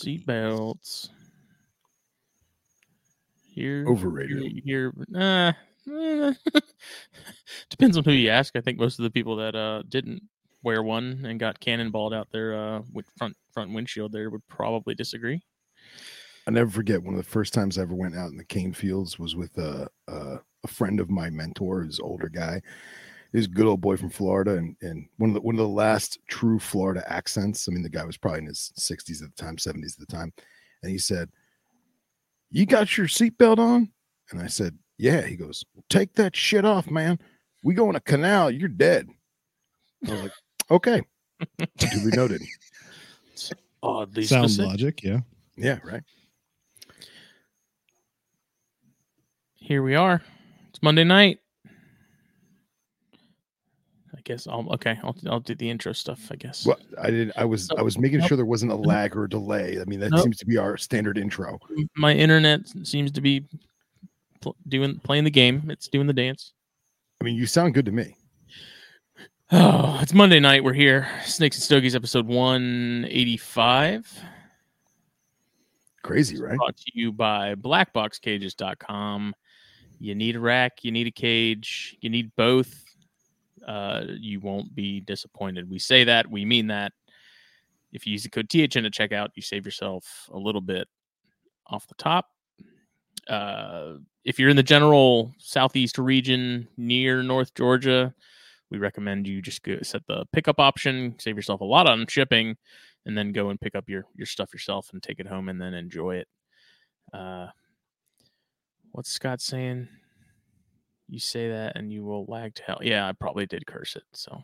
Seatbelts. Here, Overrated. Here, uh, eh. depends on who you ask. I think most of the people that uh didn't wear one and got cannonballed out their uh with front front windshield there would probably disagree. I never forget one of the first times I ever went out in the cane fields was with a a, a friend of my mentor, his older guy. He's a good old boy from Florida, and, and one of the one of the last true Florida accents. I mean, the guy was probably in his 60s at the time, 70s at the time, and he said, "You got your seatbelt on?" And I said, "Yeah." He goes, "Take that shit off, man. We go in a canal, you're dead." I was like, "Okay." Duly noted. Oddly Sound specific. logic, yeah. Yeah, right. Here we are. It's Monday night. I guess I'll okay. I'll I'll do the intro stuff. I guess. Well, I did. I was. I was making Nope. sure there wasn't a mm-hmm. lag or a delay. I mean, that Nope. seems to be our standard intro. My internet seems to be pl- doing playing the game. It's doing the dance. I mean, you sound good to me. Oh, it's Monday night. We're here. Snakes and Stogies, episode one eighty five. Crazy, right? Brought to you by blackboxcages.com. You need a rack, you need a cage, you need both. Uh, you won't be disappointed. We say that, we mean that. If you use the code THN at checkout, you save yourself a little bit off the top. Uh, if you're in the general southeast region near North Georgia, we recommend you just go set the pickup option, save yourself a lot on shipping, and then go and pick up your your stuff yourself and take it home and then enjoy it. Uh, what's Scott saying? You say that and you will lag to hell. Yeah, I probably did curse it. So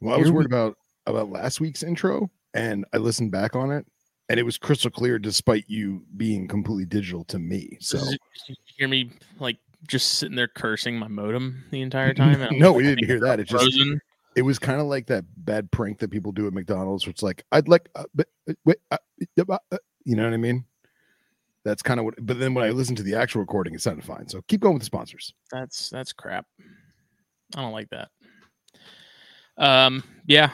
Well, I was worried about about last week's intro, and I listened back on it, and it was crystal clear, despite you being completely digital to me. So Did you hear me like just sitting there cursing my modem the entire time. and no, like, we didn't hear that. It just it was kind of like that bad prank that people do at McDonald's, where it's like, I'd like, uh, but, wait, uh, uh, uh, uh," you know what I mean? That's kind of what. But then when I listened to the actual recording, it sounded fine. So keep going with the sponsors. That's that's crap. I don't like that. Um, yeah,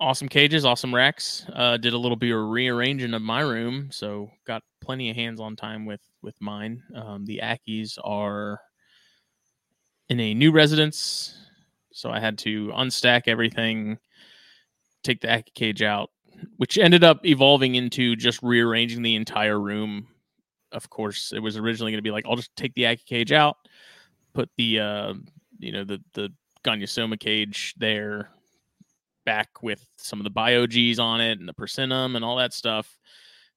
awesome cages, awesome racks. Uh, did a little bit of rearranging of my room, so got plenty of hands-on time with with mine. Um, the Ackies are in a new residence, so I had to unstack everything, take the Ackie cage out, which ended up evolving into just rearranging the entire room. Of course, it was originally going to be like I'll just take the Ackie cage out, put the uh, you know the the Gonyosoma cage there back with some of the BioGs on it and the Persinnum and all that stuff.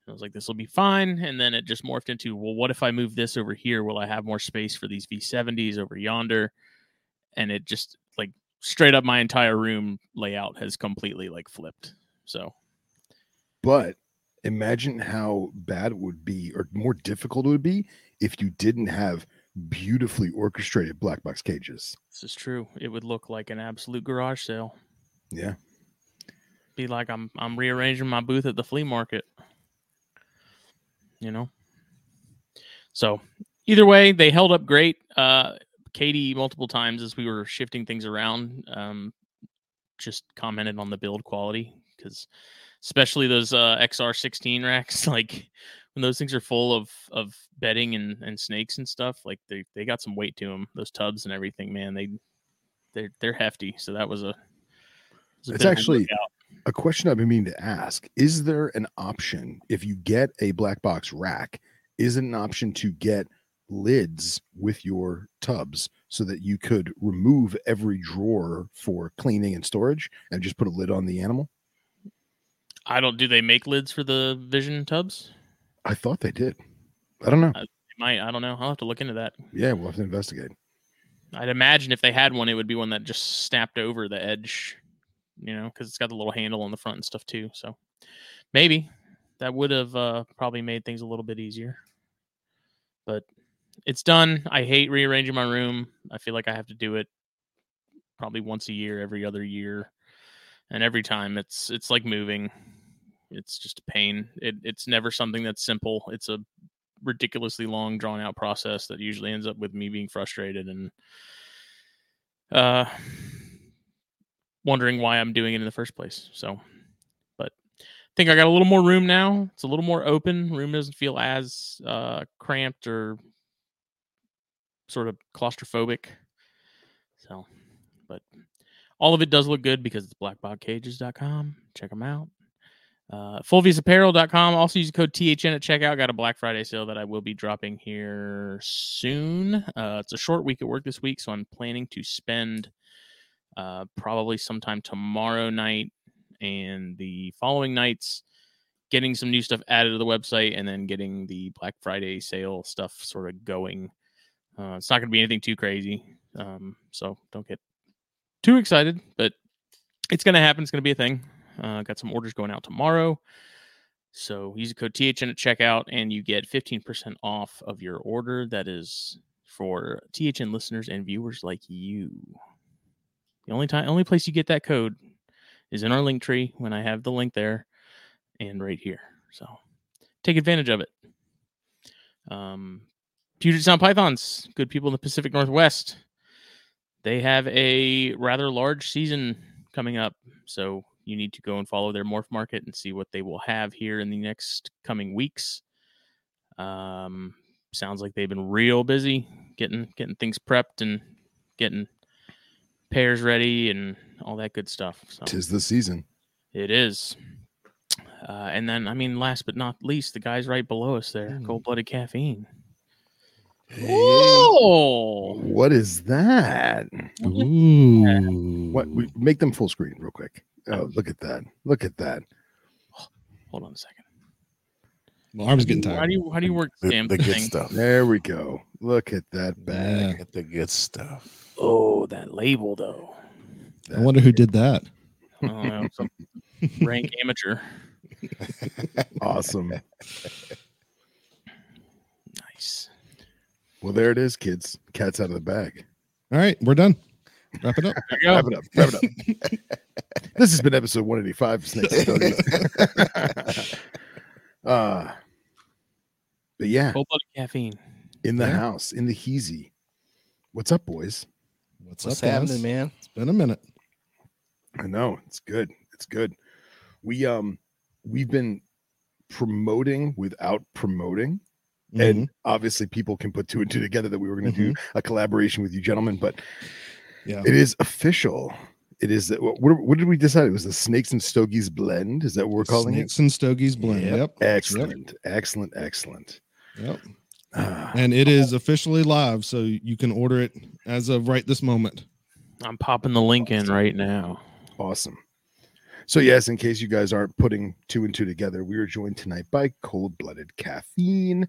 I was like, this will be fine. And then it just morphed into, well, what if I move this over here? Will I have more space for these V70s over yonder? And it just like straight up my entire room layout has completely like flipped. So But imagine how bad it would be, or more difficult it would be, if you didn't have beautifully orchestrated black box cages. this is true. It would look like an absolute garage sale. Yeah. Be like I'm I'm rearranging my booth at the flea market. You know. So either way, they held up great. Uh Katie multiple times as we were shifting things around, um, just commented on the build quality because especially those uh, XR16 racks, like when those things are full of of bedding and, and snakes and stuff, like they, they got some weight to them. Those tubs and everything, man, they they're they're hefty. So that was a, was a It's actually- A question I've been meaning to ask Is there an option if you get a black box rack? Is it an option to get lids with your tubs so that you could remove every drawer for cleaning and storage and just put a lid on the animal? I don't. Do they make lids for the Vision tubs? I thought they did. I don't know. They might. I don't know. I'll have to look into that. Yeah, we'll have to investigate. I'd imagine if they had one, it would be one that just snapped over the edge you know, because it's got the little handle on the front and stuff too. So maybe that would have uh, probably made things a little bit easier. But it's done. I hate rearranging my room. I feel like I have to do it probably once a year, every other year, and every time it's it's like moving. It's just a pain. It, it's never something that's simple. It's a ridiculously long, drawn out process that usually ends up with me being frustrated and uh, wondering why I'm doing it in the first place. So, but I think I got a little more room now. It's a little more open. Room doesn't feel as uh, cramped or sort of claustrophobic. So, but all of it does look good because it's blackboxcages.com. Check them out. Uh, fulviusapparel.com. Also use the code THN at checkout. Got a Black Friday sale that I will be dropping here soon. Uh, it's a short week at work this week, so I'm planning to spend uh, probably sometime tomorrow night and the following nights getting some new stuff added to the website and then getting the Black Friday sale stuff sort of going. Uh, it's not going to be anything too crazy, um, so don't get too excited, but it's going to happen. It's going to be a thing. Uh, got some orders going out tomorrow. So use the code THN at checkout and you get 15% off of your order. That is for THN listeners and viewers like you. The only time, only place you get that code is in our link tree when I have the link there and right here. So take advantage of it. Um, Puget Sound Pythons, good people in the Pacific Northwest. They have a rather large season coming up. So you need to go and follow their morph market and see what they will have here in the next coming weeks. Um, sounds like they've been real busy getting getting things prepped and getting pairs ready and all that good stuff. So Tis the season. it is. Uh, and then, I mean, last but not least, the guys right below us there, Mm. cold blooded caffeine. Hey. Whoa! What is that? Ooh. What? We, make them full screen real quick. Oh, look at that! Look at that! Hold on a second. My arm's getting tired. How tired. do you how do you work the, The, damn the good stuff. There we go. Look at that bag. Yeah. Get the good stuff. Oh, that label though. I wonder who did that. I some rank amateur. Awesome. Nice. Well, there it is, kids. Cat's out of the bag. All right, we're done. Wrap it up. There you go. Wrap it up. Wrap it up. this has been episode 185 of Snakes and uh, but yeah, Cold blooded caffeine. in the Yeah. house, in the heezy. What's up, boys? What's, What's up, happening, guys? man? It's been a minute. I know it's good. It's good. We um we've been promoting without promoting. And obviously people can put two and two together that we were going to do a collaboration with you gentlemen, but Yeah. it is official. It is what, what what did we decide? It was the Snakes and Stogies blend. Is that what we're calling it? Snakes and Stogies blend. Yep. Yep. it? Excellent. Excellent. Excellent. Yep. Ah, And it is officially live, so you can order it as of right this moment. I'm popping the link in right now. Awesome. So, yes, in case you guys aren't putting two and two together, we are joined tonight by cold blooded caffeine.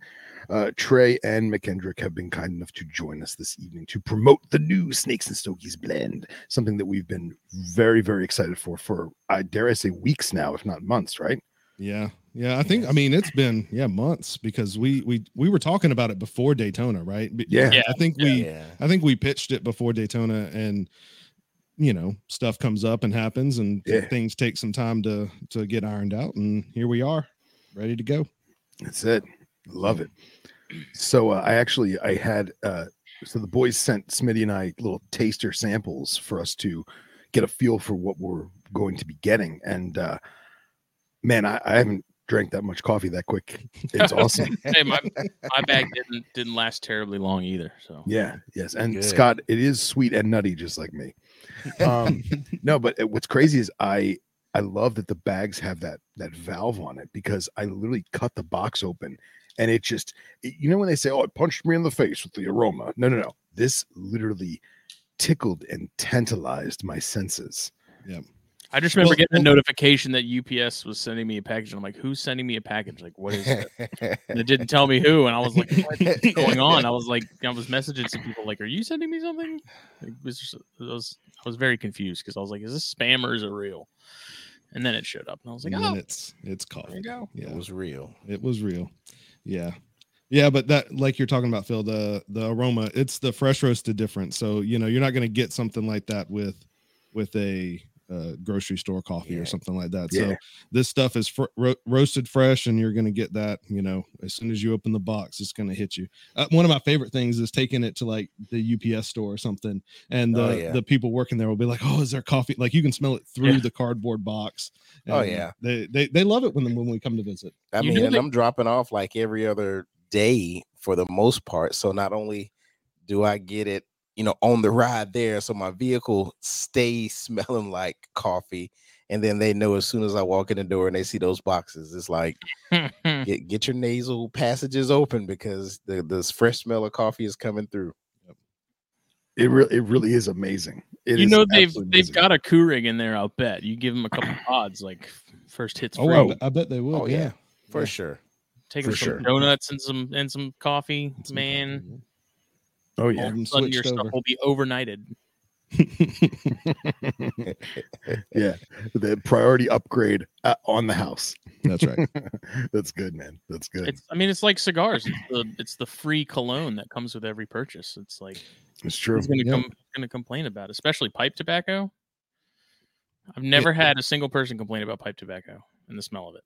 Uh, Trey and McKendrick have been kind enough to join us this evening to promote the new Snakes and Stogies blend, something that we've been very, very excited for, for I dare I say weeks now, if not months, right? Yeah. Yeah. I think I mean it's been yeah, months because we we we were talking about it before Daytona, right? Yeah. Yeah. I think we Yeah. I think we pitched it before Daytona and you know, stuff comes up and happens and Yeah. things take some time to to get ironed out and here we are, ready to go. That's it. Love it. So uh, I actually I had uh so the boys sent Smitty and I little taster samples for us to get a feel for what we're going to be getting. And uh man, I, I haven't drank that much coffee that quick. It's awesome. Hey, my my bag didn't didn't last terribly long either. So yeah, yes. And Good. Scott, it is sweet and nutty just like me. Um no, but what's crazy is I I love that the bags have that that valve on it because I literally cut the box open and it just you know when they say oh it punched me in the face with the aroma. No, no, no. This literally tickled and tantalized my senses. I I just remember Well, getting a well- notification that UPS was sending me a package. And I'm like, who's sending me a package? Like, what is it? And it didn't tell me who. And I was like, what's going on? I was like, I was messaging some people like, are you sending me something? It was just, it was, I was very confused because I was like, is this spam or is it real? And then it showed up, and I was like, and oh, then it's it's there coffee. you go. Yeah, It was real. it was real. Yeah. Yeah, but that like you're talking about, Phil, the the aroma, it's the fresh roasted difference. So you know, you're not gonna get something like that with with a uh, grocery store coffee Yeah. or something like that. Yeah. So this stuff is fr- ro- roasted fresh, and you're gonna get that. You know, as soon as you open the box, it's gonna hit you. Uh, one of my favorite things is taking it to like the UPS store or something, and the Oh, yeah. the people working there will be like, "Oh, is there coffee?" Like you can smell it through Yeah. the cardboard box. Oh, yeah. they they they love it when when we come to visit. I You mean, know and that- I'm dropping off like every other day for the most part. So not only do I get it, you know, on the ride there, so my vehicle stays smelling like coffee. And then they know as soon as I walk in the door and they see those boxes, it's like get, get your nasal passages open because the this fresh smell of coffee is coming through. It really, it really is amazing. It you is know they've they've amazing. got a Keurig in there. I'll bet you give them a couple pods, like first hits Oh, free. I, bet- I bet they will. Oh yeah, for Yeah. sure. Take for them some sure. donuts and some and some coffee, Some man. Coffee, yeah, All yeah, of them Sudden your switched stuff over. will be overnighted. yeah. The priority upgrade uh, on the house. That's right. That's good, man. That's good. It's I mean it's like cigars. It's the it's the free cologne that comes with every purchase. It's like It's true. who's gonna Yeah. come gonna complain about, it, especially pipe tobacco. I've never had a single person complain about pipe tobacco and the smell of it.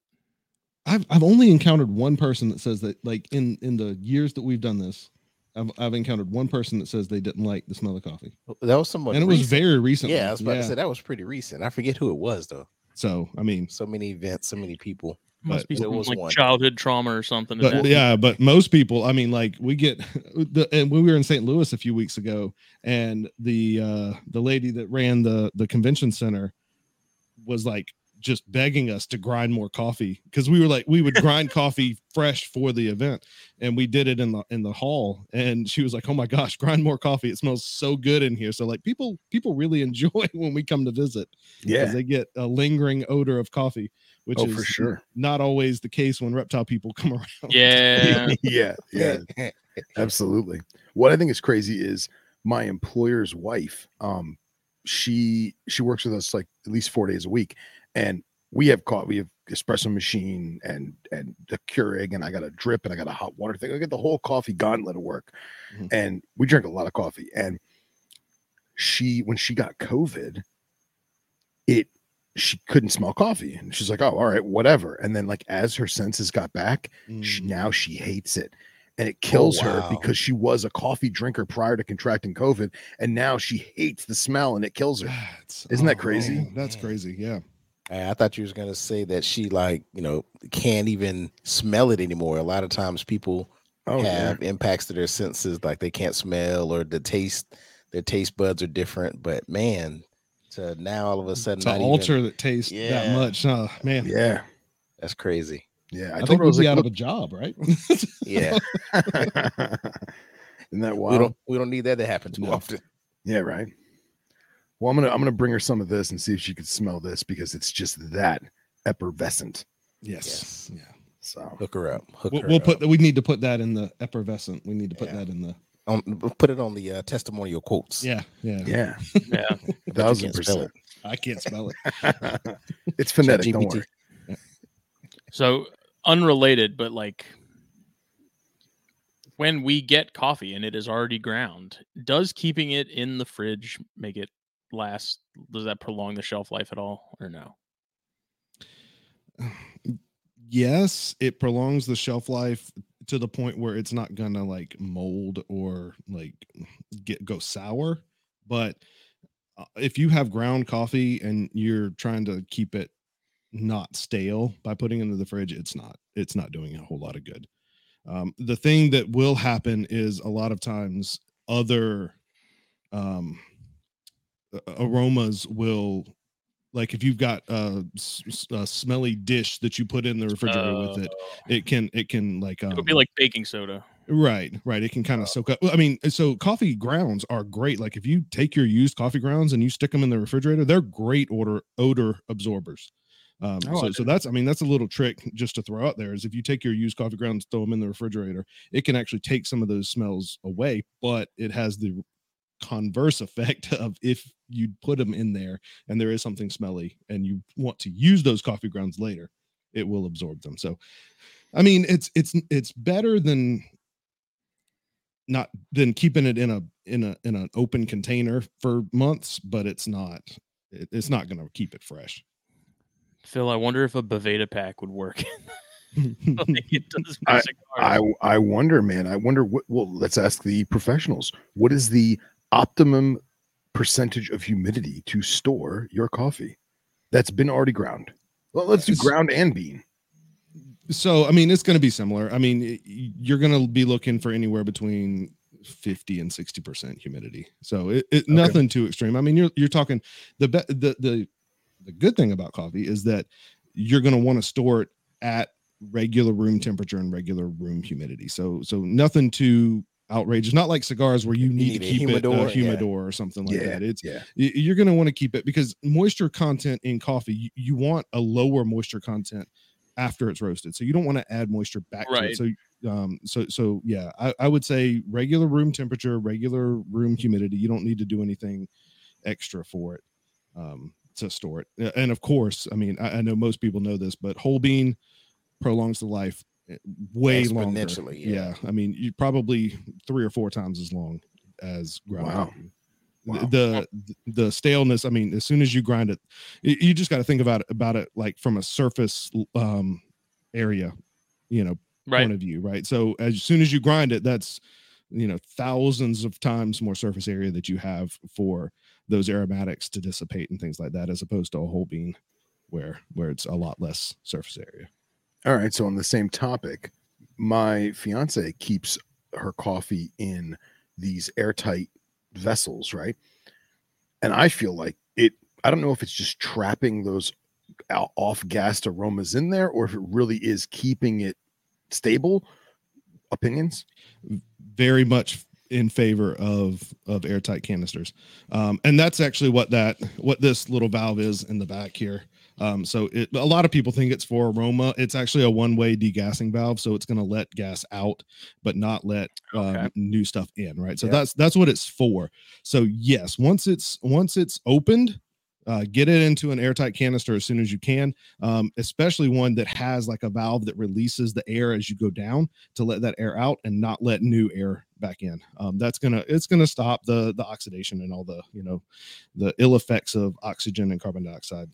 I've I've only encountered one person that says that like in in the years that we've done this, I've I've encountered one person that says they didn't like the smell of coffee, That was someone. and it was very recent. Yeah, I was about to say that was pretty recent. I forget who it was though. So I mean, So many events, so many people. Must be there some was like one. childhood trauma or something. but yeah, but most people, I mean, like we get the and when we were in St. Louis a few weeks ago, and the uh the lady that ran the the convention center was like just begging us to grind more coffee because we were like we would grind coffee fresh for the event and we did it in the in the hall and she was like oh my gosh grind more coffee it smells so good in here so like people people really enjoy when we come to visit because Yeah. they get a lingering odor of coffee which Oh, is for sure. not always the case when reptile people come around yeah. yeah. Yeah. Absolutely. What I think is crazy is my employer's wife. Um, she she works with us like at least four days a week, and we have caught we have espresso machine and and the Keurig, and I got a drip and I got a hot water thing. I got the whole coffee gauntlet of work, Mhm. and we drink a lot of coffee. And she when she got COVID, it she couldn't smell coffee, and she's like, "Oh, all right, whatever." And then like as her senses got back, she, Mm. now she hates it and it kills her wow. because she was a coffee drinker prior to contracting covid and now she hates the smell and it kills her That's- Isn't that oh, crazy? man, that's crazy. Yeah. I I thought you was gonna say that she like you know can't even smell it anymore. A lot of times people oh yeah have impacts to their senses, like they can't smell or the taste, their taste buds are different. But man, to now all of a sudden To not alter even, that taste that much. Oh man. yeah that's crazy. yeah I, i, think her I we'd was be like out "Look," of a job, right? Yeah, isn't that we wild don't we don't need that to happen too No. often. yeah right well i'm gonna i'm gonna bring her some of this and see if she can smell this because it's just that effervescent yes. Yes. Yeah. so Hook her up. Hook We'll, her we'll up. put we need to put that in the effervescent. We need to put Yeah. that in the on, put it on the uh, testimonial quotes. yeah, yeah. yeah Yeah. thousand can't percent I can't spell it. it's phonetic don't worry So unrelated, but like when we get coffee and it is already ground, does keeping it in the fridge make it last? Does that prolong the shelf life at all, or no? yes, it prolongs the shelf life to the point where it's not gonna like mold or like get go sour. But uh, if you have ground coffee and you're trying to keep it not stale by putting into the fridge, it's not. It's not doing a whole lot of good. Um, the thing that will happen is a lot of times other um, aromas will like if you've got a smelly dish that you put in the refrigerator with it Uh, it can it can like um, it would be like baking soda. Right, right. It can kind of soak up. I mean, so coffee grounds are great. Like if you take your used coffee grounds and you stick them in the refrigerator, they're great odor odor absorbers. Um, Oh, so, so that's I mean that's a little trick just to throw out there is if you take your used coffee grounds, throw them in the refrigerator, it can actually take some of those smells away, but it has the converse effect of if you put them in there and there is something smelly and you want to use those coffee grounds later, it will absorb them. So, I mean, it's it's it's better than not than keeping it in a in a in an open container for months, but it's not it, it's not going to keep it fresh. Phil, I wonder if a Boveda pack would work. it does I- I I wonder, man. I wonder what. Well, let's ask the professionals. What is the optimum percentage of humidity to store your coffee that's been already ground? Well, let's do ground and bean. so I mean, it's going to be similar. I mean, you're going to be looking for anywhere between 50 and 60 percent humidity. So it, it nothing too extreme. I mean, you're you're talking the be- the the the good thing about coffee is that you're going to want to store it at regular room temperature and regular room humidity. So so nothing too outrageous. Not like cigars where you need, need to a keep humidor, it yeah. a humidor or something like yeah, that. It's yeah. you're going to want to keep it because moisture content in coffee you, you want a lower moisture content after it's roasted so you don't want to add moisture back to Right. it so um so so yeah I, I would say regular room temperature regular room humidity you don't need to do anything extra for it um to store it and of course i mean i, I know most people know this but whole bean prolongs the life way longer Exponentially, yeah. i mean you probably three or four times as long as ground Wow. coffee Wow. the the staleness i mean as soon as you grind it you just got to think about it about it like from a surface um area you know right. point of view right so as soon as you grind it that's you know thousands of times more surface area that you have for those aromatics to dissipate and things like that as opposed to a whole bean where where it's a lot less surface area All right. So on the same topic, my fiance keeps her coffee in these airtight vessels, right? And I feel like it. I don't know if it's just trapping those off-gassed aromas in there, or if it really is keeping it stable. Opinions? very much in favor of of airtight canisters um, and that's actually what that what this little valve is in the back here um, so it, a lot of people think it's for aroma it's actually a one-way degassing valve so it's going to let gas out but not let um, Okay. new stuff in right so Yeah. that's that's what it's for so yes once it's once it's opened uh, get it into an airtight canister as soon as you can um, especially one that has like a valve that releases the air as you go down to let that air out and not let new air back in. Um, that's gonna it's gonna stop the the oxidation and all the you know the ill effects of oxygen and carbon dioxide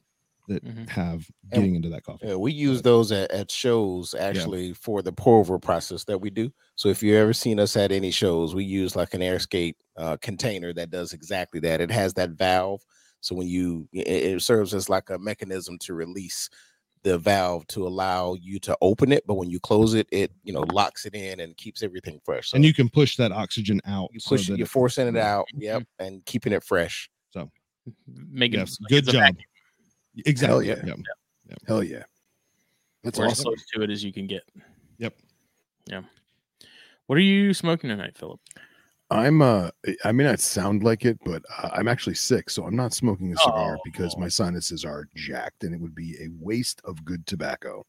that Mhm. have And- getting into that coffee. Yeah, we use those at, at shows actually for the pour over process that we do. So if you've ever seen us at any shows, we use like an airscape uh, container that does exactly that. It has that valve, so when you it, it serves as like a mechanism to release the valve to allow you to open it, but when you close it, it you know locks it in and keeps everything fresh. So and you can push that oxygen out. you so push, that you're forcing it out, yep, and keeping it fresh. So making Yes, good job. vacuum. Exactly. yeah. yeah. Hell yeah! That's We're as close to it as you can get. Yep. Yeah. What are you smoking tonight, Philip? I'm uh I may not sound like it, but uh, I'm actually sick, so I'm not smoking a cigar because Oh. my sinuses are jacked and it would be a waste of good tobacco.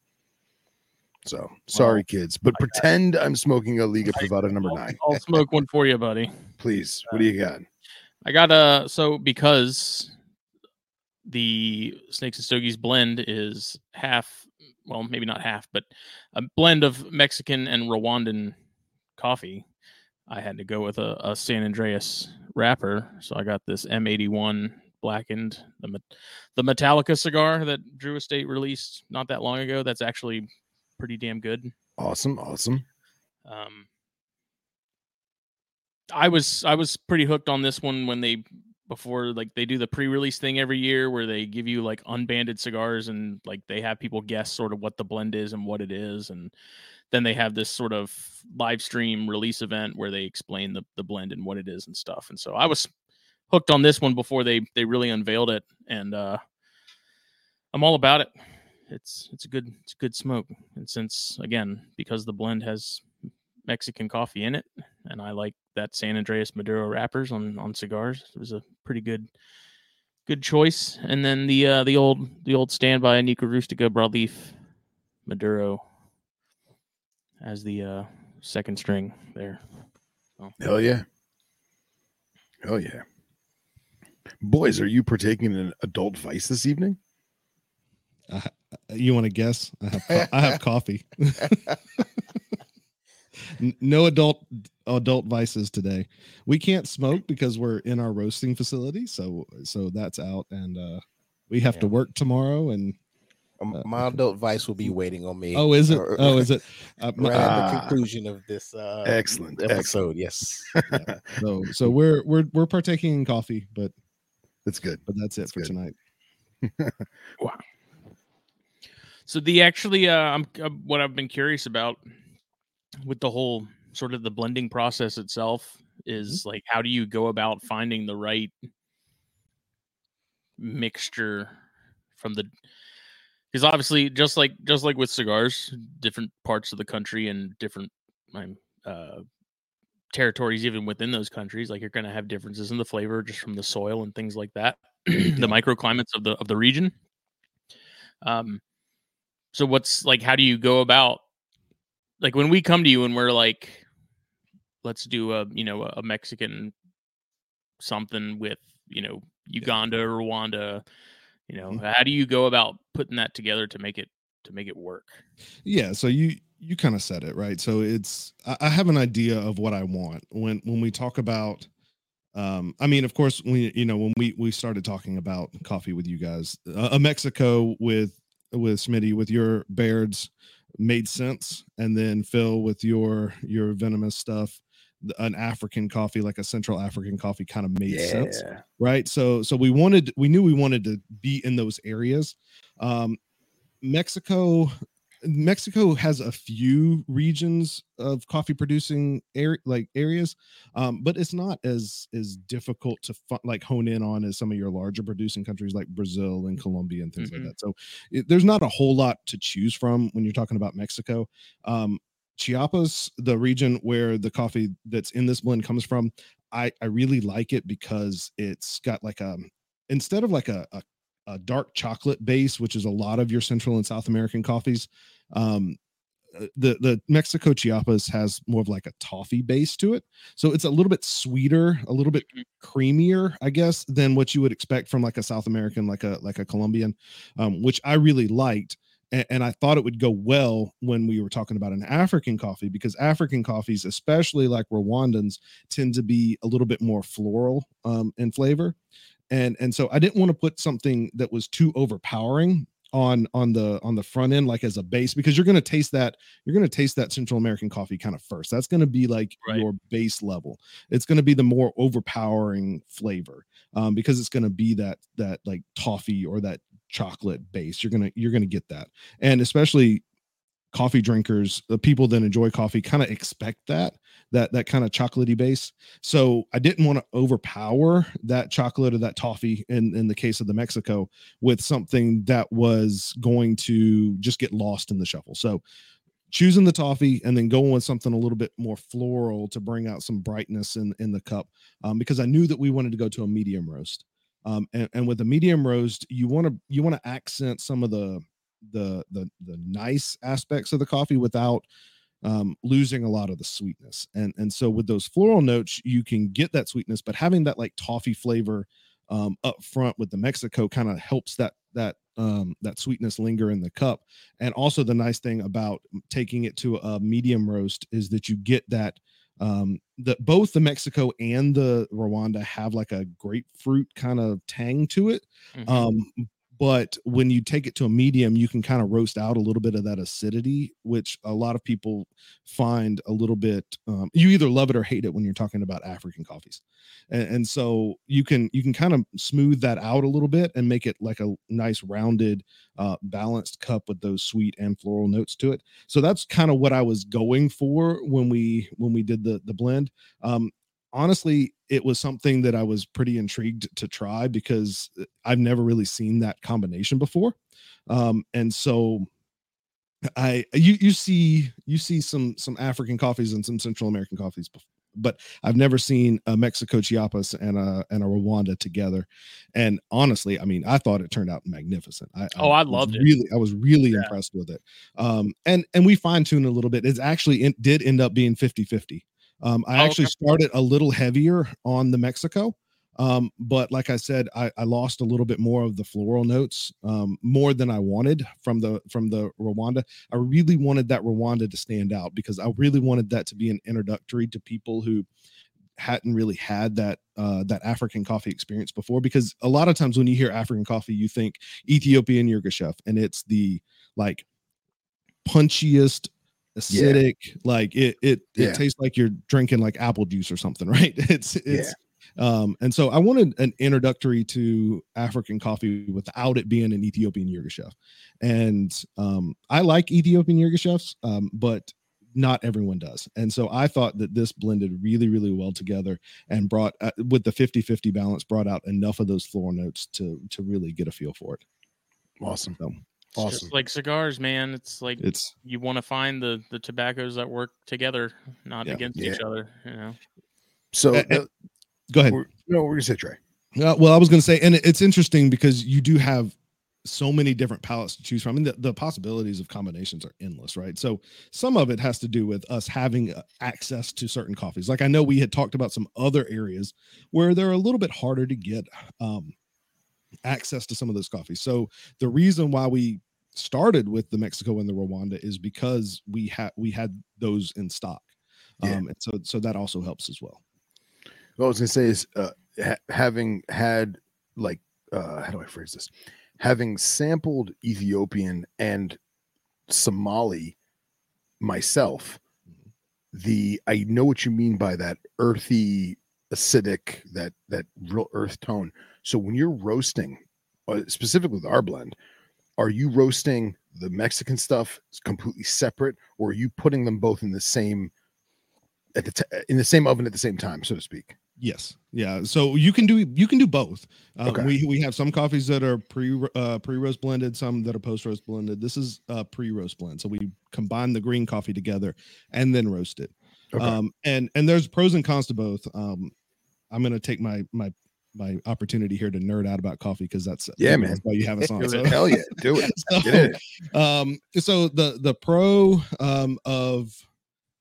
So sorry, kids, but pretend I'm smoking a Liga Privada number I'll- nine. I'll smoke one for you, buddy. Please, what do you got? I got a so because the Snakes and Stogies blend is half, well, maybe not half, but a blend of Mexican and Rwandan coffee. I had to go with a, a San Andreas wrapper, so I got this M81 blackened, the the Metallica cigar that Drew Estate released not that long ago. That's actually pretty damn good. Awesome, awesome. Um, I was I was pretty hooked on this one when they before like they do the pre-release thing every year where they give you like unbanded cigars and like they have people guess sort of what the blend is and what it is and then they have this sort of live stream release event where they explain the, the blend and what it is and stuff and so i was hooked on this one before they they really unveiled it and uh i'm all about it. It's it's a good it's a good smoke and since again because the blend has Mexican coffee in it, and I like that San Andreas Maduro wrappers on on cigars. It was a pretty good good choice. And then the uh, the old the old standby Nica Rustica broadleaf Maduro as the uh, second string there. Hell yeah. Hell yeah. Boys, are you partaking in adult vice this evening? Uh, you want to guess? I have co- I have coffee. N- no adult adult vices today. We can't smoke because we're in our roasting facility, so so that's out, and uh, we have to work tomorrow. And Um, Uh, My adult vice will be waiting on me. oh, is it? Oh, is it? Uh, my- right at the Ah. conclusion of this uh, Excellent, episode. Yes. so so we're we're we're partaking in coffee, but That's good. but that's it That's for good. tonight. Wow. So the actually, uh, I'm uh, what I've been curious about with the whole sort of the blending process itself is like how do you go about finding the right mixture from the because obviously just like just like with cigars different parts of the country and different uh, territories even within those countries like you're going to have differences in the flavor just from the soil and things like that the microclimates of the of the region. Um so what's like how do you go about like when we come to you and we're like let's do a you know a mexican something with you know uganda or rwanda you know Mhm. how do you go about putting that together to make it to make it work Yeah, so you you kind of said it right. So it's I, I have an idea of what I want when when we talk about. Um, I mean, of course, we you know when we we started talking about coffee with you guys, uh, a Mexico with with Smitty with your Bairds made sense, and then Phil with your your venomous stuff, an African coffee like a Central African coffee kind of made sense right? So so we wanted we knew we wanted to be in those areas. Um mexico mexico has a few regions of coffee producing area like areas um but it's not as as difficult to fu- like hone in on as some of your larger producing countries like brazil and colombia and things Mhm. like that. So it, there's not a whole lot to choose from when you're talking about mexico. Um chiapas the region where the coffee that's in this blend comes from I I really like it because it's got like a instead of like a, a a dark chocolate base, which is a lot of your Central and South American coffees. Um, uh, the the Mexico Chiapas has more of like a toffee base to it, so it's a little bit sweeter, a little bit Mhm. creamier, I guess, than what you would expect from like a South American, like a like a Colombian, um, which I really liked. And, and I thought it would go well when we were talking about an African coffee because African coffees, especially like Rwandans, tend to be a little bit more floral um, in flavor and and so i didn't want to put something that was too overpowering on on the on the front end like as a base because you're going to taste that you're going to taste that central american coffee kind of first. That's going to be like Right. your base level. It's going to be the more overpowering flavor um, because it's going to be that that like toffee or that chocolate base. You're going to you're going to get that. And especially coffee drinkers the people that enjoy coffee kind of expect that that that kind of chocolatey base. So i didn't want to overpower that chocolate or that toffee in in the case of the mexico with something that was going to just get lost in the shuffle. So choosing the toffee and then going with something a little bit more floral to bring out some brightness in in the cup um, because i knew that we wanted to go to a medium roast. Um, and, and with a medium roast you want to you want to accent some of the the the the nice aspects of the coffee without um, losing a lot of the sweetness. And and so with those floral notes, you can get that sweetness, but having that like toffee flavor um, up front with the Mexico kind of helps that that um, that sweetness linger in the cup. And also the nice thing about taking it to a medium roast is that you get that um that both the Mexico and the Rwanda have like a grapefruit kind of tang to it Mhm. um but when you take it to a medium you can kind of roast out a little bit of that acidity which a lot of people find a little bit um, you either love it or hate it when you're talking about african coffees. And, and so you can you can kind of smooth that out a little bit and make it like a nice rounded uh, balanced cup with those sweet and floral notes to it. So that's kind of what i was going for when we when we did the the blend. Um honestly it was something that i was pretty intrigued to try because uh, i've never really seen that combination before um and so I you you see you see some some African coffees and some Central American coffees, bef- but I've never seen a Mexico Chiapas and a and a Rwanda together. And honestly, I mean, I thought it turned out magnificent. I, Oh, I was loved it. Really, I was really Yeah. impressed with it. Um, and and we fine tuned a little bit. It's actually it did end up being 50 50. Um, I Oh, actually okay. started a little heavier on the Mexico. Um, but like I said, I, I lost a little bit more of the floral notes, um, more than I wanted from the from the Rwanda. I really wanted that Rwanda to stand out because I really wanted that to be an introductory to people who hadn't really had that uh, that African coffee experience before. Because a lot of times when you hear African coffee, you think Ethiopian Yirgacheffe, and it's the like punchiest, acidic, like it it it Yeah. tastes like you're drinking like apple juice or something, right? It's it's um and so I wanted an introductory to African coffee without it being an Ethiopian Yirgacheffe. And um I like Ethiopian Yirgacheffes, um, but not everyone does. And so I thought that this blended really, really well together and brought uh, with the 50-50 balance, brought out enough of those floral notes to to really get a feel for it. Awesome. So Awesome. just like cigars, man. It's like it's you want to find the the tobaccos that work together, not Yeah. against each other. You know. So Uh, uh, uh, go ahead. we're, no, we're gonna say Trey. Uh, well, I was going to say, and it- it's interesting because you do have so many different palettes to choose from, and the, the possibilities of combinations are endless, right? So some of it has to do with us having uh, access to certain coffees. Like I know we had talked about some other areas where they're a little bit harder to get um, access to some of those coffees. So the reason why we started with the Mexico and the Rwanda is because we had we had those in stock. Yeah. Um, and so so that also helps as well. What I was gonna say is uh, ha- having had like uh, how do I phrase this? Having sampled Ethiopian and Somali myself, the I know what you mean by that earthy, acidic, that that real earth tone. So when you're roasting, uh, specifically with our blend, are you roasting the Mexican stuff completely separate, or are you putting them both in the same at the t- in the same oven at the same time, so to speak? Yes. Yeah. So you can do you can do both. Um, Okay. We we have some coffees that are pre uh, pre roast blended, some that are post roast blended. This is a pre roast blend, so we combine the green coffee together and then roast it. Okay. Um, and and there's pros and cons to both. Um, I'm gonna take my my my opportunity here to nerd out about coffee because that's Yeah, that's man. why you have us on. So-. Hell yeah, do it. so, Get it. um so the the pro um of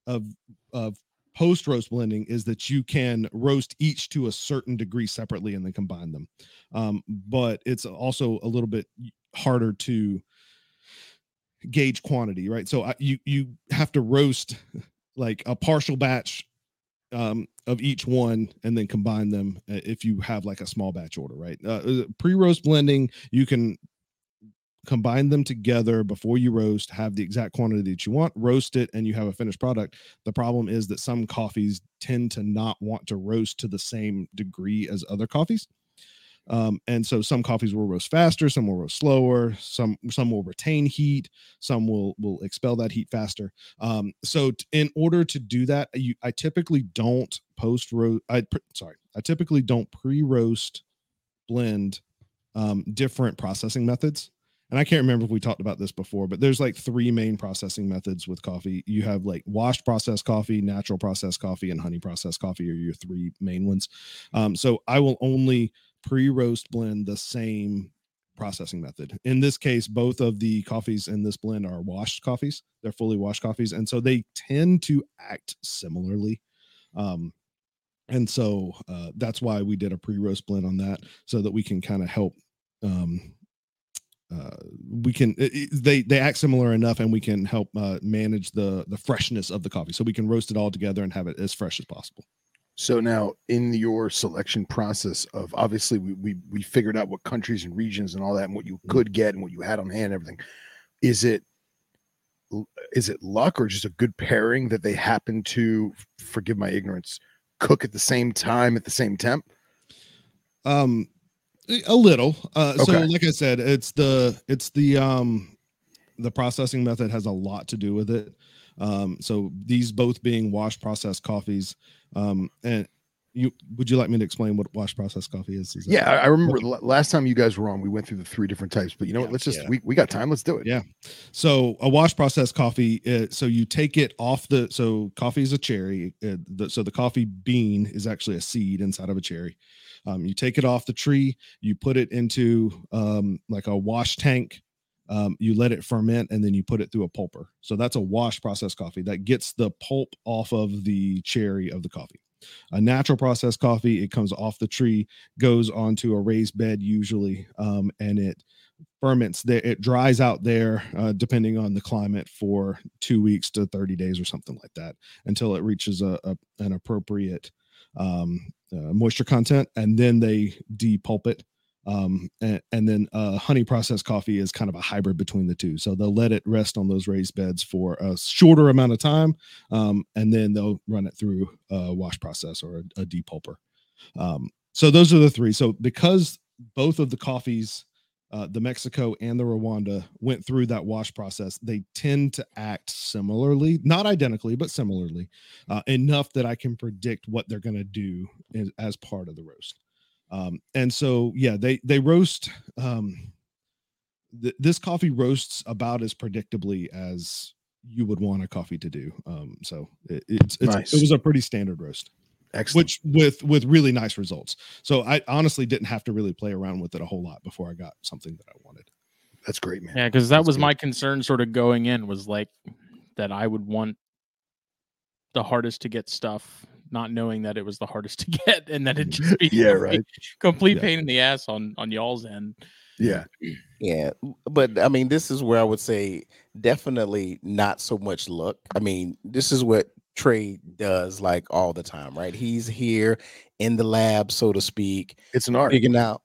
of of post roast blending is that you can roast each to a certain degree separately and then combine them um but it's also a little bit harder to gauge quantity right so I, you you have to roast like a partial batch um of each one and then combine them uh, if you have like a small batch order right uh, pre roast blending you can combine them together before you roast, have the exact quantity that you want, roast it, and you have a finished product. The problem is that some coffees tend to not want to roast to the same degree as other coffees. Um, and so some coffees will roast faster, some will roast slower, some some will retain heat, some will will expel that heat faster. Um, so t- in order to do that, you I typically don't post roast. I pr- sorry, I typically don't pre roast blend um, different processing methods and I can't remember if we talked about this before, but there's like three main processing methods with coffee. You have like washed processed coffee, natural processed coffee, and honey processed coffee are your three main ones. Um, so I will only pre-roast blend the same processing method. In this case, both of the coffees in this blend are washed coffees. They're fully washed coffees, and so they tend to act similarly. Um, and so uh, that's why we did a pre-roast blend on that, so that we can kind of help um, uh, we can it- it- they they act similar enough and we can help uh, manage the the freshness of the coffee so we can roast it all together and have it as fresh as possible So now, in your selection process of obviously we we we figured out what countries and regions and all that, and what you could get and what you had on hand, and everything. Is it is it luck or just a good pairing that they happen to forgive my ignorance cook at the same time at the same temp? um a little uh so like i said it's the it's the um the processing method has a lot to do with it um so these both being wash processed coffees um and you would you like me to explain what wash processed coffee is? Is Yeah, I, remember la- last time you guys were on, we went through the three different types. But you know what? Let's just yeah. we, we got time. Let's do it. Yeah. So a wash processed coffee. Uh, so you take it off the. So coffee is a cherry. Uh, the, so the coffee bean is actually a seed inside of a cherry. Um, you take it off the tree. You put it into um, like a wash tank. Um, you let it ferment and then you put it through a pulper. So that's a wash process coffee that gets the pulp off of the cherry of the coffee. A natural process coffee, it comes off the tree, goes onto a raised bed usually, um, and it ferments there it dries out there uh, depending on the climate for two weeks to 30 days or something like that until it reaches a, a an appropriate um, uh, moisture content and then they depulp it um, and, and then uh, honey processed coffee is kind of a hybrid between the two. So they'll let it rest on those raised beds for a shorter amount of time um, and then they'll run it through a wash process or a, a depulper um, so those are the three. So because both of the coffees uh, the Mexico and the Rwanda went through that wash process, they tend to act similarly, not identically, but similarly, uh, enough that I can predict what they're going to do as, as part of the roast. Um, and so, yeah, they they roast. Um, th- this coffee roasts about as predictably as you would want a coffee to do. Um, so it, it's, it's Nice. it was a pretty standard roast Excellent. which with with really nice results. So I honestly didn't have to really play around with it a whole lot before I got something that I wanted. That's great, man. Yeah, because that That's was good. my concern sort of going in was like that I would want the hardest to get stuff, not knowing that it was the hardest to get and that it just be Yeah, right. complete Yeah. pain in the ass on on y'all's end. Yeah. Yeah, but I mean, this is where I would say definitely not so much luck. I mean, this is what Trey does like all the time, right? He's here in the lab, so to speak, It's an art. figuring out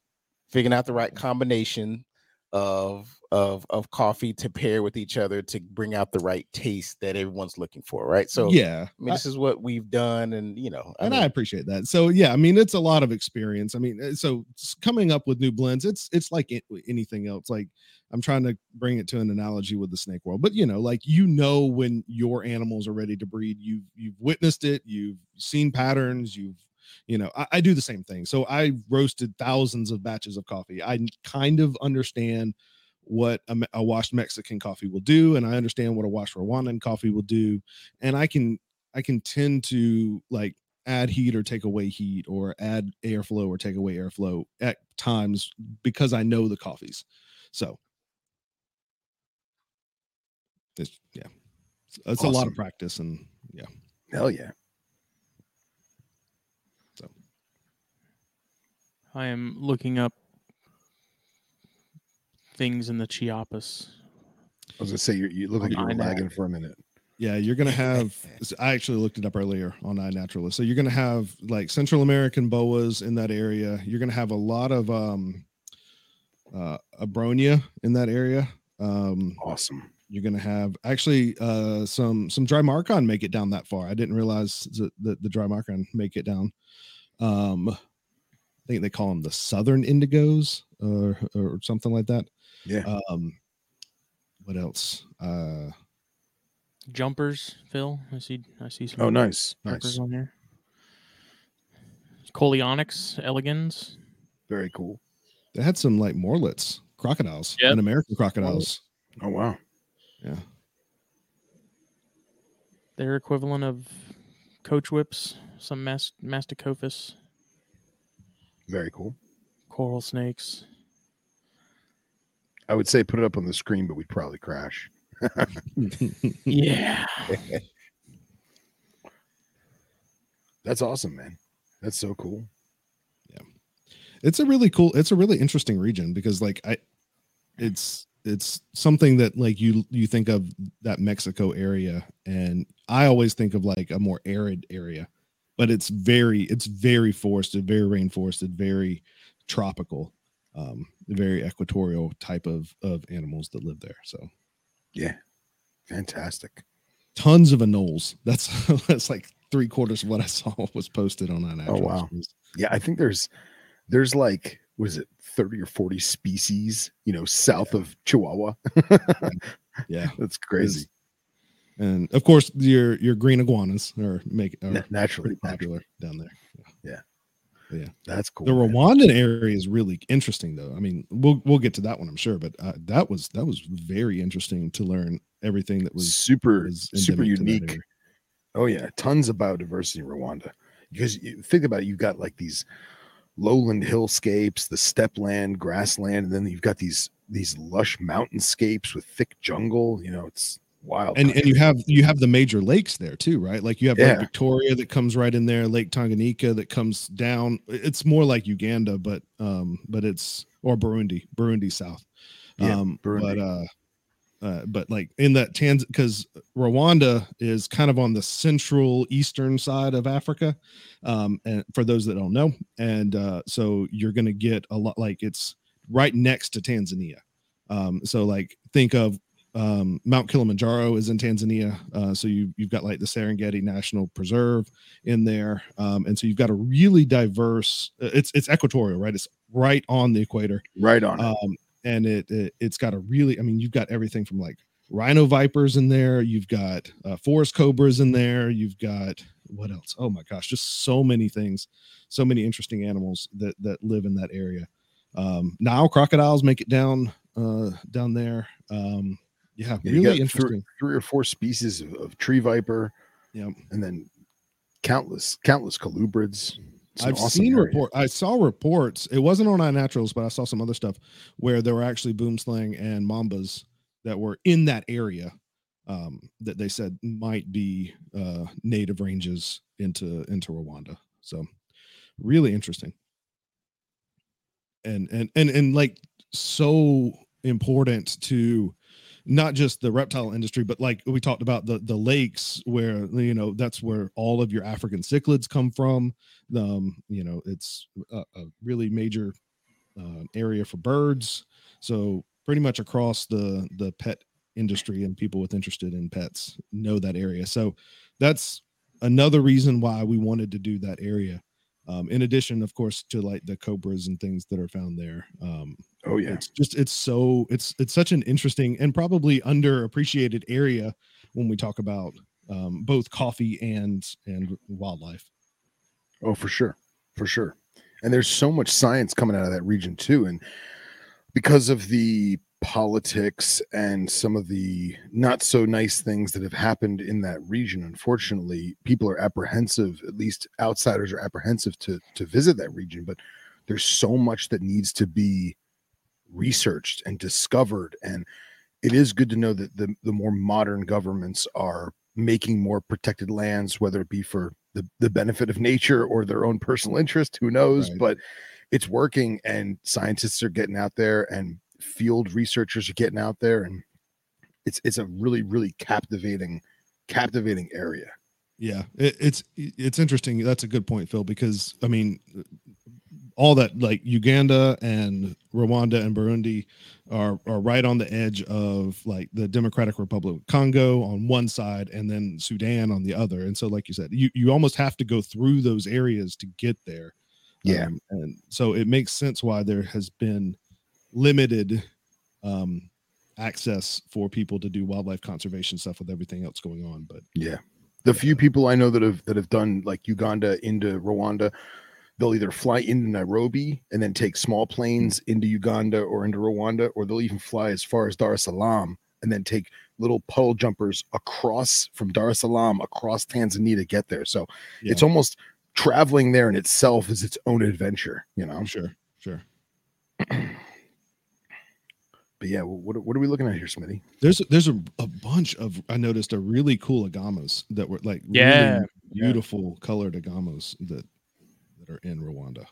figuring out the right combination of of of coffee to pair with each other to bring out the right taste that everyone's looking for, right? So yeah, I mean, this is what we've done, and you know, I and mean, I appreciate that. So yeah, I mean, it's a lot of experience. I mean, uh, so coming up with new blends, it's it's like it- anything else. Like I'm trying to bring it to an analogy with the snake world, but you know, like you know when your animals are ready to breed, you've you've witnessed it, you've seen patterns, you've you know, I, I do the same thing. So I roasted thousands of batches of coffee. i kind of understand what a, a washed Mexican coffee will do, and I understand what a washed Rwandan coffee will do, and I can I can tend to like add heat or take away heat or add airflow or take away airflow at times because I know the coffees. So it's yeah. It's, it's a lot of practice and yeah. Hell yeah. So, I am looking up things in the Chiapas. I was gonna say you you look like you were I lagging for a minute. Yeah, you're gonna have. I actually looked it up earlier on iNaturalist. So you're gonna have like Central American boas in that area. You're gonna have a lot of um, uh, abronia in that area. Um, Awesome. you're gonna have actually uh, some some Drymarchon make it down that far. I didn't realize that the, the Drymarchon make it down. Um, I think they call them the Southern Indigos or or something like that. Yeah. Um, what else? Uh, Jumpers, Phil. I see. I see some Oh, nice. jumpers Nice. on there. Coleonyx elegans. Very cool. They had some like Morelet's, crocodiles, Yep. and American crocodiles. Oh wow. Yeah. Their equivalent of coach whips. Some mas- masticophus, Very cool. coral snakes. I would say put it up on the screen, but we'd probably crash. Yeah. That's awesome, man. That's so cool. Yeah. It's a really cool, it's a really interesting region because like I it's it's something that like you you think of that Mexico area and I always think of like a more arid area, but it's very it's very forested, very rainforested, very tropical, um, very equatorial type of of animals that live there. So Yeah. Fantastic. tons of anoles. That's that's like three quarters of what I saw was posted on that. Oh, wow. Yeah, I think there's there's like was it, 30 or 40 species, you know, south of Chihuahua. Yeah. That's crazy. And of course your your green iguanas are make are naturally, popular down there. Yeah. That's cool. The man. Rwandan area is really interesting, though. I mean, we'll we'll get to that one, I'm sure, but uh, that was that was very interesting to learn everything that was super was super endemic to that unique. Oh yeah, tons of biodiversity in Rwanda. Because you think about it, you've got like these lowland hillscapes, the steppe land, grassland, and then you've got these these lush mountainscapes with thick jungle. You know, it's wild. and and you have you have the major lakes there too, right? Like you have Yeah. Lake Victoria that comes right in there, Lake Tanganyika that comes down. It's more like Uganda, but um, but it's or Burundi, Burundi South. Yeah, um, but uh, uh, but like in that Tanz because Rwanda is kind of on the central eastern side of Africa, um, and for those that don't know, and uh, so you're gonna get a lot like it's right next to Tanzania. Um, so like think of um, Mount Kilimanjaro is in Tanzania, uh, so you you've got like the Serengeti National Preserve in there, um, and so you've got a really diverse. uh, It's it's equatorial, right? It's right on the equator, right on. um, and it, it it's got a really. I mean, you've got everything from like rhino vipers in there. You've got uh, forest cobras in there. You've got what else? Oh my gosh, just so many things, so many interesting animals that that live in that area. Um, Nile crocodiles make it down uh, down there. Um, yeah, Yeah, really interesting. Three, or four species of, of tree viper, Yeah. and then countless countless colubrids. It's I've awesome seen area. report. I saw reports. It wasn't on iNaturals, but I saw some other stuff where there were actually boomslang and mambas that were in that area um, that they said might be uh, native ranges into into Rwanda. So really interesting. And and and and like so important to not just the reptile industry, but like we talked about the the lakes where you know that's where all of your African cichlids come from. Um, you know, it's a, a really major uh, area for birds. So pretty much across the the pet industry and people with interested in pets know that area. So that's another reason why we wanted to do that area. Um, in addition, of course, to like the cobras and things that are found there. Um, Oh yeah, it's just it's so it's it's such an interesting and probably underappreciated area when we talk about um, both coffee and and wildlife. Oh, for sure, for sure. And there's so much science coming out of that region too, and because of the politics and some of the not so nice things that have happened in that region, unfortunately, people are apprehensive. At least outsiders are apprehensive to to visit that region. But there's so much that needs to be researched and discovered, and it is good to know that the the more modern governments are making more protected lands, whether it be for the, the benefit of nature or their own personal interest, who knows? Right. But it's working and scientists are getting out there and field researchers are getting out there and it's it's a really, really captivating, captivating area. Yeah, it, it's it's interesting. That's a good point, Phil, because I mean, all that like Uganda and Rwanda and Burundi are are right on the edge of like the Democratic Republic of Congo on one side and then Sudan on the other. And so, like you said, you you almost have to go through those areas to get there. Yeah. Um, and so it makes sense why there has been limited um access for people to do wildlife conservation stuff with everything else going on. But Yeah. The few people I know that have that have done like Uganda into Rwanda, they'll either fly into Nairobi and then take small planes into Uganda or into Rwanda, or they'll even fly as far as Dar es Salaam and then take little puddle jumpers across from Dar es Salaam across Tanzania to get there. So it's almost traveling there in itself is its own adventure, you know. sure, sure. But yeah, what what are we looking at here, Smitty? There's there's a, a bunch of I noticed a really cool agamas that were like Yeah, really beautiful colored agamas that that are in Rwanda.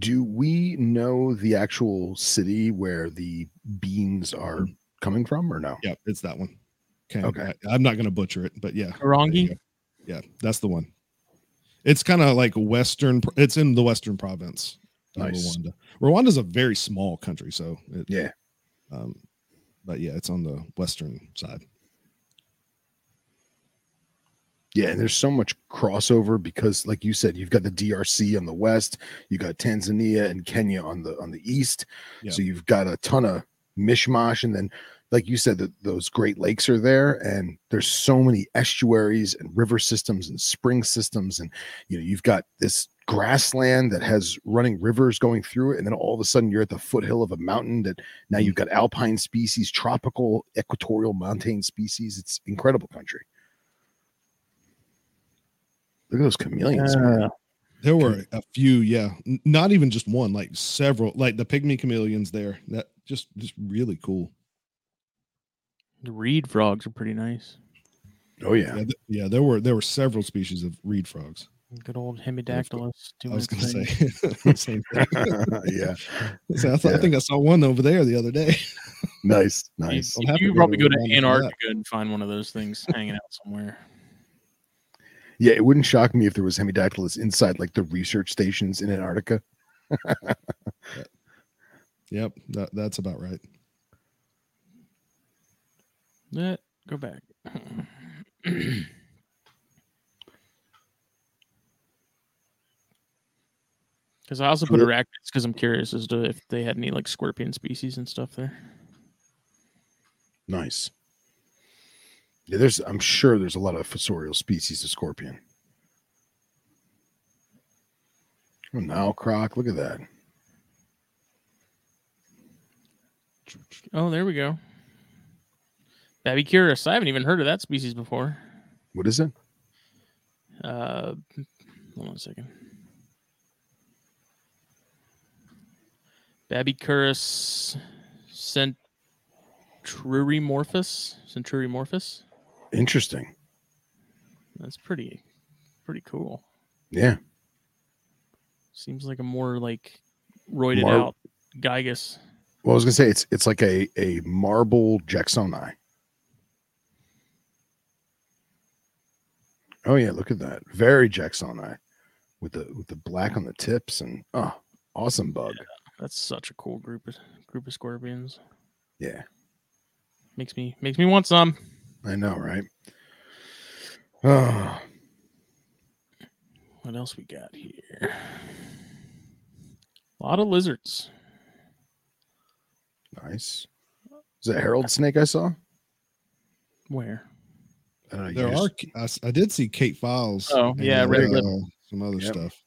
Do we know the actual city where the beans are mm-hmm. coming from, or no? Yep, it's that one. Okay, Okay. I, am not gonna butcher it, but yeah, there Karongi. yeah, that's the one. It's kind of like western. It's in the western province. of Nice. Rwanda. Rwanda's a very small country, so it, Yeah. Um, but yeah, it's on the western side. Yeah, and there's so much crossover because, like you said, you've got the DRC on the west, you got Tanzania and Kenya on the on the east. Yeah. So you've got a ton of mishmash, and then, like you said, that those Great Lakes are there, and there's so many estuaries and river systems and spring systems, and you know you've got this grassland that has running rivers going through it, and then all of a sudden you're at the foothill of a mountain that now you've got alpine species, tropical, equatorial montane species. It's incredible country. Look at those chameleons. Uh, There were a few, yeah, N- not even just one, like several, like the pygmy chameleons there. That just just really cool. the reed frogs are pretty nice. Oh yeah. Yeah, th- yeah, there were there were several species of reed frogs. Good old hemidactylus. I was gonna say same thing. yeah. So I, thought, I think I saw one over there the other day. Nice. Nice. I'm You, you probably go go to to London for that. Antarctica and find one of those things hanging out somewhere. Yeah, it wouldn't shock me if there was hemidactylus inside like the research stations in Antarctica. Yep, that, that's about right. Let go back. Because I also put arachnids because I'm curious as to if they had any like scorpion species and stuff there. Nice. Yeah, there's I'm sure there's a lot of fossorial species of scorpion. Oh, now croc, look at that. Oh, there we go. Babycurus. I haven't even heard of that species before. What is it? Uh, hold on a second. Babycurus centurimorphus. Centurimorphus. Interesting. That's pretty, pretty cool. Yeah. Seems like a more like roided Mar- out Gygus. Well, I was gonna say it's it's like a a marble Jacksoni. Oh yeah, look at that. Very Jacksoni. With the with the black on the tips and oh awesome bug. That's such a cool group of group of scorpions. Yeah, Makes me makes me want some. I know, right? Oh, What else we got here? A lot of lizards. nice. Is that herald snake I saw? Where? I don't know. you There just- are. I, did see Kate Files. Oh, yeah, and, red uh, some other Yep. stuff.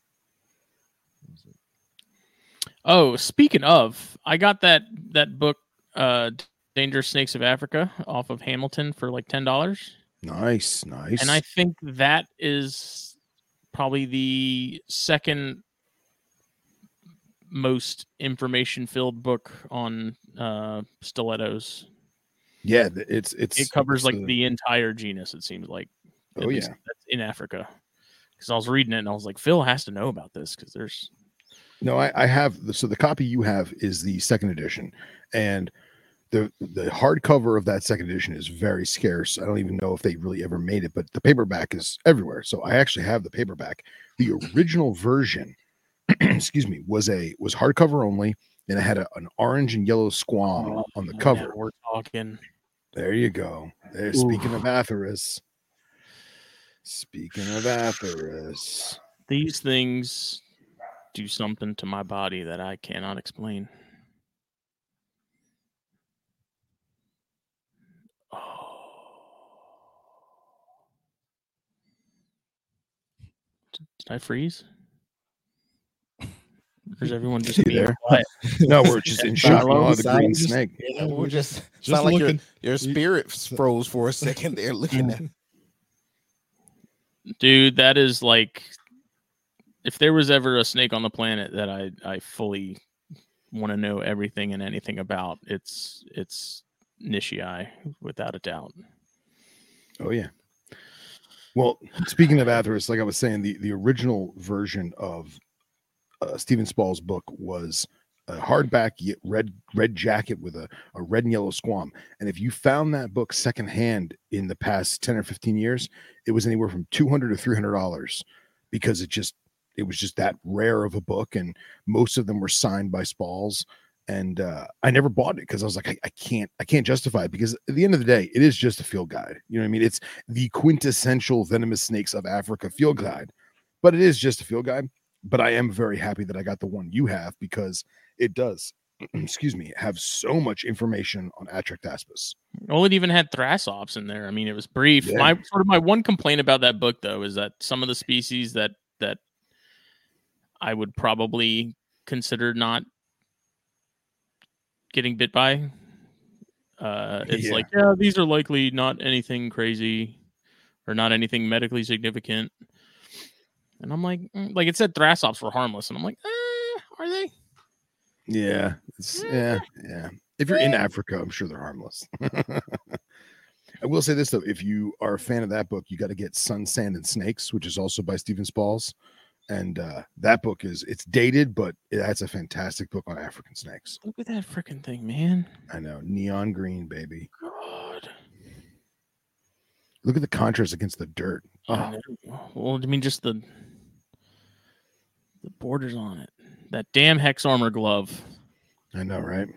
Oh, speaking of, I got that that book, uh, Dangerous Snakes of Africa, off of Hamilton for like ten dollars, Nice, nice. and I think that is probably the second most information filled book on uh, stilettos. yeah, it's it's It covers it's like a- the entire genus. It seems like. Oh, yeah. that's in Africa. Because I was reading it and I was like, Phil has to know about this because there's No, I, I have the, so the copy you have is the second edition, and the the hardcover of that second edition is very scarce. I don't even know if they really ever made it, but the paperback is everywhere. So I actually have the paperback. The original version, excuse me, was a was hardcover only, and it had a, an orange and yellow squam oh, on the Oh, cover. we're talking. There you go. There. Speaking of Atheris. Speaking of Atheris. These things do something to my body that I cannot explain. Oh. Did did I freeze? Or is everyone just You there? No, we're just in shock. Silo, Oh, the green just- snake. Yeah, we're just, Just sound like your, your spirit froze for a second there looking at Dude, that is like if there was ever a snake on the planet that I I fully want to know everything and anything about, it's it's Nitschei without a doubt. Oh yeah. Well, speaking of Atheris, like I was saying, the the original version of uh, Stephen Spawls' book was a hardback red red jacket with a, a red and yellow squam. And if you found that book secondhand in the past ten or fifteen years, it was anywhere from two hundred to three hundred dollars because it just it was just that rare of a book, and most of them were signed by Spawls. And uh, I never bought it because I was like, I, I can't, I can't justify it because at the end of the day, it is just a field guide. You know what I mean? It's the quintessential venomous snakes of Africa field guide, but it is just a field guide. But I am very happy that I got the one you have because it does, excuse me, have so much information on Atractaspis. Well, it even had Thrasops in there. I mean, it was brief. Yeah. My sort of my one complaint about that book though is that some of the species that that I would probably consider not getting bit by. Uh, it's Yeah. like, yeah, these are likely not anything crazy or not anything medically significant. And I'm like, mm, like it said, Thrasops were harmless, and I'm like, eh, are they? Yeah, it's, yeah, yeah. If you're in Africa, I'm sure they're harmless. I will say this though: if you are a fan of that book, you got to get Sun, Sand, and Snakes, which is also by Stephen Spawls, and uh, that book is it's dated, but that's a fantastic book on African snakes. Look at that freaking thing, man. I know, neon green, baby. God. Look at the contrast against the dirt. Oh. Well, I mean, just the the borders on it. That damn hex armor glove. I know, right?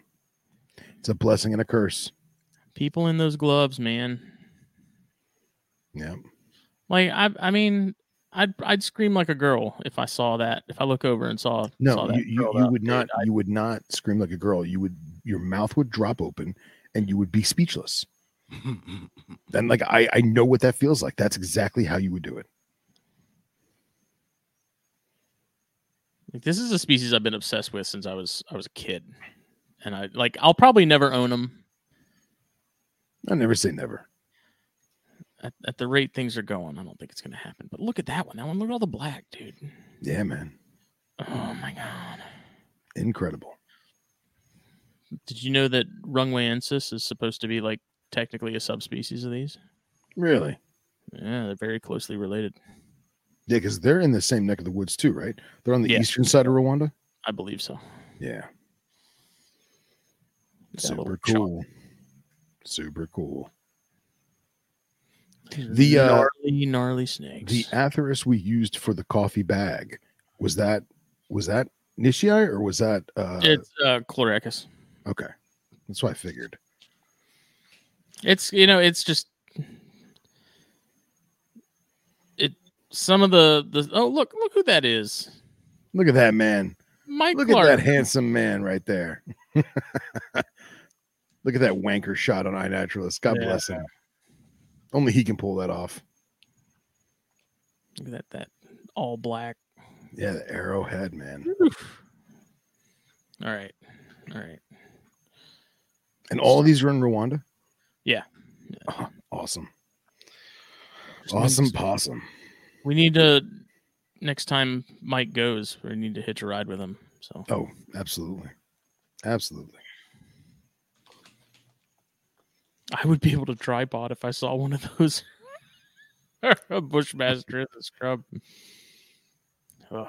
It's a blessing and a curse. People in those gloves, man. Yeah. Like I, I mean, I'd I'd scream like a girl if I saw that. If I look over and saw saw No, that you, you, you would not I- you would not scream like a girl. You would your mouth would drop open and you would be speechless. And like I I know what that feels like. That's exactly how you would do it. like, this is a species I've been obsessed with since I was I was a kid, and I like I'll probably never own them I never say never. At, at the rate things are going. I don't think it's gonna happen. But look at that one. That one. Look at all the black, dude. Yeah, man. Oh my god. Incredible. Did you know that Rungweensis is supposed to be like technically a subspecies of these? Really? Yeah, they're very closely related. Yeah, because they're in the same neck of the woods too, right? They're on the Yeah. eastern side of Rwanda. I believe so. Yeah. Super cool. Super cool. The, uh, gnarly, gnarly snakes. The Atheris we used for the coffee bag was that was that Nitschei or was that uh it's uh, Chlorechis. okay? That's what I figured. It's you know, it's just it. Some of the the oh look look who that is, Look at that man. Mike Look Clark. at that handsome man right there. Look at that wanker shot on iNaturalist. God Yeah. bless him. Only he can pull that off. Look at that that all black. Yeah, the arrowhead, man. All right, all right. And all of these are in Rwanda? Yeah. Oh, awesome. Awesome possum. We need to next time Mike goes, we need to hitch a ride with him. So Oh, absolutely. Absolutely. I would be able to tripod if I saw one of those. a bushmaster in the scrub. Oh,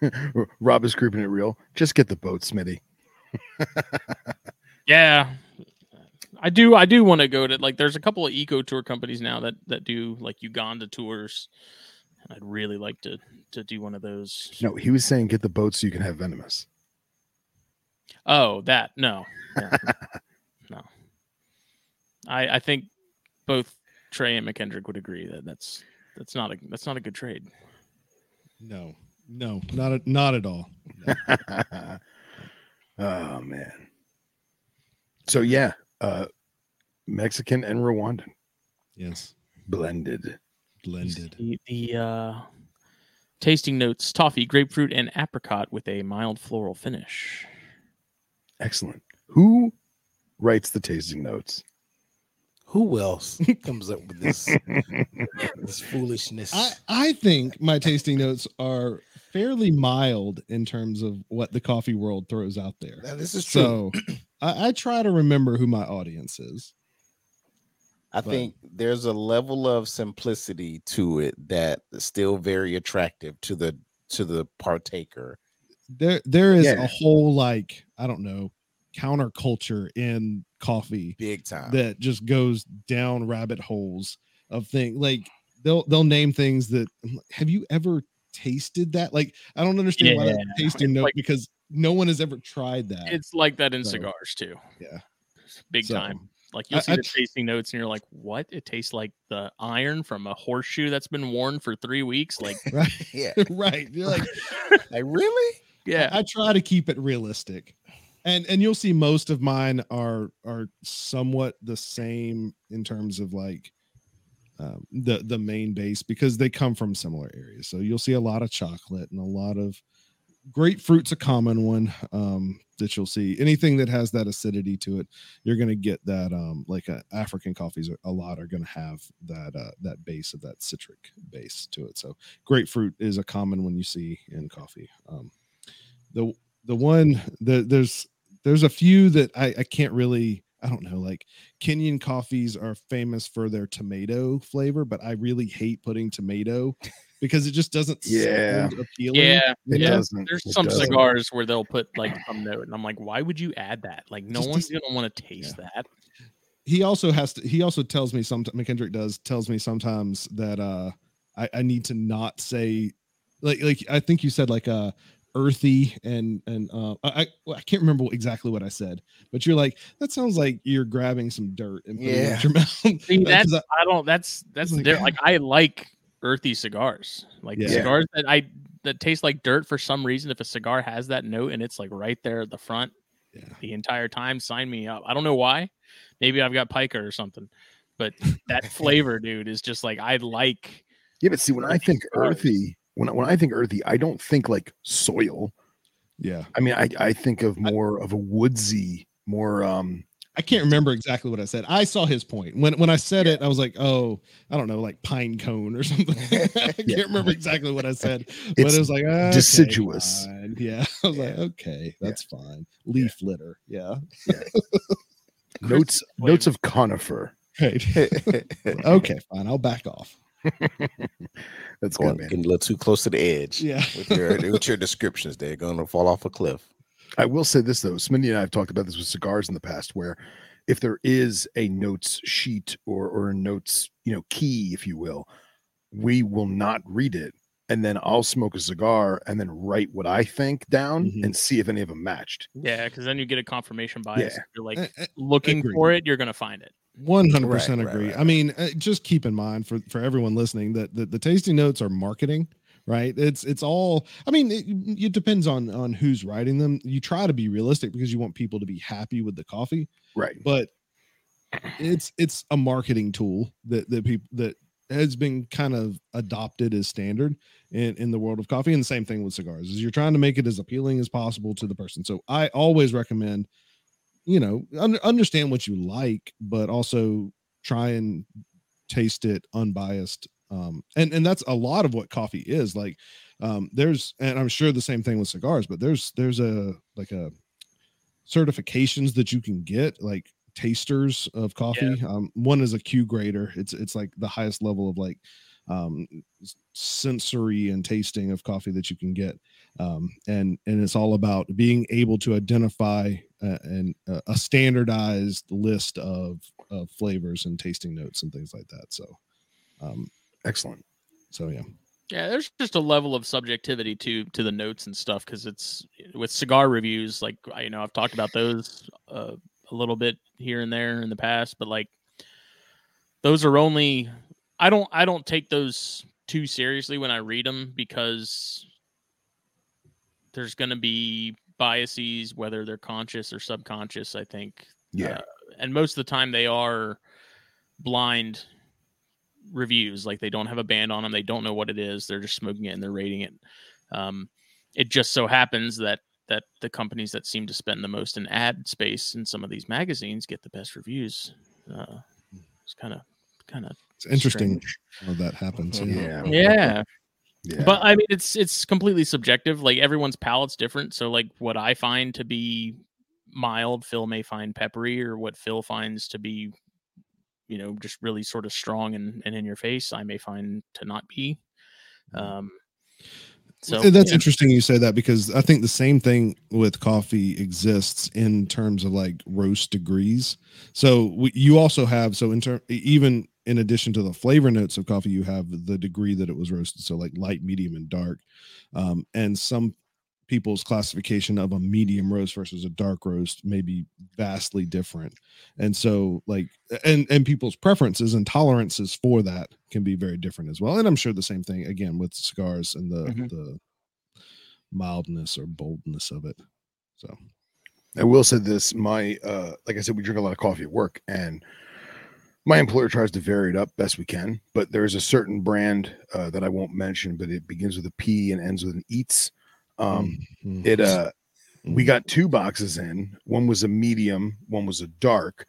Rob is creeping it real. Just get the boat, Smitty. yeah. I do I do want to go to like there's a couple of eco tour companies now that that do like Uganda tours. And I'd really like to to do one of those. No, he was saying get the boat so you can have venomous. Oh, that no. Yeah. No. I I think both Trey and McKendrick would agree that that's that's not a that's not a good trade. No, no, not at, not at all. oh man. So yeah, uh Mexican and Rwandan Yes, blended. blended. The, the uh, tasting notes: toffee, grapefruit, and apricot with a mild floral finish. Excellent. Who writes the tasting notes? Who else comes up with this this foolishness? I, I think my tasting notes are fairly mild in terms of what the coffee world throws out there. Now, this is true. So I, I try to remember who my audience is. I but- think there's a level of simplicity to it that is still very attractive to the to the partaker. There there is Yeah. a whole like, I don't know, counterculture in coffee Big time. that just goes down rabbit holes of things like they'll they'll name things that have you ever tasted that like i don't understand why that's a tasting it's note like- because no one has ever tried that It's like that in So, cigars too. yeah. big So, time. Like you'll see I the tr- tasting notes, and you're like, "What? It tastes like the iron from a horseshoe that's been worn for three weeks." Like, right yeah. right you're like Like really? yeah, i try to keep it realistic and and you'll see most of mine are are somewhat the same in terms of like um, the the main base because they come from similar areas. So you'll see a lot of chocolate and a lot of grapefruit's a common one um, that you'll see. Anything that has that acidity to it, you're going to get that. Um, like uh, African coffees, a lot are going to have that uh, that base of that citric base to it. So grapefruit is a common one you see in coffee. Um, the the one that there's there's a few that I, I can't really I don't know, like Kenyan coffees are famous for their tomato flavor, but I really hate putting tomato because it just doesn't Yeah. sound appealing. Yeah, It yeah. doesn't. There's it some doesn't. cigars where they'll put like some note, and I'm like, why would you add that? Like, no Just one's does- gonna want to taste that. He also has to he also tells me sometimes McKendrick does tells me sometimes that uh I, I need to not say like like I think you said like uh earthy and and uh I I, can't remember exactly what I said, but you're like that sounds like you're grabbing some dirt and putting it Yeah. in your mouth. See, that's I- I don't. That's that's like, the like I like earthy cigars, like Yeah. cigars that I that taste like dirt for some reason. If a cigar has that note and it's like right there at the front yeah. the entire time, sign me up. I don't know why. Maybe I've got pica or something, but that flavor, dude, is just like I like. Yeah, but see, when I think cigars. earthy, when I- when I think earthy, I don't think like soil. Yeah. I mean, I I think of more of a woodsy, more um. I can't remember exactly what I said. I saw his point when when I said it. I was like, "Oh, I don't know, like pine cone or something." I can't remember exactly what I said, but it was like okay, deciduous. fine. Yeah, I was like, "Okay, that's fine." Leaf litter. Yeah, notes notes of conifer. right. okay, fine. I'll back off. That's Going, good, man. getting a little too close to the edge Yeah, with your with your descriptions. They're going to fall off a cliff. I will say this though, Smitty and I have talked about this with cigars in the past, where if there is a notes sheet or or a notes, you know, key, if you will, we will not read it, and then I'll smoke a cigar and then write what I think down Mhm. and see if any of them matched. Yeah, because then you get a confirmation bias. Yeah. You're like looking agreed. for it, you're gonna find it. One hundred percent Right, right, agree. I mean, uh, just keep in mind for for everyone listening that the, the tasting notes are marketing, right? It's it's all. I mean, it, it depends on on who's writing them. You try to be realistic because you want people to be happy with the coffee, Right. but it's it's a marketing tool that that people that has been kind of adopted as standard in in the world of coffee and the same thing with cigars is you're trying to make it as appealing as possible to the person so i always recommend you know un- understand what you like but also try and taste it unbiased um and and that's a lot of what coffee is like um there's and i'm sure the same thing with cigars but there's there's a like a certifications that you can get like tasters of coffee um one is a q grader it's it's like the highest level of like um sensory and tasting of coffee that you can get um and and it's all about being able to identify uh, and uh, a standardized list of of flavors and tasting notes and things like that so um Excellent. so yeah Yeah, there's just a level of subjectivity to to the notes and stuff because it's with cigar reviews. Like I- you know, I've talked about those uh, a little bit here and there in the past, but like those are only. I don't I don't take those too seriously when I read them because there's going to be biases, whether they're conscious or subconscious. I think Yeah. uh, and most of the time they are blind reviews like they don't have a band on them they don't know what it is they're just smoking it and they're rating it um, it just so happens that that the companies that seem to spend the most in ad space in some of these magazines get the best reviews uh, it's kind of kind of it's interesting how that happens Yeah. yeah Yeah. But I mean, it's it's completely subjective. Like everyone's palate's different. So like what I find to be mild, Phil may find peppery, or what Phil finds to be, you know, just really sort of strong and, and in your face, I may find to not be. Um, so that's yeah. interesting you say that because I think the same thing with coffee exists in terms of like roast degrees. So we, you also have so in term even in addition to the flavor notes of coffee, you have the degree that it was roasted. So like light, medium, and dark. Um, and some people's classification of a medium roast versus a dark roast may be vastly different. And so like and and people's preferences and tolerances for that can be very different as well. And I'm sure the same thing again with cigars and the Mhm. the mildness or boldness of it. So I will say this: my uh, like I said, we drink a lot of coffee at work, and my employer tries to vary it up best we can, but there's a certain brand uh, that I won't mention, but it begins with a P and ends with an Eats. Um, Mhm. it uh, we Mhm. got two boxes in. One was a medium, one was a dark,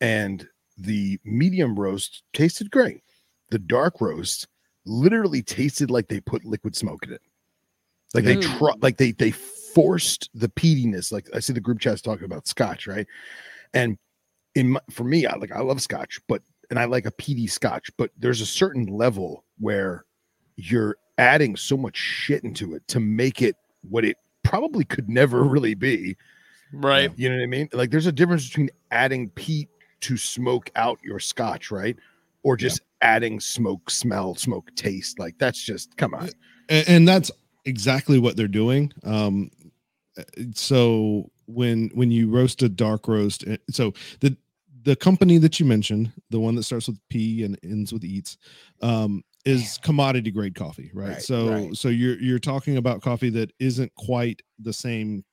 and the medium roast tasted great. The dark roast literally tasted like they put liquid smoke in it. Like they Ooh. try, like they they forced the peatiness. Like I see the group chats talking about scotch, right? And in my, for me, I like I love scotch, but and I like a peaty scotch, but there's a certain level where you're adding so much shit into it to make it what it probably could never really be. Right. You know what I mean? Like there's a difference between adding peat to smoke out your scotch, right? Or just adding smoke smell, smoke taste. Like that's just come on. and, and that's exactly what they're doing um so when when you roast a dark roast uh, so the the company that you mentioned the one that starts with p and ends with eats um is commodity grade coffee right, Right, so right. so you're you're talking about coffee that isn't quite the same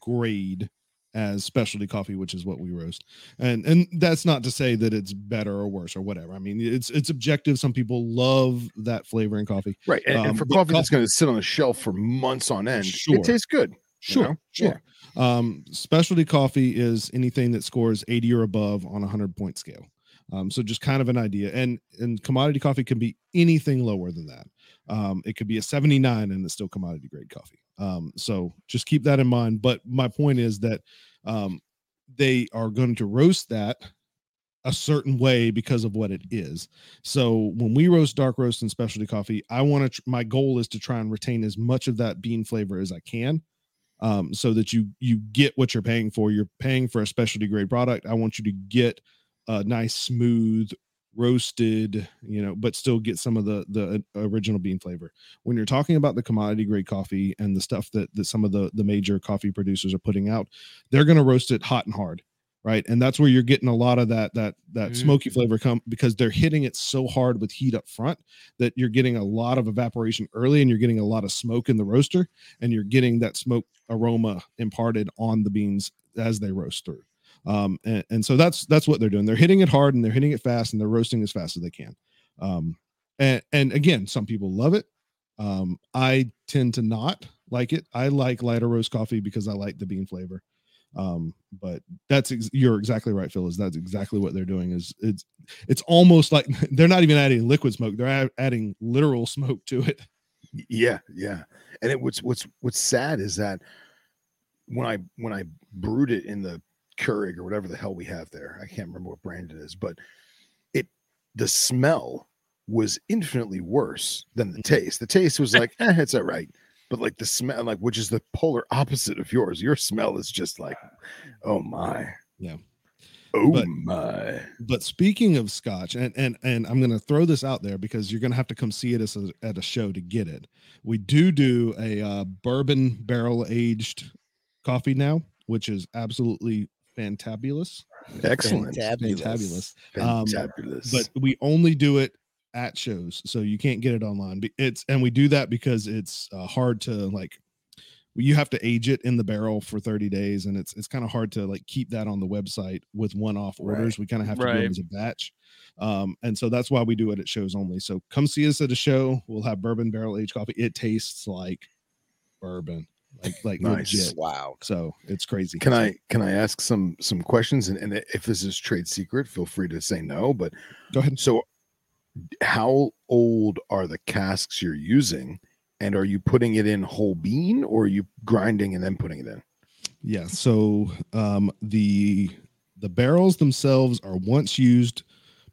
grade as specialty coffee which is what we roast and and that's not to say that it's better or worse or whatever i mean it's it's objective some people love that flavor in coffee Right. And, and Um, for but coffee that's going to sit on a shelf for months on end, Sure. it tastes good. you Sure, know? sure. Um, specialty coffee is anything that scores 80 or above on a 100 point scale. Um, so just kind of an idea. And and commodity coffee can be anything lower than that. Um, it could be a 79 and it's still commodity grade coffee. Um, so just keep that in mind. But my point is that um, they are going to roast that a certain way because of what it is. So when we roast dark roast and specialty coffee, I want to. Tr- my goal is to try and retain as much of that bean flavor as I can, um, so that you you get what you're paying for. You're paying for a specialty grade product. I want you to get a nice smooth roasted, you know, but still get some of the the uh, original bean flavor. When you're talking about the commodity grade coffee and the stuff that that some of the the major coffee producers are putting out, they're going to roast it hot and hard right and that's where you're getting a lot of that that that Mm. smoky flavor come because they're hitting it so hard with heat up front that you're getting a lot of evaporation early and you're getting a lot of smoke in the roaster and you're getting that smoke aroma imparted on the beans as they roast through um and, and so that's that's what they're doing. They're hitting it hard and they're hitting it fast and they're roasting as fast as they can. Um and and again some people love it. Um i tend to not like it. I like lighter roast coffee because i like the bean flavor. Um but that's ex- you're exactly right phil is that's exactly what they're doing is it's it's almost like they're not even adding liquid smoke they're a- adding literal smoke to it. Yeah, yeah. And it what's what's what's sad is that when I when I brewed it in the Keurig or whatever the hell we have there, I can't remember what brand it is, but it the smell was infinitely worse than the taste. The taste was like, eh, it's all right. But like the smell, like which is the polar opposite of yours. Your smell is just like, oh my. Yeah. Oh But- my. but speaking of scotch and and and i'm going to throw this out there because you're going to have to come see it as a, at a show to get it we do do a uh, bourbon barrel aged coffee now which is absolutely fantabulous. Excellent. fantabulous. Um, Fantabulous. but we only do it at shows so you can't get it online. It's and we do that because it's uh, hard to like you have to age it in the barrel for 30 days and it's it's kind of hard to like keep that on the website with one-off Right. orders. We kind of have to do it as a batch. Um and so that's why we do it at shows only. So come see us at a show. We'll have bourbon barrel aged coffee. It tastes like bourbon like like Nice. legit Wow. so it's crazy Can I can I ask some some questions? And, and if this is trade secret, feel free to say no. But go ahead so, how old are the casks you're using? And are you putting it in whole bean, or are you grinding and then putting it in? Yeah. So um, the the barrels themselves are once used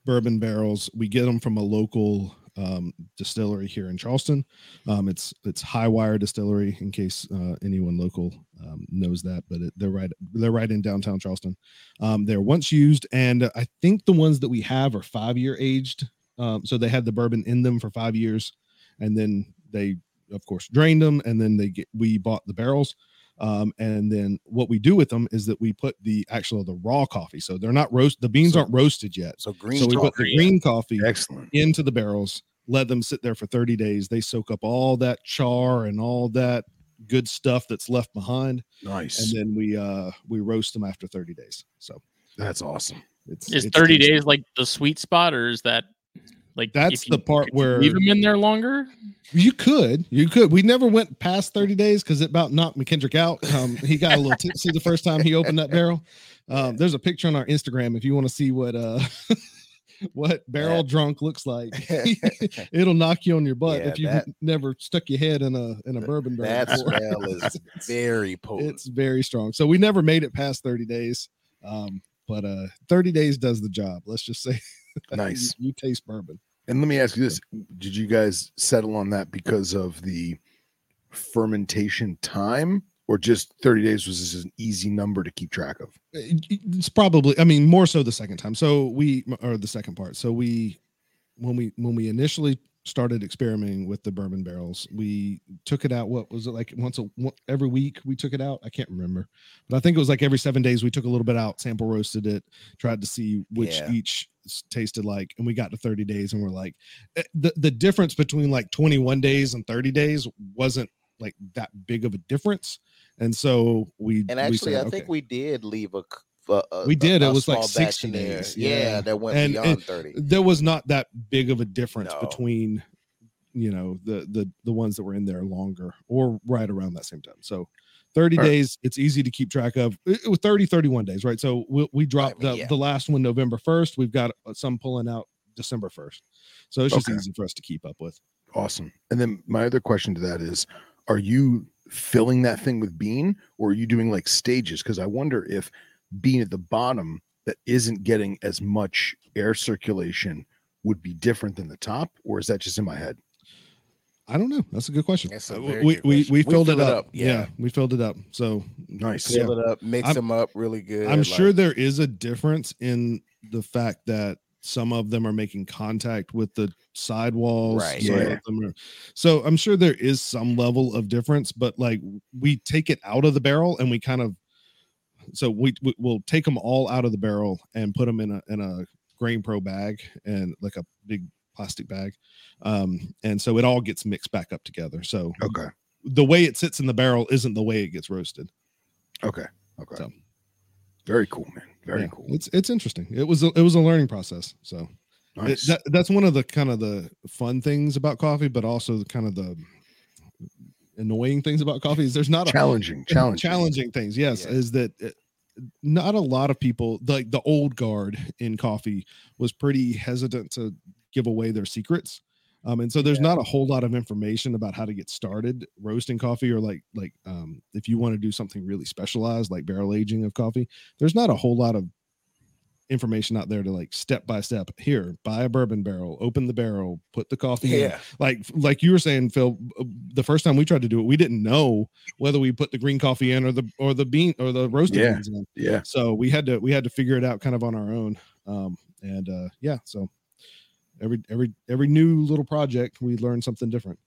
bourbon barrels. We get them from a local um, distillery here in Charleston. Um, it's it's High Wire Distillery, in case uh, anyone local um, knows that. But it, they're right they're right in downtown Charleston. Um, they're once used, and I think the ones that we have are five year aged. Um, so they had the bourbon in them for five years, and then they of course drained them, and then they get we bought the barrels. Um, and then what we do with them is that we put the actual the raw coffee. So they're not roast. The beans So- aren't roasted yet. So green so we put coffee. the green coffee Excellent. into the barrels, let them sit there for 30 days. They soak up all that char and all that good stuff that's left behind, Nice. and then we uh we roast them after 30 days. So That's awesome. It's Is it's 30 tasty. days like the sweet spot, or is that like That's if you- the part where- leave them in there longer? You could, you could. We never went past 30 days because it about knocked McKendrick out. Um, he got a little tipsy the first time he opened that barrel. Um, there's a picture on our Instagram if you want to see what uh what barrel Yeah. drunk looks like. It'll knock you on your butt Yeah, if you've that- never stuck your head in a in a bourbon barrel. That before. smell is very potent. it's very strong. So we never made it past 30 days. Um, but uh 30 days does the job. Let's just say you- Nice. you taste bourbon. And let me ask you this: Did you guys settle on that because of the fermentation time, or just thirty days was just an easy number to keep track of? Uh, it's probably i mean more so the second time so we or the second part so we when we when we initially started experimenting with the bourbon barrels we took it out what was it like once a every week we took it out i can't remember but i think it was like every seven days we took a little bit out sample roasted it tried to see which Yeah. each tasted like and we got to 30 days and we're like eh, the, the difference between like 21 days and 30 days wasn't like that big of a difference and so we and we actually, said, I think we did leave a. c- a- a- We did, a- it was like small 60 days, Yeah, yeah. that went And- beyond and 30. there was not that big of a difference No. between you know the the the ones that were in there longer or right around that same time so 30 All right. days it's easy to keep track of it was 30 31 days right so we, we dropped mean, the, yeah. the last one november 1st we've got uh, some pulling out december 1st so it's just Okay. easy for us to keep up with Awesome. And then my other question to that is: Are you filling that thing with bean, or are you doing like stages? Because I wonder if bean at the bottom that isn't getting as much air circulation would be different than the top, or is that just in my head? i don't know that's a good question a Uh, we, good we question. we We filled it fill it up, up, yeah. yeah. we filled it up so Nice. Yeah. Fill it up, mix I'm- them up really good. I'm like- sure there is a difference in the fact that some of them are making contact with the sidewalls. Right. some Yeah. are- so I'm sure there is some level of difference, but like we take it out of the barrel and we kind of so we, we will take them all out of the barrel and put them in a in a GrainPro bag and like a big plastic bag. Um, and so it all gets mixed back up together. So Okay. the way it sits in the barrel isn't the way it gets roasted. Okay. Okay. So Very cool, man. Very yeah, cool. It's it's interesting. It was a, it was a learning process. So it- Nice. that, that's one of the kind of the fun things about coffee, but also the kind of the annoying things about coffee is there's not a challenging, challenging. challenging things. Yes, Yeah. is that uh, not a lot of people like the old guard in coffee was pretty hesitant to give away their secrets. Um, and so there's not a whole lot of information about how to get started roasting coffee or like like um, if you want to do something really specialized like barrel aging of coffee there's not a whole lot of information out there to like step by step here buy a bourbon barrel open the barrel put the coffee in Yeah. like like you were saying phil uh, the first time we tried to do it we didn't know whether we put the green coffee in or the or the bean or the roasted Yeah. beans in Yeah. so we had to we had to figure it out kind of on our own um and uh yeah so every every every new little project we learn something different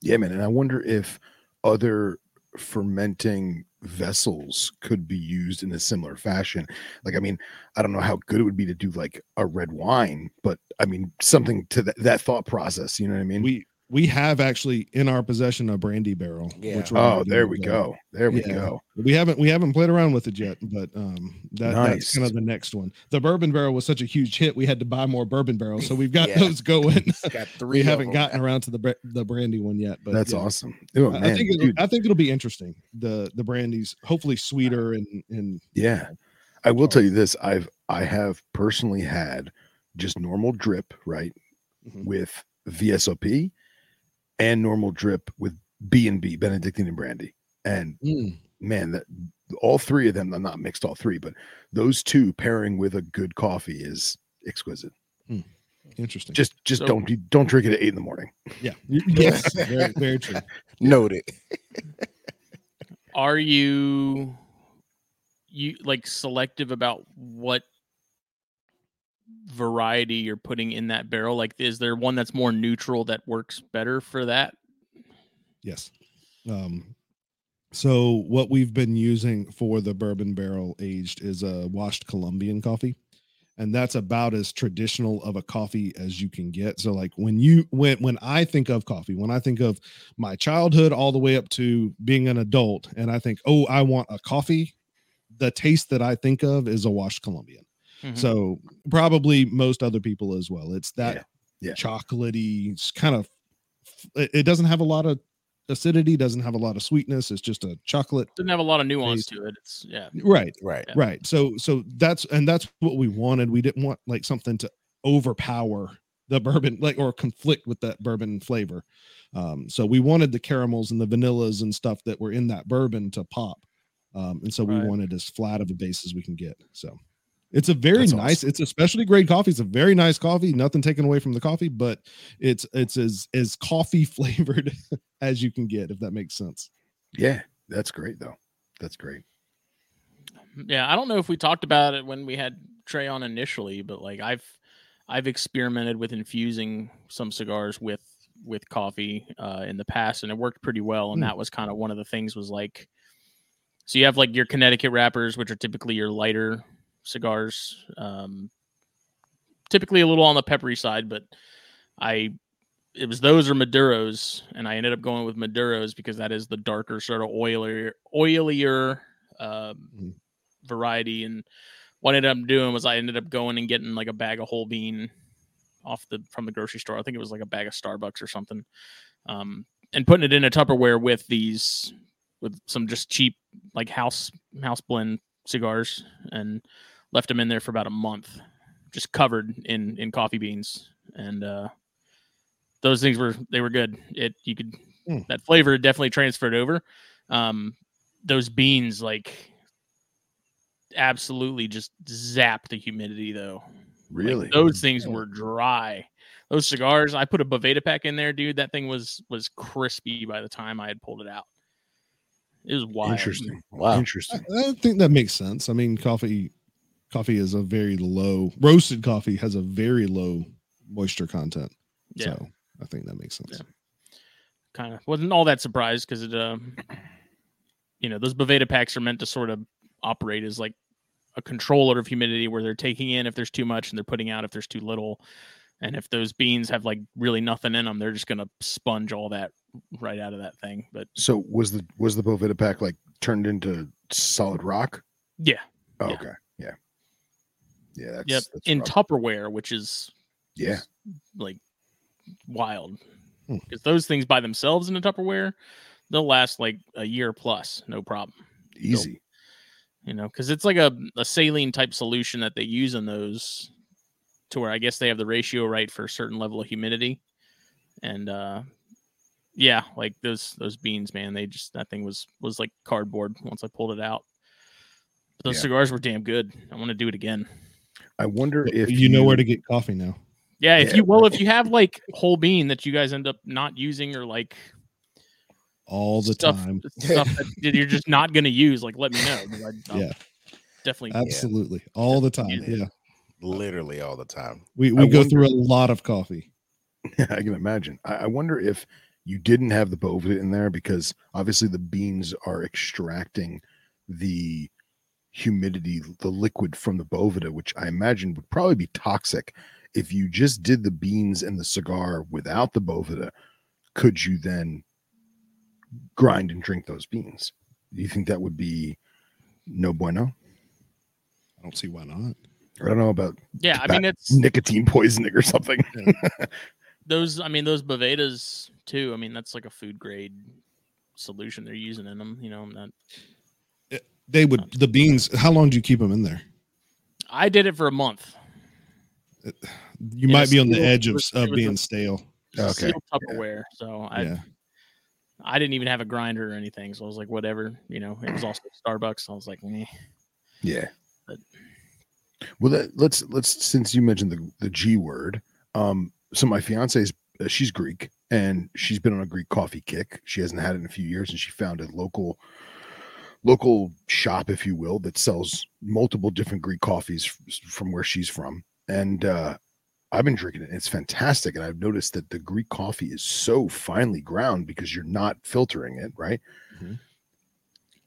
Yeah, man. And I wonder if other fermenting vessels could be used in a similar fashion. Like, I mean, I don't know how good it would be to do like a red wine, but I mean, something to that, that thought process. You know what I mean? we we have actually in our possession a brandy barrel Yeah. we're oh, there we go. There we Yeah. go. we haven't we haven't played around with it yet but um that, that's kind of the next one the bourbon barrel was such a huge hit we had to buy more bourbon barrels so we've got Yeah. those going got three. we haven't them. gotten around to the the brandy one yet but That's yeah. awesome. Oh, I- man, I think it'll, I think it'll be interesting. The the brandy's hopefully sweeter and and yeah. I will tell you this. I've I have personally had just normal drip, right? Mhm. With VSOP and normal drip with B and B, Benedictine and brandy. And Mm, man, that all three of them, I'm not mixed all three, but those two pairing with a good coffee is exquisite. interesting. Just just So- don't don't drink it at eight in the morning. yeah, yes, very very true. Noted. Are you you like selective about what variety you're putting in that barrel? Like, is there one that's more neutral that works better for that? Yes. Um, so what we've been using for the bourbon barrel aged is a washed Colombian coffee. And that's about as traditional of a coffee as you can get. So like when you when when I think of coffee, when I think of my childhood all the way up to being an adult and I think, "Oh, I want a coffee," the taste that I think of is a washed Colombian. Mhm. So probably most other people as well. It's that Yeah, yeah. chocolatey, it's kind of. It it doesn't have a lot of acidity. Doesn't have a lot of sweetness. It's just a chocolate. doesn't have a lot of nuance Taste. to it. It's yeah. Right. Right. Yeah. Right. So so that's and that's what we wanted. We didn't want like something to overpower the bourbon, like or conflict with that bourbon flavor. Um, so we wanted the caramels and the vanillas and stuff that were in that bourbon to pop. Um, and so we wanted as flat of a base as we can get. So it's a very That's nice, awesome. it's a specialty grade coffee. It's a very nice coffee, nothing taken away from the coffee, but it's it's as as coffee flavored as you can get, if that makes sense. Yeah, that's great though. That's great. Yeah, I don't know if we talked about it when we had Trey on initially, but like I've I've experimented with infusing some cigars with with coffee uh, in the past, and it worked pretty well. And Hmm. that was kind of one of the things was like, so you have like your Connecticut wrappers, which are typically your lighter cigars, um, typically a little on the peppery side, but I it was those or Maduros, and I ended up going with Maduros because that is the darker, sort of oilier, oilier um, Mhm. variety. And what I ended up doing was I ended up going and getting like a bag of whole bean off the from the grocery store. I think it was like a bag of Starbucks or something, um, and putting it in a Tupperware with these with some just cheap like house house blend cigars, and left them in there for about a month, just covered in in coffee beans and. uh those things were they were good. It you could Hmm. that flavor definitely transferred over. Um, those beans like absolutely just zapped the humidity though. Like, Really? those things were dry. Those cigars, I put a Boveda pack in there, dude. That thing was was crispy by the time I had pulled it out. It was wild. Interesting. Wow. I, Interesting. I think that makes sense. I mean, coffee coffee is a very low roasted coffee has a very low moisture content. Yeah. So I think that makes sense. Yeah. kind of wasn't all that surprised because it um you know those boveda packs are meant to sort of operate as like a controller of humidity where they're taking in if there's too much and they're putting out if there's too little and if those beans have like really nothing in them they're just gonna sponge all that right out of that thing but So was the was the Boveda pack like turned into solid rock? yeah Oh, Yeah. Okay. Yeah. Yeah. That's, yep that's in tupperware which is Yeah. is, like wild Hmm. because those things by themselves in a tupperware they'll last like a year plus no problem Easy. you know, because it's like a, a saline type solution that they use in those to where I guess they have the ratio right for a certain level of humidity. And uh yeah, like those those beans, man, they just that thing was was like cardboard once I pulled it out. But those Yeah. cigars were damn good. I want to do it again. I wonder if you know where to get coffee now. Yeah, if Yeah. you well, if you have like whole bean that you guys end up not using or like All the stuff, time. stuff that you're just not going to use, like let me know. I, Yeah. definitely. Absolutely. All the time. Yeah. Yeah. Literally all the time. We we I go wonder- through a lot of coffee. I can imagine. I, I wonder if you didn't have the Boveda in there because obviously the beans are extracting the humidity, the liquid from the Boveda, which I imagine would probably be toxic. If you just did the beans and the cigar without the Boveda, could you then grind and drink those beans? Do you think that would be no bueno? I don't see why not. I don't know about Yeah, I mean it's nicotine poisoning or something. those i mean those bovedas too i mean that's like a food grade solution they're using in them you know that They would the beans. How long do you keep them in there? i did it for a month You In might be on the edge of, was- of being a- stale. Okay, sealed tupperware so i yeah. i didn't even have a grinder or anything so i was like whatever you know it was also starbucks i was like Meh. Yeah. But- Well, that, let's let's since you mentioned the the G word. Um, so my fiance's uh, she's Greek and she's been on a Greek coffee kick. She hasn't had it in a few years, and she found a local local shop, if you will, that sells multiple different Greek coffees from where she's from. And uh, I've been drinking it. It's fantastic, and I've noticed that the Greek coffee is so finely ground because you're not filtering it, right? Mhm.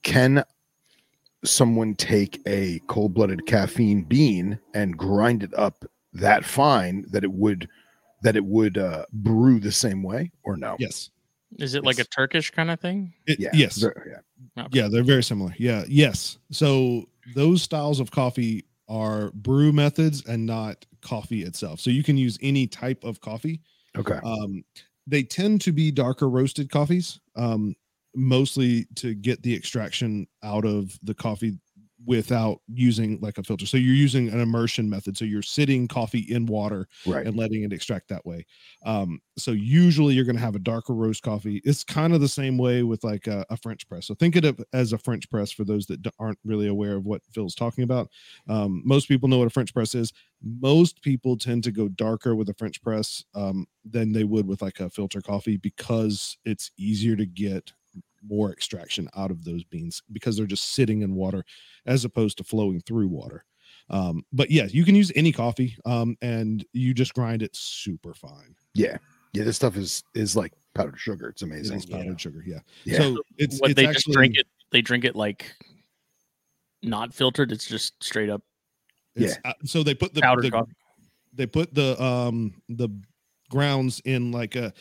Can someone take a cold-blooded caffeine bean and grind it up that fine that it would that it would uh, brew the same way or no? Yes. Is it like a turkish kind of thing It- Yeah. Yes. Ver- yeah. Yeah, they're very similar. Yeah, yes. So those styles of coffee are brew methods and not coffee itself. So you can use any type of coffee. Okay. Um, they tend to be darker roasted coffees, um, mostly to get the extraction out of the coffee without using like a filter. So you're using an immersion method. So you're sitting coffee in water Right. and letting it extract that way. Um, so usually you're going to have a darker roast coffee. It's kind of the same way with like a, a French press. So think of it as a French press for those that aren't really aware of what Phil's talking about. Um, most people know what a French press is. Most people tend to go darker with a French press um, than they would with like a filter coffee because it's easier to get more extraction out of those beans because they're just sitting in water as opposed to flowing through water. Um, but yes, you can use any coffee um, and you just grind it super fine. Yeah. Yeah. This stuff is is like powdered sugar. It's amazing. is powdered sugar. Yeah. Yeah. So it's, what it's they actually, just drink it. They drink it like not filtered. It's just straight up it's- uh, so they put the, powdered the coffee. they put the um the grounds in like a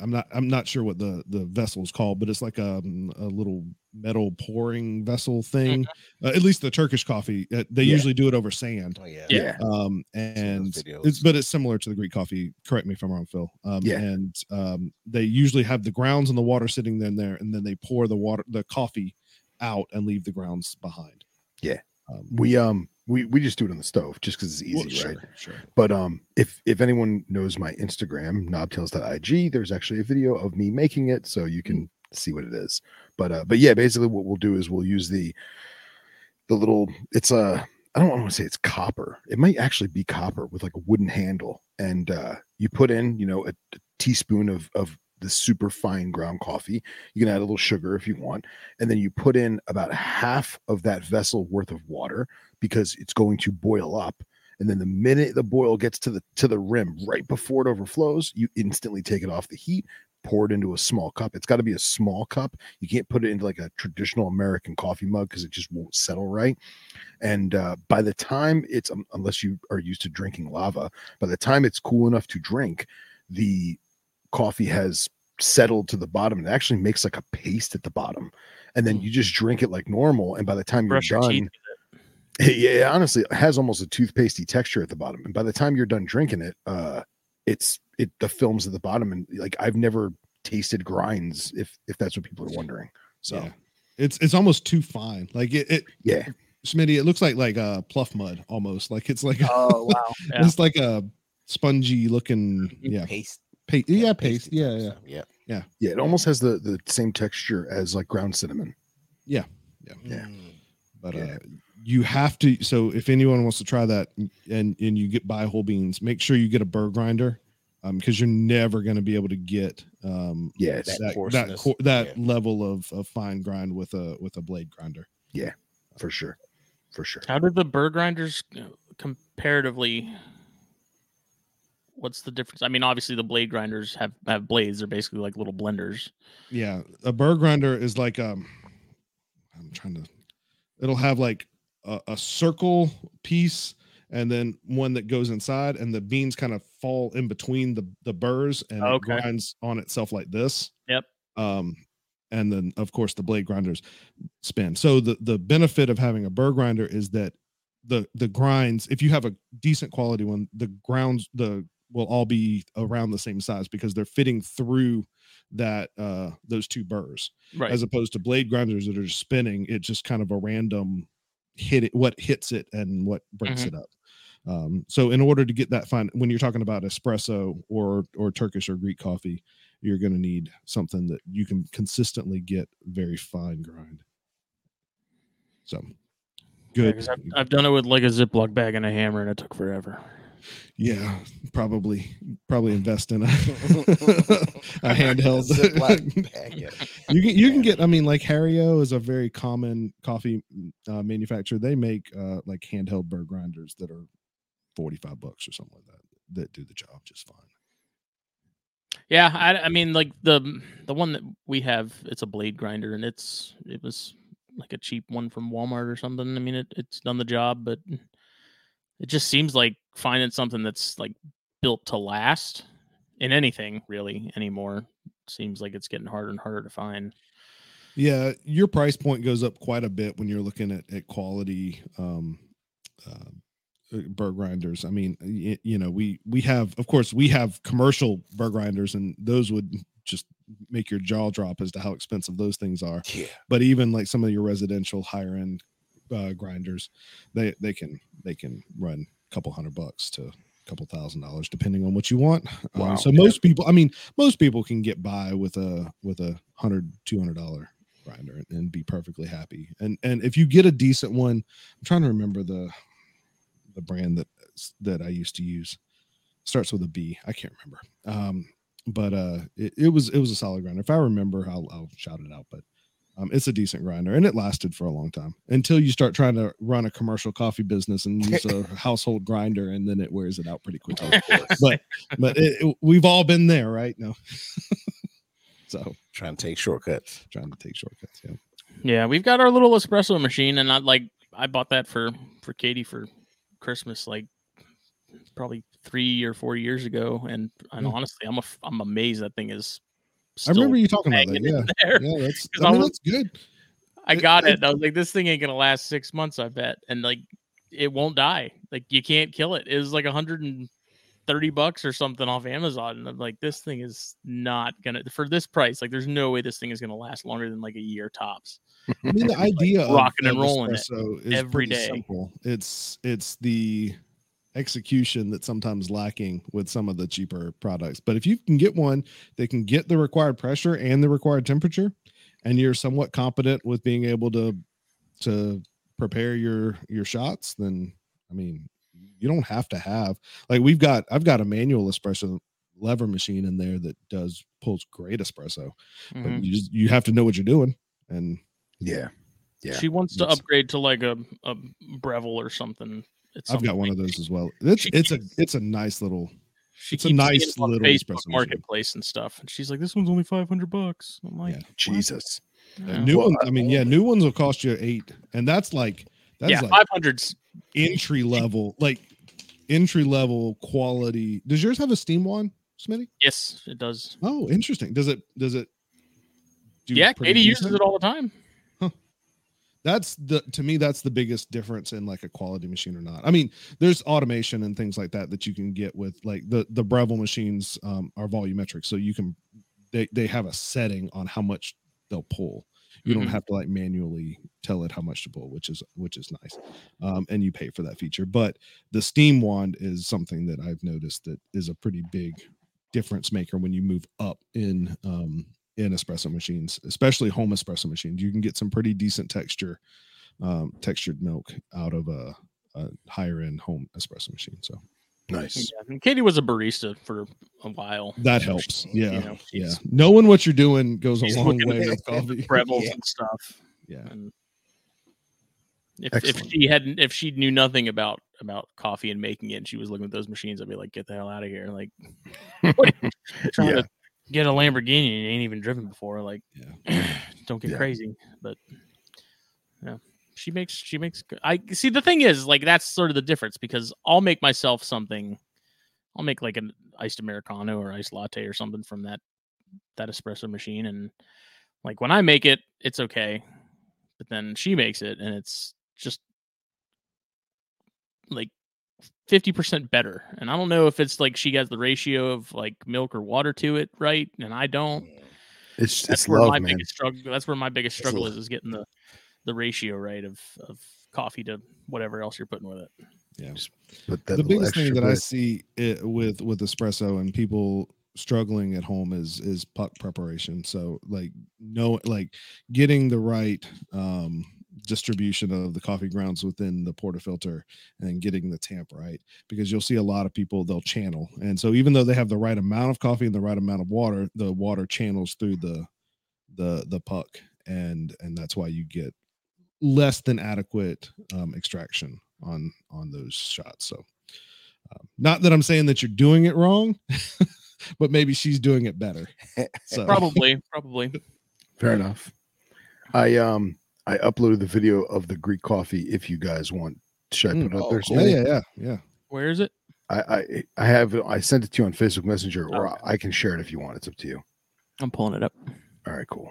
i'm not I'm not sure what the the vessel is called, but it's like a, a little metal pouring vessel thing. Uh, at least the Turkish coffee, uh, they Yeah. usually do it over sand. Oh yeah. Yeah. um and it's but it's similar to the greek coffee correct me if i'm wrong phil um Yeah. and um they usually have the grounds and the water sitting in there and then they pour the water the coffee out and leave the grounds behind Yeah. um, We um we we just do it on the stove just because it's easy, well, sure, right? sure But um, if if anyone knows my Instagram, knobtails.ig, there's actually a video of me making it, so you can see what it is. But uh, but yeah, basically what we'll do is we'll use the the little. It's a I don't want to say it's copper. It might actually be copper with like a wooden handle, and uh, you put in you know a, a teaspoon of of the super fine ground coffee. You can add a little sugar if you want, and then you put in about half of that vessel worth of water because it's going to boil up and then the minute the boil gets to the to the rim right before it overflows you instantly take it off the heat pour it into a small cup. It's got to be a small cup. You can't put it into like a traditional american coffee mug because it just won't settle right. And uh, by the time it's um, unless you are used to drinking lava by the time it's cool enough to drink the coffee has settled to the bottom it actually makes like a paste at the bottom and then Mm. you just drink it like normal and by the time you're Brush done teeth. yeah, honestly, it has almost a toothpastey texture at the bottom. And by the time you're done drinking it, uh, it's it the films at the bottom, and like I've never tasted grinds, if if that's what people are wondering. So yeah it's it's almost too fine like it, it yeah, smitty it looks like like uh pluff mud almost like it's like Oh wow! Yeah. it's like a spongy looking yeah Paste. Paste yeah pasty paste yeah type yeah Yeah. yeah, it almost has the the same texture as like ground cinnamon. Yeah. yeah, yeah. but Yeah. uh you have to so if anyone wants to try that and and you get buy whole beans make sure you get a burr grinder um because you're never going to be able to get um Yeah, That that that, coarseness, that yeah. level of, of fine grind with a with a blade grinder Yeah, for sure, for sure. How did the burr grinders uh, comparatively? What's the difference? I mean, obviously the blade grinders have have blades. They're basically like little blenders. yeah a burr grinder is like um i'm trying to it'll have like a, a circle piece and then one that goes inside and the beans kind of fall in between the the burrs and Okay. it grinds on itself like this Yep. um and then of course the blade grinders spin so the the benefit of having a burr grinder is that the the grinds if you have a decent quality one the grounds the will all be around the same size because they're fitting through that uh those two burrs Right. as opposed to blade grinders that are just spinning it just kind of a random hit it what hits it and what breaks Mhm. it up um so in order to get that fine when you're talking about espresso or or turkish or greek coffee you're going to need something that you can consistently get very fine grind so Yeah, I've, I've done it with like a Ziploc bag and a hammer, and it took forever. Yeah probably probably invest in a, a handheld. Ziploc you can you can get i mean like Hario is a very common coffee uh, manufacturer. They make uh like handheld burr grinders that are 45 bucks or something like that that do the job just fine. Yeah, I, I mean, like the the one that we have, it's a blade grinder, and it's it was like a cheap one from Walmart or something. I mean, it, it's done the job, but it just seems like finding something that's like built to last in anything really anymore seems like it's getting harder and harder to find. yeah your price point goes up quite a bit when you're looking at, at quality um uh, uh, burr grinders. I mean, y- you know, we we have, of course, we have commercial burr grinders, and those would just make your jaw drop as to how expensive those things are. Yeah. But even like some of your residential higher end uh, grinders, they they can they can run a couple hundred bucks to a couple thousand dollars depending on what you want. Um, Wow. so most people, I mean, most people can get by with a with a hundred two hundred dollar grinder and, and be perfectly happy. And and if you get a decent one, I'm trying to remember the the brand that that I used to use. Starts with a B. I can't remember. Um, but uh, it, it was it was a solid grinder. If I remember, I'll, I'll shout it out. But um, it's a decent grinder, and it lasted for a long time until you start trying to run a commercial coffee business and use a household grinder, and then it wears it out pretty quickly. but but it, it- we've all been there, right? No. so Trying to take shortcuts. trying to take shortcuts. Yeah. Yeah, we've got our little espresso machine, and I like I bought that for for Katie for Christmas, like probably three or four years ago. And and Hmm. honestly, I'm a, I'm amazed that thing is. I remember you talking about that. Yeah. there. Yeah, that's I mean, was- that's good. I got it- it. I was like, this thing ain't gonna last six months, I bet. And like, it won't die. Like, you can't kill it. It was like 130 bucks or something off Amazon. And I'm like, this thing is not gonna for this price. Like, there's no way this thing is gonna last longer than like a year tops. I mean, the idea of, rocking and rolling it is every pretty simple. It's it's the execution that's sometimes lacking with some of the cheaper products. But if you can get one that can get the required pressure and the required temperature, and you're somewhat competent with being able to to prepare your your shots, then I mean, you don't have to have like we've got I've got a manual espresso lever machine in there that does pulls great espresso, Mhm. but you just you have to know what you're doing and Yeah. Yeah. She wants to upgrade to like a, a Breville or something. It's I've got one of those as well. It's She it's a it's a nice little. She it's a keeps nice it on little Facebook. Marketplace and stuff, and she's like, "This one's only 500 bucks." I'm like, Yeah. Jesus. yeah. New Well, ones. I mean, yeah, new ones will cost you eight, and that's like that's yeah, like 500's entry level, like entry level quality. Does yours have a steam wand, Smitty? yes, it does. Oh, interesting. Does it? Does it? do yeah, pretty Katie uses it all the time. That's the to me that's the biggest difference in like a quality machine or not. I mean there's automation and things like that that you can get with like the the breville machines um, are volumetric so you can they, they have a setting on how much they'll pull. You Mhm. don't have to like manually tell it how much to pull which is which is nice um, and you pay for that feature. But the steam wand is something that i've noticed that is a pretty big difference maker when you move up in um, in espresso machines, especially home espresso machines. You can get some pretty decent texture, um, textured milk out of a, a higher end home espresso machine. So Nice. Yeah, and Katie was a barista for a while. that helps. she- Yeah. you know, yeah. Knowing what you're doing goes a long way at with coffee. Breville's Yeah. and stuff. Yeah. And if, if she hadn't, if she knew nothing about about coffee and making it, and she was looking at those machines, I'd be like, "Get the hell out of here!" Like, what are you trying Yeah. to get a Lamborghini you ain't even driven before. Like, don't get Yeah. crazy. But yeah, she makes she makes. I see. The thing is, like, that's sort of the difference because I'll make myself something. I'll make like an iced americano or iced latte or something from that that espresso machine, and like when I make it, it's okay. But then she makes it, and it's just like 50% better. And I don't know if it's like she has the ratio of like milk or water to it right, and I don't. It's That's it's where love, my man. biggest struggle. That's where my biggest struggle is is getting the the ratio right of of coffee to whatever else you're putting with it. Yeah. But that the biggest thing extra that I see it with with espresso and people struggling at home is is puck preparation. So like no like getting the right um distribution of the coffee grounds within the portafilter and getting the tamp right because you'll see a lot of people they'll channel and so even though they have the right amount of coffee and the right amount of water the water channels through the the the puck and and that's why you get less than adequate um, extraction on on those shots so um, not that i'm saying that you're doing it wrong but maybe she's doing it better so Probably, probably. Fair enough. I um I uploaded the video of the Greek coffee. If you guys want, should I Mm, put it up oh, there? cool. yeah yeah yeah yeah Where is it? I, I I have I sent it to you on Facebook Messenger, or Okay. I can share it if you want. It's up to you. I'm pulling it up. All right, cool.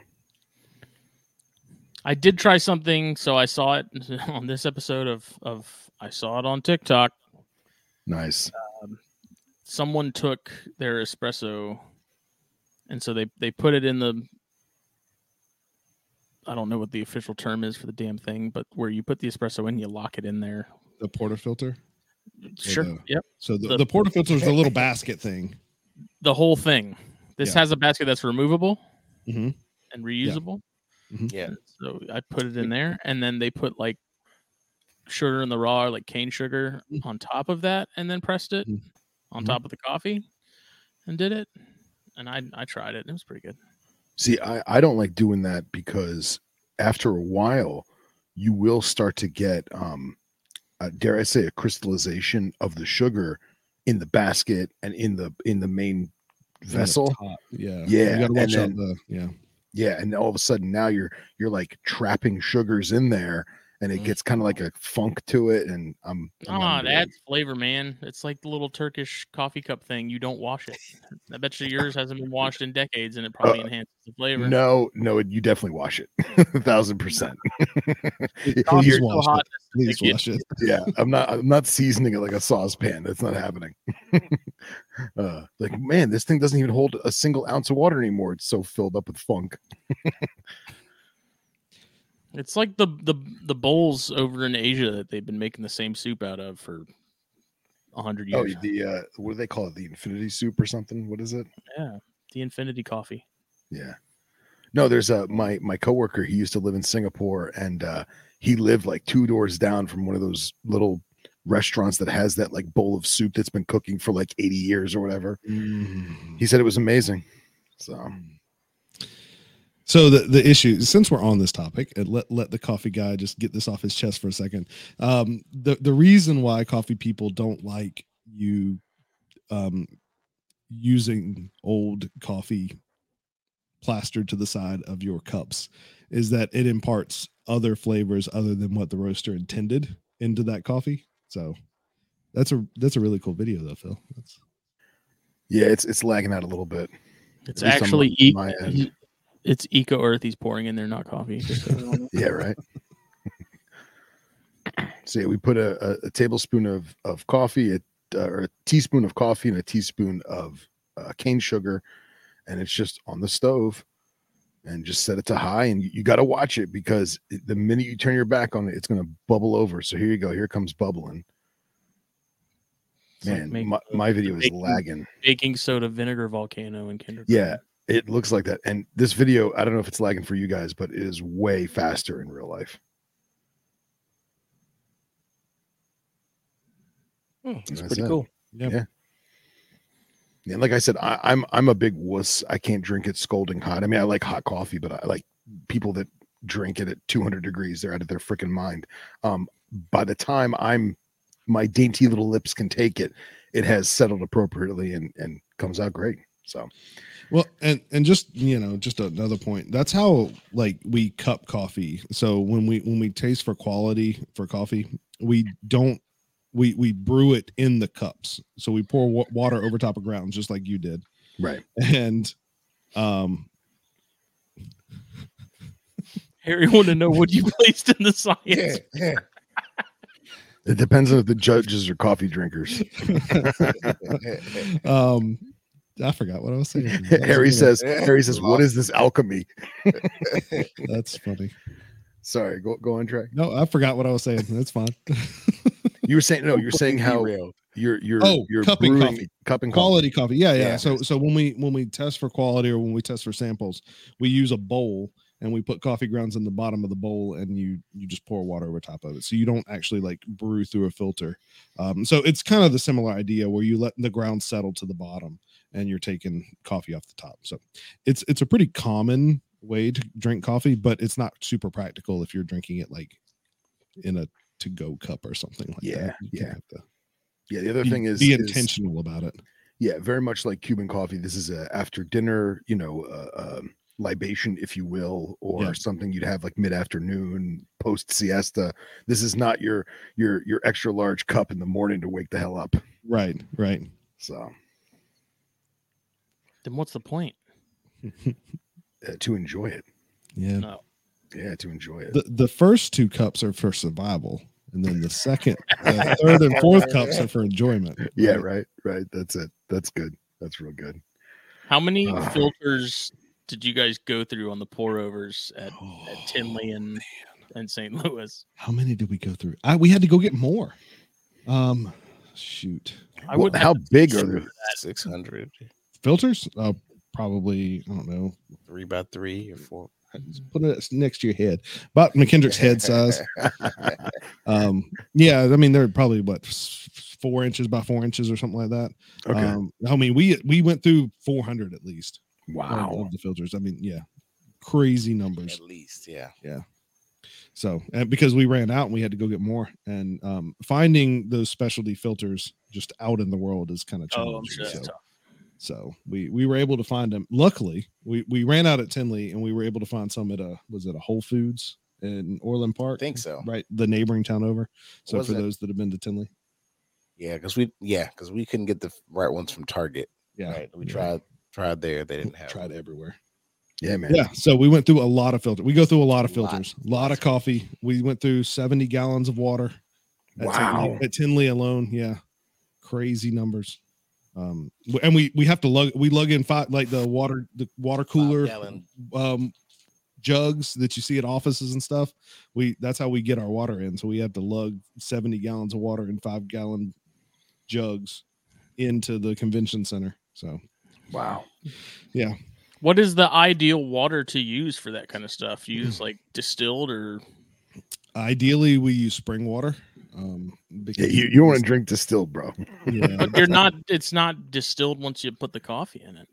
I did try something, so I saw it on this episode of of I saw it on TikTok. Nice. Someone took their espresso, and so they they put it in the. I don't know what the official term is for the damn thing, but where you put the espresso in, you lock it in there. The portafilter. Sure. the- Yep. So the, The- the portafilter is the little basket thing. The whole thing. This Yeah. has a basket that's removable Mhm. and reusable. Yeah. So I put it in there, and then they put like sugar in the raw, or like cane sugar, Mm. on top of that, and then pressed it Mhm. on top of the coffee, and did it. And I I tried it. And It was pretty good. See, I, I don't like doing that because after a while, you will start to get, um, uh, dare I say, a crystallization of the sugar in the basket and in the in the main vessel. Yeah. Yeah, You gotta watch and out the yeah. Yeah, and all of a sudden now you're you're like trapping sugars in there, and it Mhm. gets kind of like a funk to it. And I'm, I'm Ah, not it. that's flavor, man. It's like the little Turkish coffee cup thing. You don't wash it. I bet you yours hasn't been washed in decades, and it probably Uh, enhances the flavor. No, no, you definitely wash it, a thousand percent. Coffee's You're- so wash hot. Please wash it. yeah, I'm not. I'm not seasoning it like a saucepan. That's not happening. uh, like, man, this thing doesn't even hold a single ounce of water anymore. It's so filled up with funk. It's like the the the bowls over in Asia that they've been making the same soup out of for a hundred Oh, years. Oh the uh, what do they call it? The infinity soup or something? What is it? yeah, the Infinity Coffee. Yeah. No, there's a my my coworker. He used to live in Singapore, and uh, he lived like two doors down from one of those little restaurants that has that like bowl of soup that's been cooking for like 80 years or whatever. Mm. He said it was amazing. So So the the issue, since we're on this topic, let let the coffee guy just get this off his chest for a second. Um, the the reason why coffee people don't like you um, using old coffee plastered to the side of your cups is that it imparts other flavors other than what the roaster intended into that coffee. So that's a that's a really cool video though, Phil. That's, yeah, it's it's lagging out a little bit. It's At least on actually my- e- my end. he- it's Eco Earth he's pouring in there, not coffee. just so everyone knows. Yeah, right. so yeah, we put a, a, a tablespoon of of coffee, a, uh, or a teaspoon of coffee, and a teaspoon of uh, cane sugar, and it's just on the stove, and just set it to high, and you, you got to watch it because it- the minute you turn your back on it, it's going to bubble over. So here you go, here comes bubbling. It's like Man, making my, my video is baking- lagging. baking soda vinegar volcano in kindergarten. Yeah, it looks like that. And this video, I don't know if it's lagging for you guys, but it is way faster in real life. Hmm, It's That's pretty it. cool. yeah. Yeah. And like I said, I, I'm I'm a big wuss. I can't drink it scalding hot. I mean, I like hot coffee, but I like people that drink it at 200 degrees. They're out of their freaking mind. Um, by the time I'm my dainty little lips can take it, it has settled appropriately and and comes out great. So Well, and and just you know, just another point. That's how like we cup coffee. So when we when we taste for quality for coffee, we don't we we brew it in the cups. So we pour wa- water over top of grounds, just like you did, right. and um, Harry want to know what you placed in the science. yeah. It depends on if the judges are coffee drinkers. um, I forgot what I was saying. Harry says, Harry says, what is this alchemy? That's funny. Sorry, go go on track. No, I forgot what I was saying. That's fine. You were saying no, you're saying how you're you're Oh, you're cupping brewing coffee. cupping coffee. quality coffee yeah, yeah Yeah. so so when we when we test for quality or when we test for samples we use a bowl and we put coffee grounds in the bottom of the bowl and you you just pour water over top of it so you don't actually like brew through a filter um, so it's kind of the similar idea where you let the ground settle to the bottom and you're taking coffee off the top so it's it's a pretty common way to drink coffee but it's not super practical if you're drinking it like in a to go cup or something like Yeah, that You yeah. have to Yeah, the other be, thing is be is- intentional about it yeah, very much like Cuban coffee. This is a after dinner, you know, uh, um, libation, if you will, or Yeah. something you'd have like mid afternoon, post siesta. This is not your your your extra large cup in the morning to wake the hell up. right right So Then what's the point? uh, to enjoy it. yeah No. Yeah, to enjoy it. The the first two cups are for survival, and then the second, the third, and fourth cups are for enjoyment. yeah, right, right. That's it. That's good. That's real good. How many Ah. filters did you guys go through on the pour overs at, Oh, at Tinley and and St. Louis? How many did we go through? I we had to go get more. Um, shoot, I Well, would how big are they? Six hundred, filters? Uh, probably I don't know. three by three or four. Just Put it next to your head, about McKendrick's head size. Um, yeah, I mean they're probably what four inches by four inches or something like that. Okay. Um, I mean we we went through 400 at least wow. of the filters. I mean, yeah, crazy numbers. At least, yeah. Yeah so, and because we ran out and we had to go get more, and um, finding those specialty filters just out in the world is kind of Oh, challenging. sure that's so. So we we were able to find them. Luckily, we we ran out at Tinley, and we were able to find some at a was it a Whole Foods in Orland I Park, think so. right, the neighboring town over. So Was for it- those that have been to Tinley, Yeah, because we yeah, because we couldn't get the right ones from Target. yeah, Right. We yeah. tried tried there. They didn't have tried them. everywhere. Yeah, man. Yeah, so we went through a lot of filters. We go through a lot of filters, a lot of coffee. We went through 70 gallons of water. at Tinley- Wow. at Tinley alone, yeah, crazy numbers. Um, and we we have to lug we lug in five like the water the water cooler um jugs that you see at offices and stuff. We that's how we get our water in. So we have to lug 70 gallons of water in five gallon jugs into the convention center. So Wow. Yeah. What is the ideal water to use for that kind of stuff? Use like distilled or ideally we use spring water. Um Yeah, you, you want to drink distilled, bro. yeah, but you're not it's not distilled once you put the coffee in it.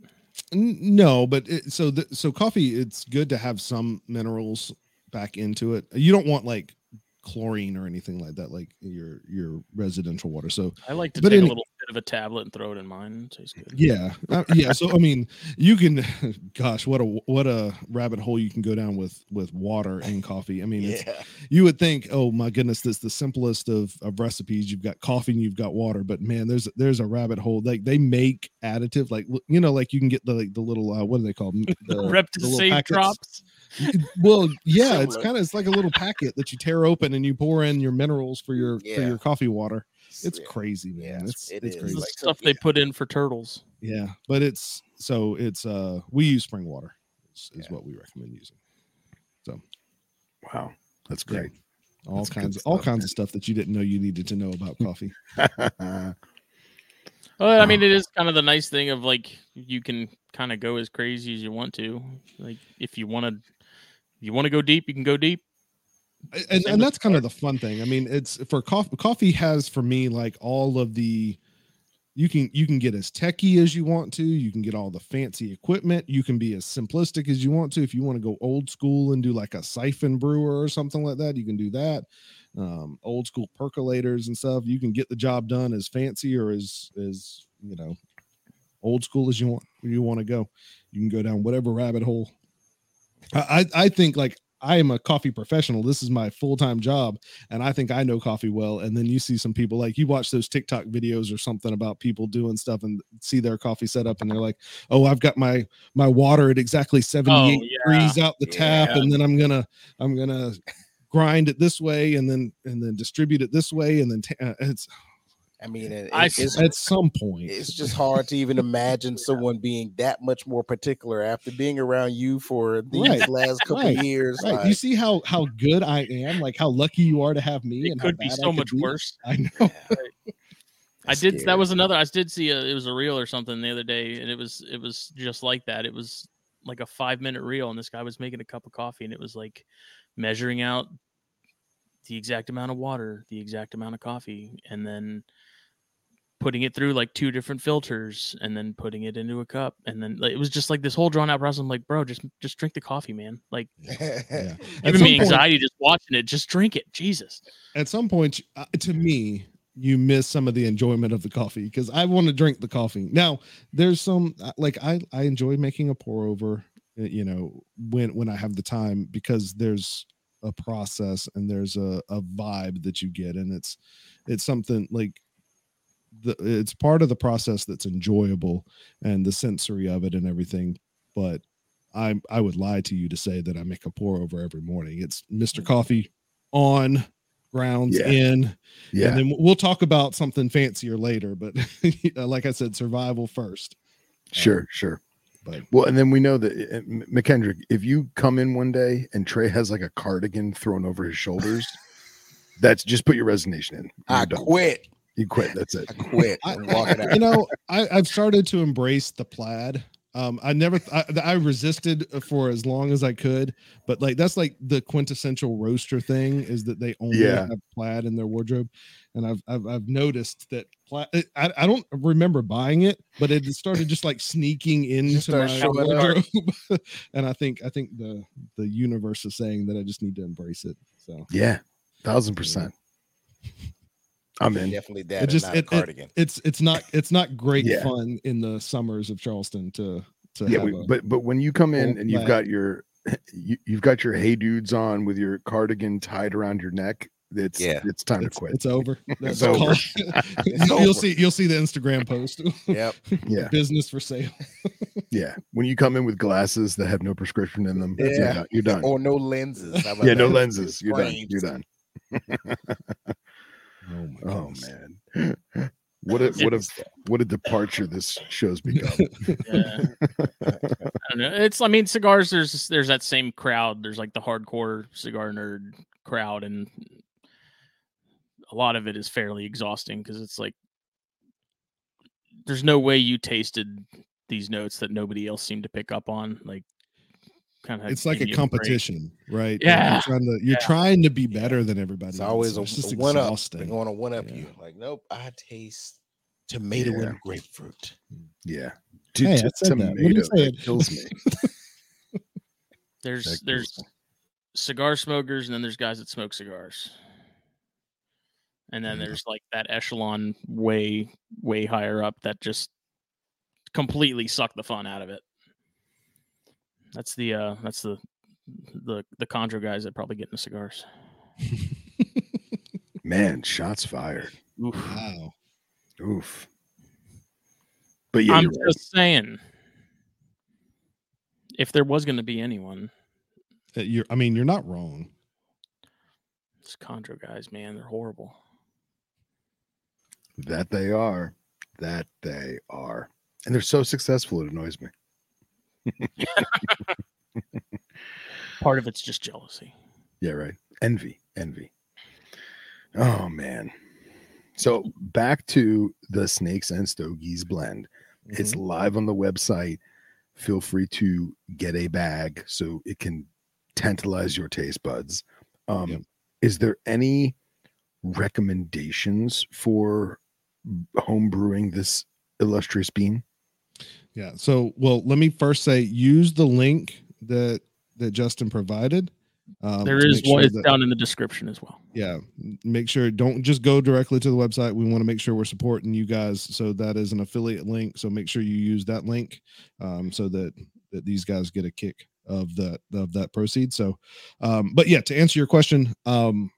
No, but it, so the, so coffee, it's good to have some minerals back into it. You don't want like chlorine or anything like that, like your your residential water. So I like to But take in- a little bit of a tablet and throw it in mine. It tastes good. yeah, uh, yeah. So I mean, you can, gosh, what a what a rabbit hole you can go down with with water and coffee. I mean, it's, Yeah. you would think, oh my goodness, this is the simplest of, of recipes. You've got coffee and you've got water, but man, there's there's a rabbit hole. Like they make additive, like you know, like you can get the like the little uh, what do they call them? The, Rep the to save drops. Well, yeah, it's kind of it's like a little packet that you tear open and you pour in your minerals for your for your coffee water. It's Yeah. crazy, man. Yeah, it's it it's is. crazy. The like stuff so- they put in for turtles. yeah, but it's so it's uh we use spring water is, is Yeah. what we recommend using. So, wow. That's Yeah. great. All That's good kinds all stuff, kinds man. of stuff that you didn't know you needed to know about coffee. Well, I mean, it is kind of the nice thing of like you can kind of go as crazy as you want to. Like if you want to, you want to go deep, you can go deep. And, and that's kind of the fun thing. I mean, it's for coffee. Coffee has for me like all of the. You can you can get as techy as you want to. You can get all the fancy equipment. You can be as simplistic as you want to. If you want to go old school and do like a siphon brewer or something like that, you can do that. Um, old school percolators and stuff. You can get the job done as fancy or as as you know old school as you want you want to go. You can go down whatever rabbit hole. I I I think like I am a coffee professional. This is my full time job, and I think I know coffee well. And then you see some people like you watch those TikTok videos or something about people doing stuff and see their coffee setup, and they're like, "Oh, I've got my my water at exactly seventy eight Oh, yeah. degrees out the tap, Yeah. and then I'm gonna I'm gonna grind it this way, and then and then distribute it this way, and then ta- uh, it's I mean, it, I it's, at some point it's just hard to even imagine someone being that much more particular after being around you for these Right, last couple right, years. Right. like- you see how how good I am, like how lucky you are to have me. It and could be so could much be. worse. I know. I That's did. That was another. I did see a. It was a reel or something the other day, and it was it was just like that. It was like a five minute reel, and this guy was making a cup of coffee, and it was like measuring out the exact amount of water, the exact amount of coffee, and then putting it through like two different filters, and then putting it into a cup, and then like, it was just like this whole drawn out process. I'm like, bro, just just drink the coffee, man. Like Yeah. Giving some me point- anxiety just watching it. Just drink it, Jesus. at some point uh, to me you miss some of the enjoyment of the coffee because i want to drink the coffee now there's some uh, like i i enjoy making a pour over uh, you know when when i have the time because there's a process and there's a, a vibe that you get and it's it's something like the it's part of the process that's enjoyable and the sensory of it and everything but I I would lie to you to say that I make a pour over every morning. It's Mr. Mm-hmm. Coffee on grounds Yeah. in Yeah. and then we'll- we'll talk about something fancier later but uh, like i said survival first uh, Sure, sure. but Well, and then we know that uh, uh, M- McKendrick, if you come in one day and Trey has like a cardigan thrown over his shoulders, that's just put your resignation in. You're I done. quit. You quit. That's it. I quit. I- I'm out. you know I, i've started to embrace the plaid um i never th- I, I resisted for as long as i could but like that's like the quintessential roaster thing is that they only Yeah. have plaid in their wardrobe and i've i've, I've noticed that plaid I, I don't remember buying it but it started just like sneaking into my started showing up. wardrobe and i think i think the the universe is saying that i just need to embrace it so Yeah, thousand percent. I'm in. Definitely that. It and just- not it- a it- cardigan. it's it's not it's not great Yeah. fun in the summers of charleston to to Yeah, have we, a- but but when you come in and you've plaid. got your you, you've got your hey dudes on with your cardigan tied around your neck, it's Yeah. it's time to quit. it's over. That's over. It's you'll over. see you'll see the Instagram post. Yep. Yeah, Business for sale. yeah. When you come in with glasses that have no prescription in them, that's- you're Yeah. done. You're done. Or no lenses. How about Yeah, no lenses. You're done. You're done. Oh my Oh man. What a what a what a departure this show's become. Yeah. I don't know. It's I mean cigars. There's there's that same crowd. There's like the hardcore cigar nerd crowd, and a lot of it is fairly exhausting because it's like there's no way you tasted these notes that nobody else seemed to pick up on. Like kind of It's like a competition, right? Like, Yeah. You're trying to you're Yeah. trying to be better than everybody. It's else. always a, It's just a one up. They're going to one up Yeah. you. Like, nope, I taste tomato Yeah. and grapefruit. Yeah. Hey, I T- said that. What are you tomato, saying? that kills me. There's That there's me. cigar smokers, and then there's guys that smoke cigars. And then Yeah. there's like that echelon way, way higher up that just completely suck the fun out of it. That's the uh that's the the the Chondro guys that probably get the cigars. Man, shots fired. Oof. wow. Oof. But yeah, I'm you're right. just saying. If there was going to be anyone, Uh, You're I mean, you're not wrong. it's Chondro guys, man. They're horrible. that they are. That they are. And they're so successful, it annoys me. Part of it's just jealousy. Yeah, right. Envy, envy. Oh man. So back to the Snakes and Stogies blend. It's Mhm. live on the website. Feel free to get a bag so it can tantalize your taste buds. Um, Yep. Is there any recommendations for home brewing this illustrious bean? Yeah. So, well, let me first say use the link that that Justin provided. Um, there is one sure that- down in the description as well. yeah make sure don't just go directly to the website we want to make sure we're supporting you guys so that is an affiliate link so make sure you use that link um, so that that these guys get a kick of that of that proceed so um but yeah to answer your question um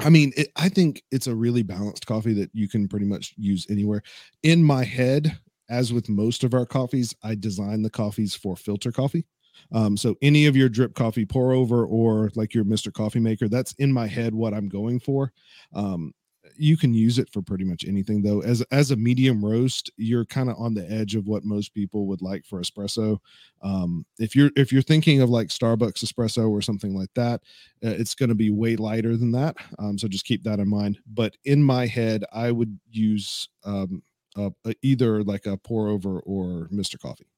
i mean it, i think it's a really balanced coffee that you can pretty much use anywhere in my head as with most of our coffees i design the coffees for filter coffee um, so any of your drip coffee pour over or like your Mr. Coffee Maker, that's in my head what I'm going for. Um, you can use it for pretty much anything though. As as a medium roast, you're kind of on the edge of what most people would like for espresso. Um, if you're if you're thinking of like Starbucks espresso or something like that, uh, it's going to be way lighter than that. Um, so just keep that in mind. But in my head, I would use um, uh, either like a pour over or Mr. Coffee,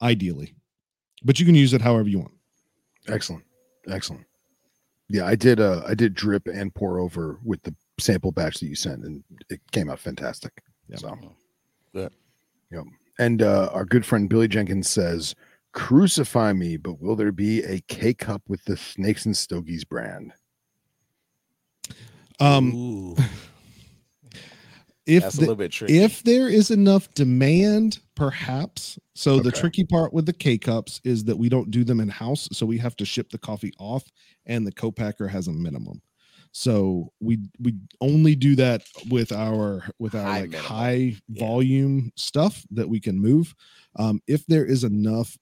ideally but you can use it however you want. Excellent. Excellent. Yeah, I did uh I did drip and pour over with the sample batch that you sent and it came out fantastic. Yeah. So Good. Yep. And uh our good friend Billy Jenkins says, crucify me, but will there be a K cup with the Snakes and Stogies brand? Um, Ooh, if that's a the- little bit tricky. if there is enough demand, perhaps. So the tricky part with the K cups is that we don't do them in house, so we have to ship the coffee off, and the co-packer has a minimum. So we we only do that with our with our High like minimum. high Yeah. volume stuff that we can move. Um, if there is enough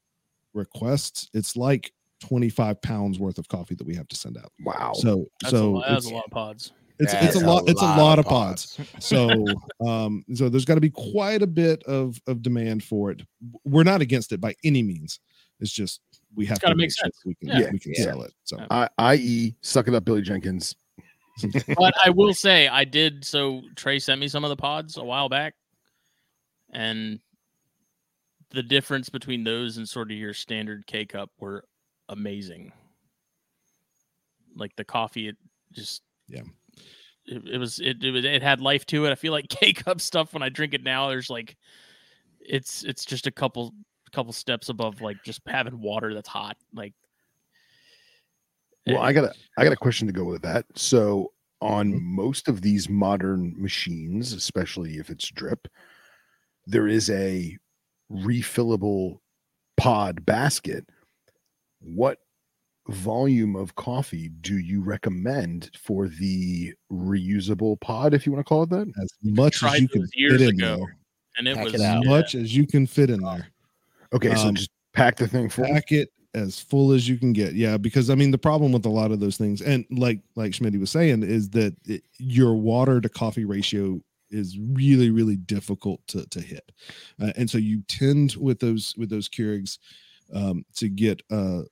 requests, it's like 25 pounds worth of coffee that we have to send out. Wow. So That's, a, so lot, that's a lot of pods. It's, That's it's a a lot it's a lot lot of of pods. so um so there's got to be quite a bit of of demand for it. We're not against it by any means. It's just we have gotta make make sure sense. we can Yeah. we can Yeah. sell it. So Yeah. I, i.e., suck it up, Billy Jenkins. but I will say I did. So Trey sent me some of the pods a while back, and the difference between those and sort of your standard K cup were amazing. Like the coffee, it just Yeah. It, it was it, it it had life to it. I feel like K cup stuff when I drink it now, there's like, it's it's just a couple couple steps above like just having water that's hot. Like, Well, eh, I got a I got a question to go with that. So on Mhm. most of these modern machines, especially if it's drip, there is a refillable pod basket. What volume of coffee do you recommend for the reusable pod, if you want to call it that? as much as you can years fit in ago. there, and it Pack was it as out. yeah. much as you can fit in there. Okay, so Um, just pack the thing full. pack it as full as you can get yeah because i mean the problem with a lot of those things and like like schmidt was saying is that it, your water to coffee ratio is really really difficult to, to hit uh, and so you tend with those with those keurigs um, to get uh, a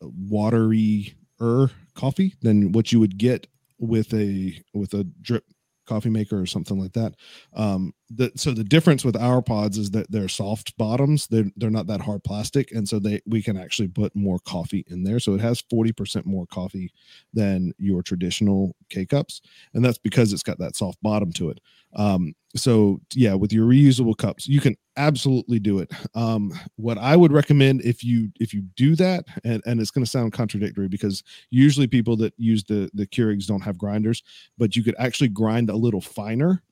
watery er coffee than what you would get with a with a drip coffee maker or something like that. Um the so the difference with our pods is that they're soft bottoms. They're they're not that hard plastic. And so they we can actually put more coffee in there. So it has 40% more coffee than your traditional k cups and that's because it's got that soft bottom to it. Um so yeah with your reusable cups you can absolutely do it. Um what i would recommend if you if you do that and and it's going to sound contradictory because usually people that use the the keurigs don't have grinders but you could actually grind a little finer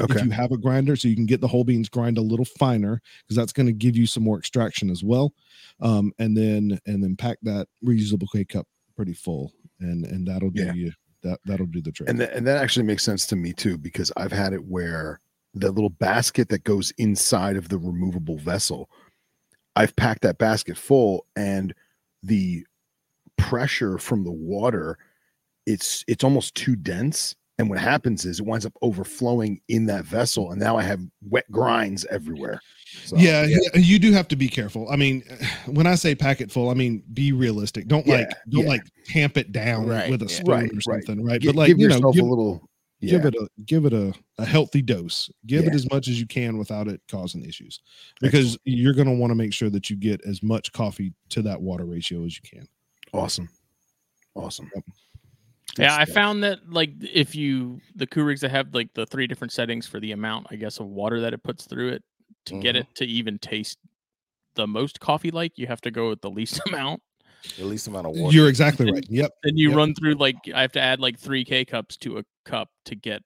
Okay. if you have a grinder so you can get the whole beans grind a little finer because that's going to give you some more extraction as well um and then and then pack that reusable K cup pretty full and and that'll do Yeah. you that that'll do the trick and that, and that actually makes sense to me too because I've had it where the little basket that goes inside of the removable vessel, I've packed that basket full, and the pressure from the water, it's it's almost too dense. And what happens is it winds up overflowing in that vessel, and now I have wet grinds everywhere. So, yeah, yeah, you do have to be careful. I mean, when I say packet full, I mean be realistic. Don't like don't yeah. like tamp it down Right, with a yeah. spoon Right, or something, right? gi- but like give you know, yourself give, a little. give it a give it a, a healthy dose. Give it as much as you can without it causing issues, because you're going to want to make sure that you get as much coffee to that water ratio as you can. awesome, awesome. Good Yeah, I found that like if you the Keurigs that have like the three different settings for the amount, I guess, of water that it puts through it to get Mhm. it to even taste the most coffee like, you have to go with the least amount. The least amount of water. You're exactly right. Yep. Then you Yep. run through like I have to add like three K cups to a cup to get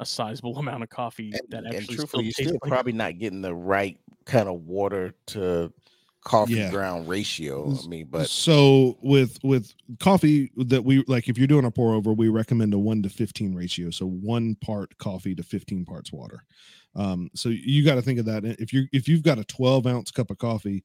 a sizable amount of coffee and, that and actually truthfully, you're still like probably not getting the right kind of water to coffee Yeah. ground ratio. I mean, but so with with coffee that we like, if you're doing a pour over, we recommend a one to fifteen ratio. So one part coffee to fifteen parts water. Um, so you got to think of that. If you if you've got a 12 ounce cup of coffee,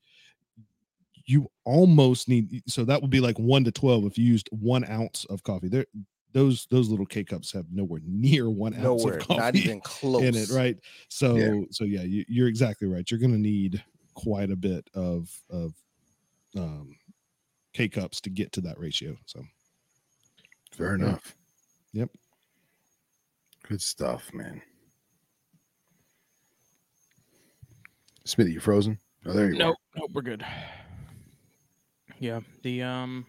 you almost need so that would be like one to 12 if you used one ounce of coffee. There those those little K cups have nowhere near one ounce nowhere, of coffee not even close. in it, right? So so yeah, you, you're exactly right. You're going to need quite a bit of of um, K cups to get to that ratio. So Fair Yeah. enough. Yep. Good stuff, man. Smithy, you frozen? Oh, there you No, are. no, we're good. Yeah, the um,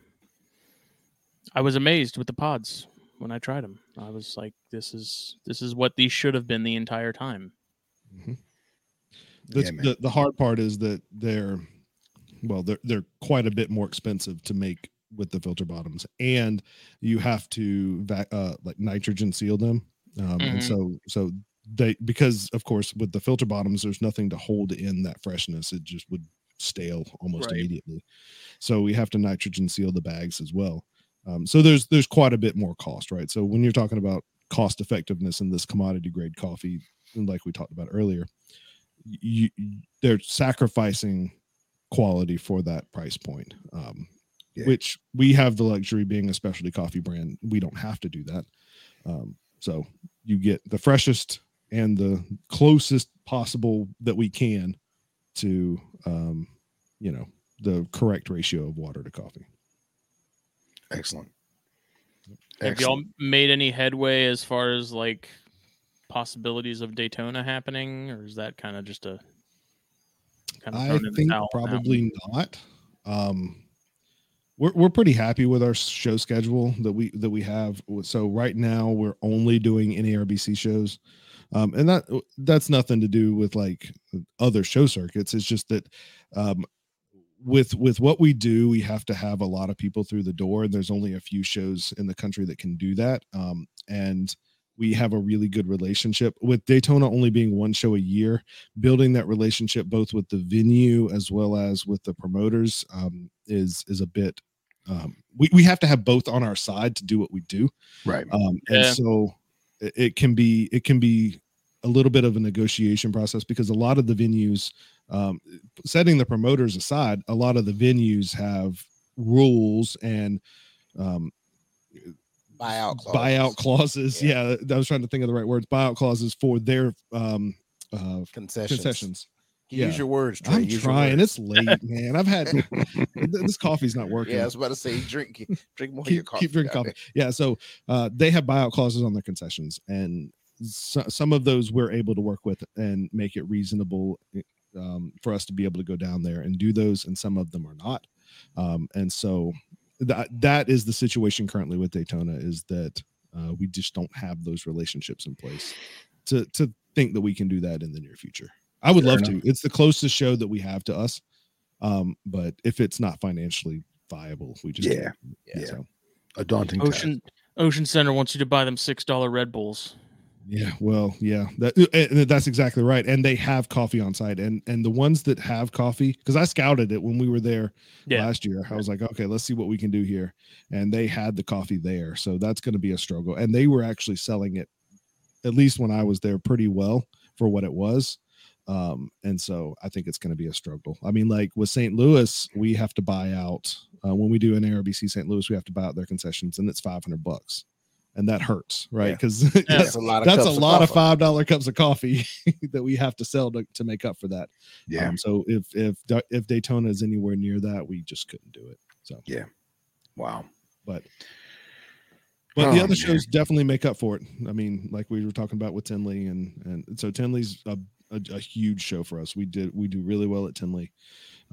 I was amazed with the pods when I tried them. I was like, "This is this is what these should have been the entire time." the, Yeah, the the hard part is that they're well they're they're quite a bit more expensive to make with the filter bottoms, and you have to va- uh, like nitrogen seal them, um, and Mhm. so so they because of course with the filter bottoms there's nothing to hold in that freshness. It just would stale almost Right. immediately. So we have to nitrogen seal the bags as well. Um, so there's there's quite a bit more cost, right? So when you're talking about cost effectiveness in this commodity grade coffee, like we talked about earlier, you, you they're sacrificing quality for that price point. Um, Yeah. Which we have the luxury being a specialty coffee brand. We don't have to do that. Um, so you get the freshest and the closest possible that we can to, um, you know, the correct ratio of water to coffee. Excellent. Have y'all made any headway as far as like possibilities of Daytona happening, or is that kind of just a kind of I thrown in the think towel on that one? probably not. Um, we're we're pretty happy with our show schedule that we that we have. So right now we're only doing NARBC shows, um, and that that's nothing to do with like other show circuits. It's just that um, with with what we do, we have to have a lot of people through the door, and there's only a few shows in the country that can do that. Um, and we have a really good relationship with Daytona only being one show a year building that relationship both with the venue as well as with the promoters um, is is a bit um, we, we have to have both on our side to do what we do Right. um, Yeah. and so it, it can be it can be a little bit of a negotiation process because a lot of the venues um, setting the promoters aside a lot of the venues have rules and um, buyout clauses. buyout clauses Yeah. yeah. i was trying to think of the right words buyout clauses for their um, uh, concessions. concessions Use Yeah. your words. Trey. I'm Use trying. words. It's late, man. I've had this coffee's not working. Yeah, I was about to say drink drink more of your keep, coffee. keep drinking coffee. Yeah. So uh, they have buyout clauses on their concessions, and so, some of those we're able to work with and make it reasonable um, for us to be able to go down there and do those, and some of them are not. Um, and so that that is the situation currently with Daytona is that uh, we just don't have those relationships in place to to think that we can do that in the near future. I would Fair love enough. to. It's the closest show that we have to us. Um, but if it's not financially viable, we just Yeah. can't. Yeah. So, A daunting task. Ocean Ocean Center wants you to buy them six dollar Red Bulls. Yeah. Well, yeah. That that's exactly right. And they have coffee on site, and and the ones that have coffee, because I scouted it when we were there Yeah, last year. I was like, okay, let's see what we can do here. And they had the coffee there, so that's going to be a struggle. And they were actually selling it, at least when I was there, pretty well for what it was. Um, and so I think it's going to be a struggle. I mean, like with St. Louis, we have to buy out uh, when we do an ARBC St. Louis, we have to buy out their concessions, and it's five hundred bucks, and that hurts, right? Yeah. Because That's a lot of that's a cups lot of five dollar cups of coffee that we have to sell to, to make up for that. Yeah. Um, so if if if Daytona is anywhere near that, we just couldn't do it. So, yeah, wow. but but the Oh, other man. shows definitely make up for it. I mean, like we were talking about with Tinley, and and so Tinley's a, a, a huge show for us. We did we do really well at Tinley.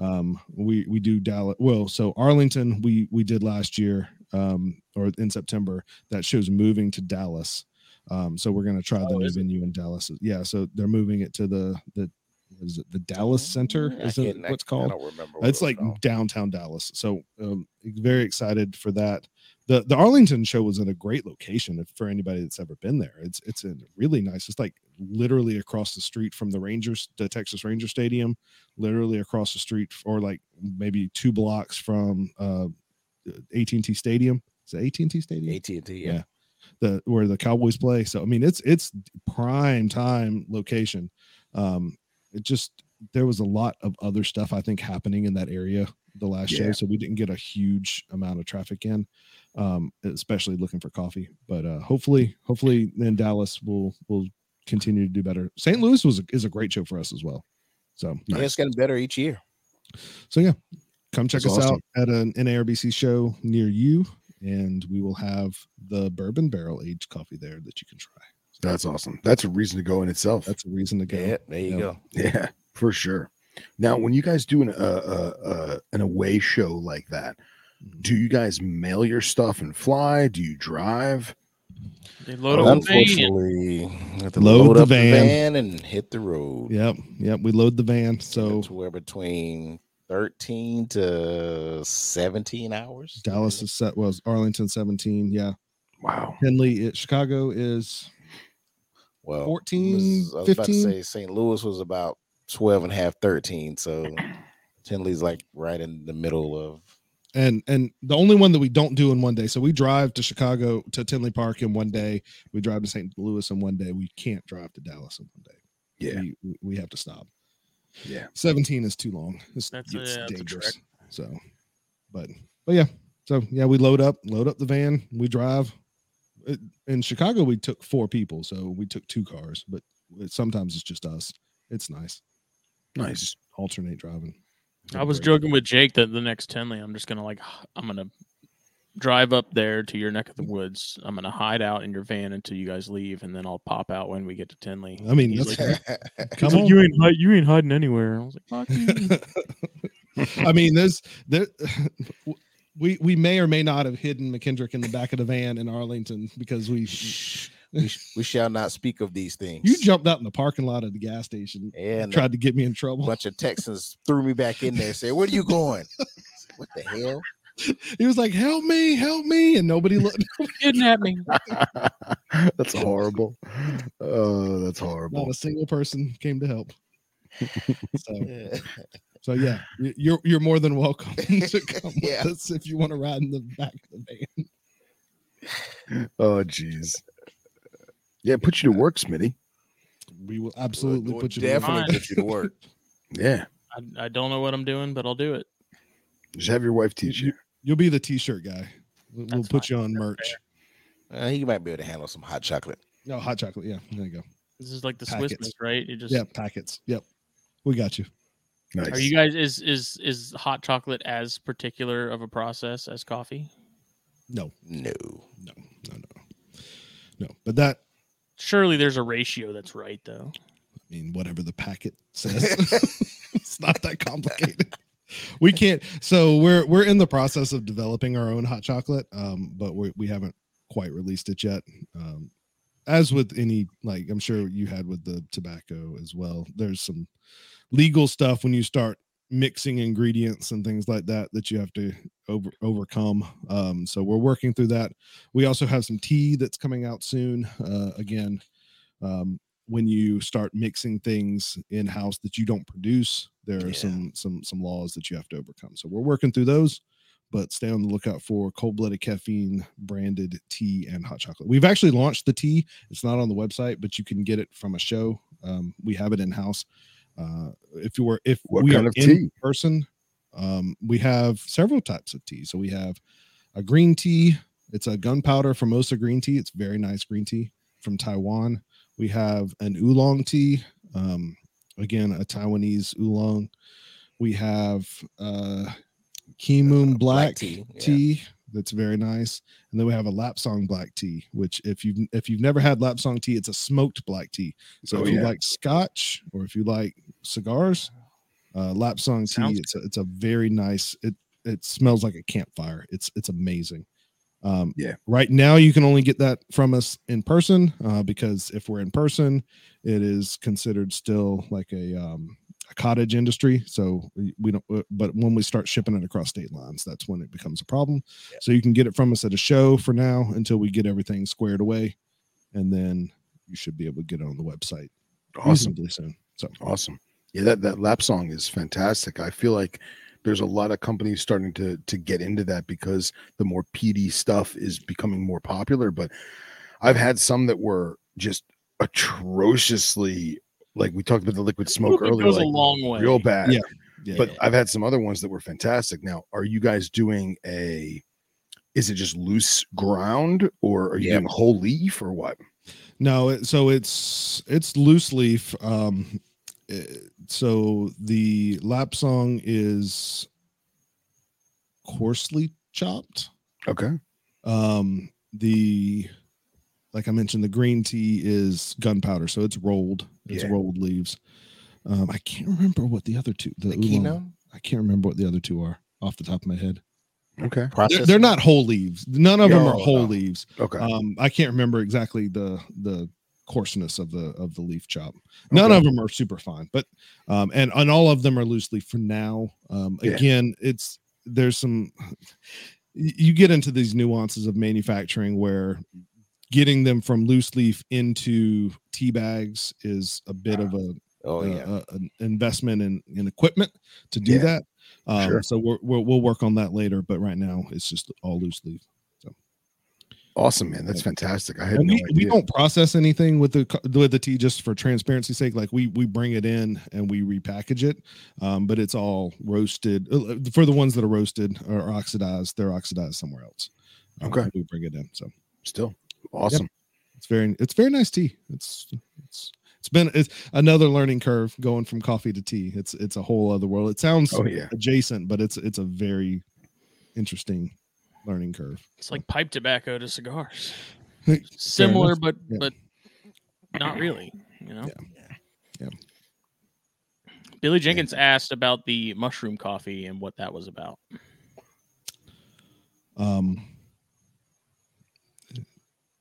Um, we we do Dallas. Well, so Arlington we we did last year, um, or in September. That show's moving to Dallas. Um, so we're gonna try the Oh, new venue in Dallas. Yeah, so they're moving it to the the what is it the Dallas Center? Is it what's called. I don't remember. what It's it like called. downtown Dallas. So um, very excited for that. The the Arlington show was in a great location if- for anybody that's ever been there. It's it's a really nice. It's like literally across the street from the Rangers, the Texas Ranger Stadium, literally across the street, or like maybe two blocks from uh, AT&T Stadium. Is it AT&T Stadium? AT&T. Yeah. Yeah. the where the Cowboys play. So I mean, it's it's prime time location. Um, it just there was a lot of other stuff I think happening in that area the last Yeah. show, so we didn't get a huge amount of traffic in, um, especially looking for coffee. But uh, hopefully, hopefully, then Dallas will will continue to do better. St. Louis was is a great show for us as well. So Yeah, it's getting better each year. so yeah, come check That's us awesome. out at an NARBC show near you, and we will have the bourbon barrel aged coffee there that you can try. That's awesome. That's a reason to go in itself. That's a reason to go. Yeah, there you Yeah. go. Yeah, for sure. Now, when you guys do an uh, uh, uh, an away show like that, do you guys mail your stuff and fly? Do you drive? they load up the van. Unfortunately, have to Load load, the up van. the van and hit the road. Yep, yep. We load the van. So So we're between 13 to 17 hours. Dallas is set was Arlington 17. Yeah. Wow. Tinley it, Chicago is well, 14, was- I was about to say St. Louis was about 12 and a half, 13. So Tinley's like right in the middle of and and the only one that we don't do in one day. So we drive to Chicago to Tinley Park in one day. We drive to St. Louis in one day. We can't drive to Dallas in one day. Yeah. We, we- we have to stop. Yeah. 17 is too long. It's, That's it's yeah, dangerous. trek. So, but but yeah. So yeah, we load up, load up the van, we drive. It- in Chicago, we took four people, so we took two cars. But it, sometimes it's just us. It's nice. Nice. Alternate driving. I was joking with Jake that the next Tinley, I'm just gonna like, I'm gonna drive up there to your neck of the woods. I'm gonna hide out in your van until you guys leave, and then I'll pop out when we get to Tinley. I mean, He's like, Come he's like, you ain't you ain't hiding anywhere. I was like, fuck you. I mean, there's there. We we may or may not have hidden McKendrick in the back of the van in Arlington because we Shh. we, sh- we shall not speak of these things. you jumped out in the parking lot of the gas station, and tried to get me in trouble. a bunch of Texans threw me back in there. Said, "Where are you going?" what the hell? He was like, "Help me, help me!" and nobody looked. Kidnap me. that's horrible. Oh, that's horrible. Not horrible. a single person came to help. So, Yeah. so yeah, you're you're more than welcome to come Yeah. with us if you want to ride in the back of the van. Oh, jeez. Yeah, put you to work, Smitty. We will absolutely We'll put you. to work. put you to work. Yeah. I, I don't know what I'm doing, but I'll do it. Just have your wife teach you. You'll be the t-shirt guy. We'll, we'll That's put fine. you on That's merch. Uh, he might be able to handle some hot chocolate. No hot chocolate. Yeah, there you go. This is like the Packets. Swiss miss, right? You just Yeah, packets. Yep, we got you. Nice. Are you guys is is is hot chocolate as particular of a process as coffee? No, No. no, no, no, no. But that, Surely there's a ratio that's right though. I mean, whatever the packet says, it's not that complicated. We can't. So we're we're in the process of developing our own hot chocolate, um, but we we haven't quite released it yet. Um, as with any, like I'm sure you had with the tobacco as well. There's some legal stuff when you start mixing ingredients and things like that that you have to over overcome. Um, so we're working through that. We also have some tea that's coming out soon. Uh, again, um, when you start mixing things in house that you don't produce, there are Yeah. some some some laws that you have to overcome. So we're working through those. But stay on the lookout for cold blooded caffeine branded tea and hot chocolate. We've actually launched the tea. It's not on the website, but you can get it from a show. Um, we have it in house. Uh, if you were if What we kind are of in tea? person, um, we have several types of tea. So we have a green tea. It's a gunpowder Formosa green tea. It's very nice green tea from Taiwan. We have an oolong tea. Um, again, a Taiwanese oolong. We have uh, Keemun black, tea, tea, yeah. that's very nice. And then we have a Lapsang black tea, which if you've if you've never had Lapsang tea, it's a smoked black tea. So Oh, if you like scotch or if you like cigars, uh Lapsang tea, Sounds it's a, it's a very nice. It it smells like a campfire. It's it's amazing. Um, Yeah. Right now, you can only get that from us in person uh, because if we're in person, it is considered still like a um, a cottage industry. So we, don't. uh, But when we start shipping it across state lines, that's when it becomes a problem. Yeah. So you can get it from us at a show for now until we get everything squared away, and then you should be able to get it on the website awesome? soon. So Awesome. Yeah, that that Lapsang is fantastic. I feel like there's a lot of companies starting to to get into that because the more PD stuff is becoming more popular. But I've had some that were just atrociously like we talked about the liquid smoke It earlier, goes a like long way. real bad. Yeah. yeah, But yeah. I've had some other ones that were fantastic. Now, are you guys doing a? Is it just loose ground, or are you Yeah. doing whole leaf, or what? No, so it's it's loose leaf. Um, eh, so the Lapsang is coarsely chopped. Okay, Um, the like I mentioned, the green tea is gunpowder, so it's rolled. It's Yeah. rolled leaves. Um, I can't remember what the other two. The, The oolong- Kino I can't remember what the other two are off the top of my head. okay, They're, they're not whole leaves. None of them are whole no. leaves. okay. Um, I can't remember exactly the the coarseness of the of the leaf chop. None Okay. of them are super fine, but um, and and all of them are loose leaf for now. Um, Yeah. again, it's there's some you get into these nuances of manufacturing where getting them from loose leaf into tea bags is a bit of a Oh uh, yeah. uh, an investment in, in equipment to do Yeah. that. Um, Sure. So we're, we're, we'll work on that later, but right now it's just all loose leaf. So awesome, man. That's fantastic. I had And no we, we don't process anything with the with the tea just for transparency's sake. Like we we bring it in and we repackage it, um, but it's all roasted uh, for the ones that are roasted or oxidized. They're oxidized somewhere else. Um, Okay. we bring it in. So Still awesome. it's very it's very nice tea. It's it's it's been it's another learning curve going from coffee to tea. It's it's a whole other world. It sounds Oh yeah. adjacent, but it's it's a very interesting learning curve. It's like pipe tobacco to cigars. Similar, but Yeah. but not really. You know. Yeah. Billy Jenkins asked about the mushroom coffee and what that was about. Um,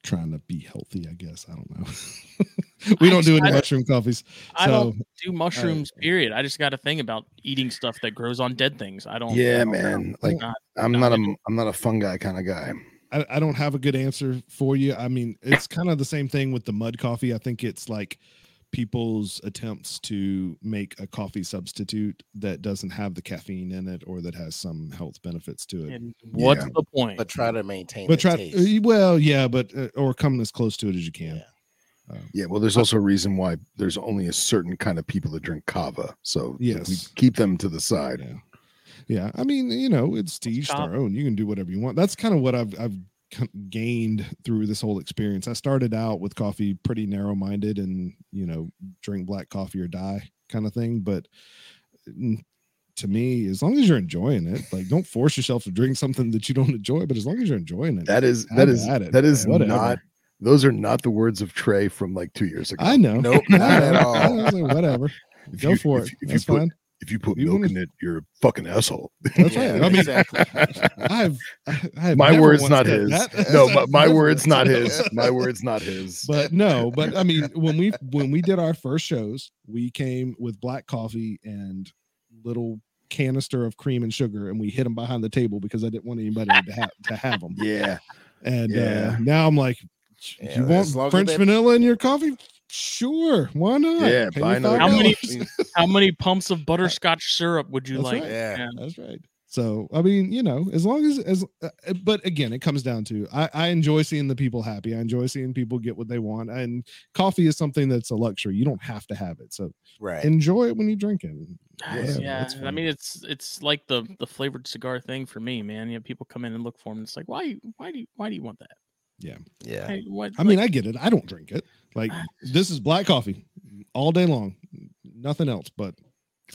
trying to be healthy, I guess. I don't know. we I don't do just- any I- mushroom coffees. I So don't do mushrooms. period. I just got a thing about eating stuff that grows on dead things. I don't. I Yeah, don't know. man. Like Not- I'm not not a into I'm not a fungi kind of guy. I, I don't have a good answer for you. I mean, it's kind of the same thing with the mud coffee. I think it's like people's attempts to make a coffee substitute that doesn't have the caffeine in it or that has some health benefits to it. And what's Yeah. the point? But try to maintain. but the try taste. well, yeah, but uh, or come as close to it as you can. Yeah. Yeah, well, there's also a reason why there's only a certain kind of people that drink kava. So we Yes. keep them to the side. Yeah. Yeah. I mean, you know, it's to each their own. You can do whatever you want. That's kind of what I've I've c- gained through this whole experience. I started out with coffee pretty narrow minded and, you know, drink black coffee or die kind of thing. But to me, as long as you're enjoying it, like don't force yourself to drink something that you don't enjoy, but as long as you're enjoying it, that is, that is, it, that is whatever. not those are not the words of Trey from like two years ago. I know. Nope, not at all. I was like, whatever. If Go you- for if- it. If, That's you put fine. If you put You milk in it, you're a fucking asshole. That's Yeah, right. I mean, exactly. I've, I have my words, not his. that. No, my, my words, not his. My words, not his. but no but i mean when we when we did our first shows we came with black coffee and little canister of cream and sugar and we hid them behind the table because i didn't want anybody to have to have them yeah, and Yeah. uh now i'm like Yeah, you want as long as french vanilla in your coffee sure why not yeah. Buy me another How many- How many pumps of butterscotch syrup would you That's like? right. Yeah. That's right. So I mean, you know, as long as as, uh, uh, but again, it comes down to I, I enjoy seeing the people happy. I enjoy seeing people get what they want, and coffee is something that's a luxury. You don't have to have it, so Right. enjoy it when you drink it. Yeah, Whatever, yeah. I mean, it's it's like the the flavored cigar thing for me, man. You have people come in and look for them. It's like, why why do you why do you want that? yeah. Hey, what, I mean, I get it. I don't drink it. Like this is black coffee all day long, nothing else. But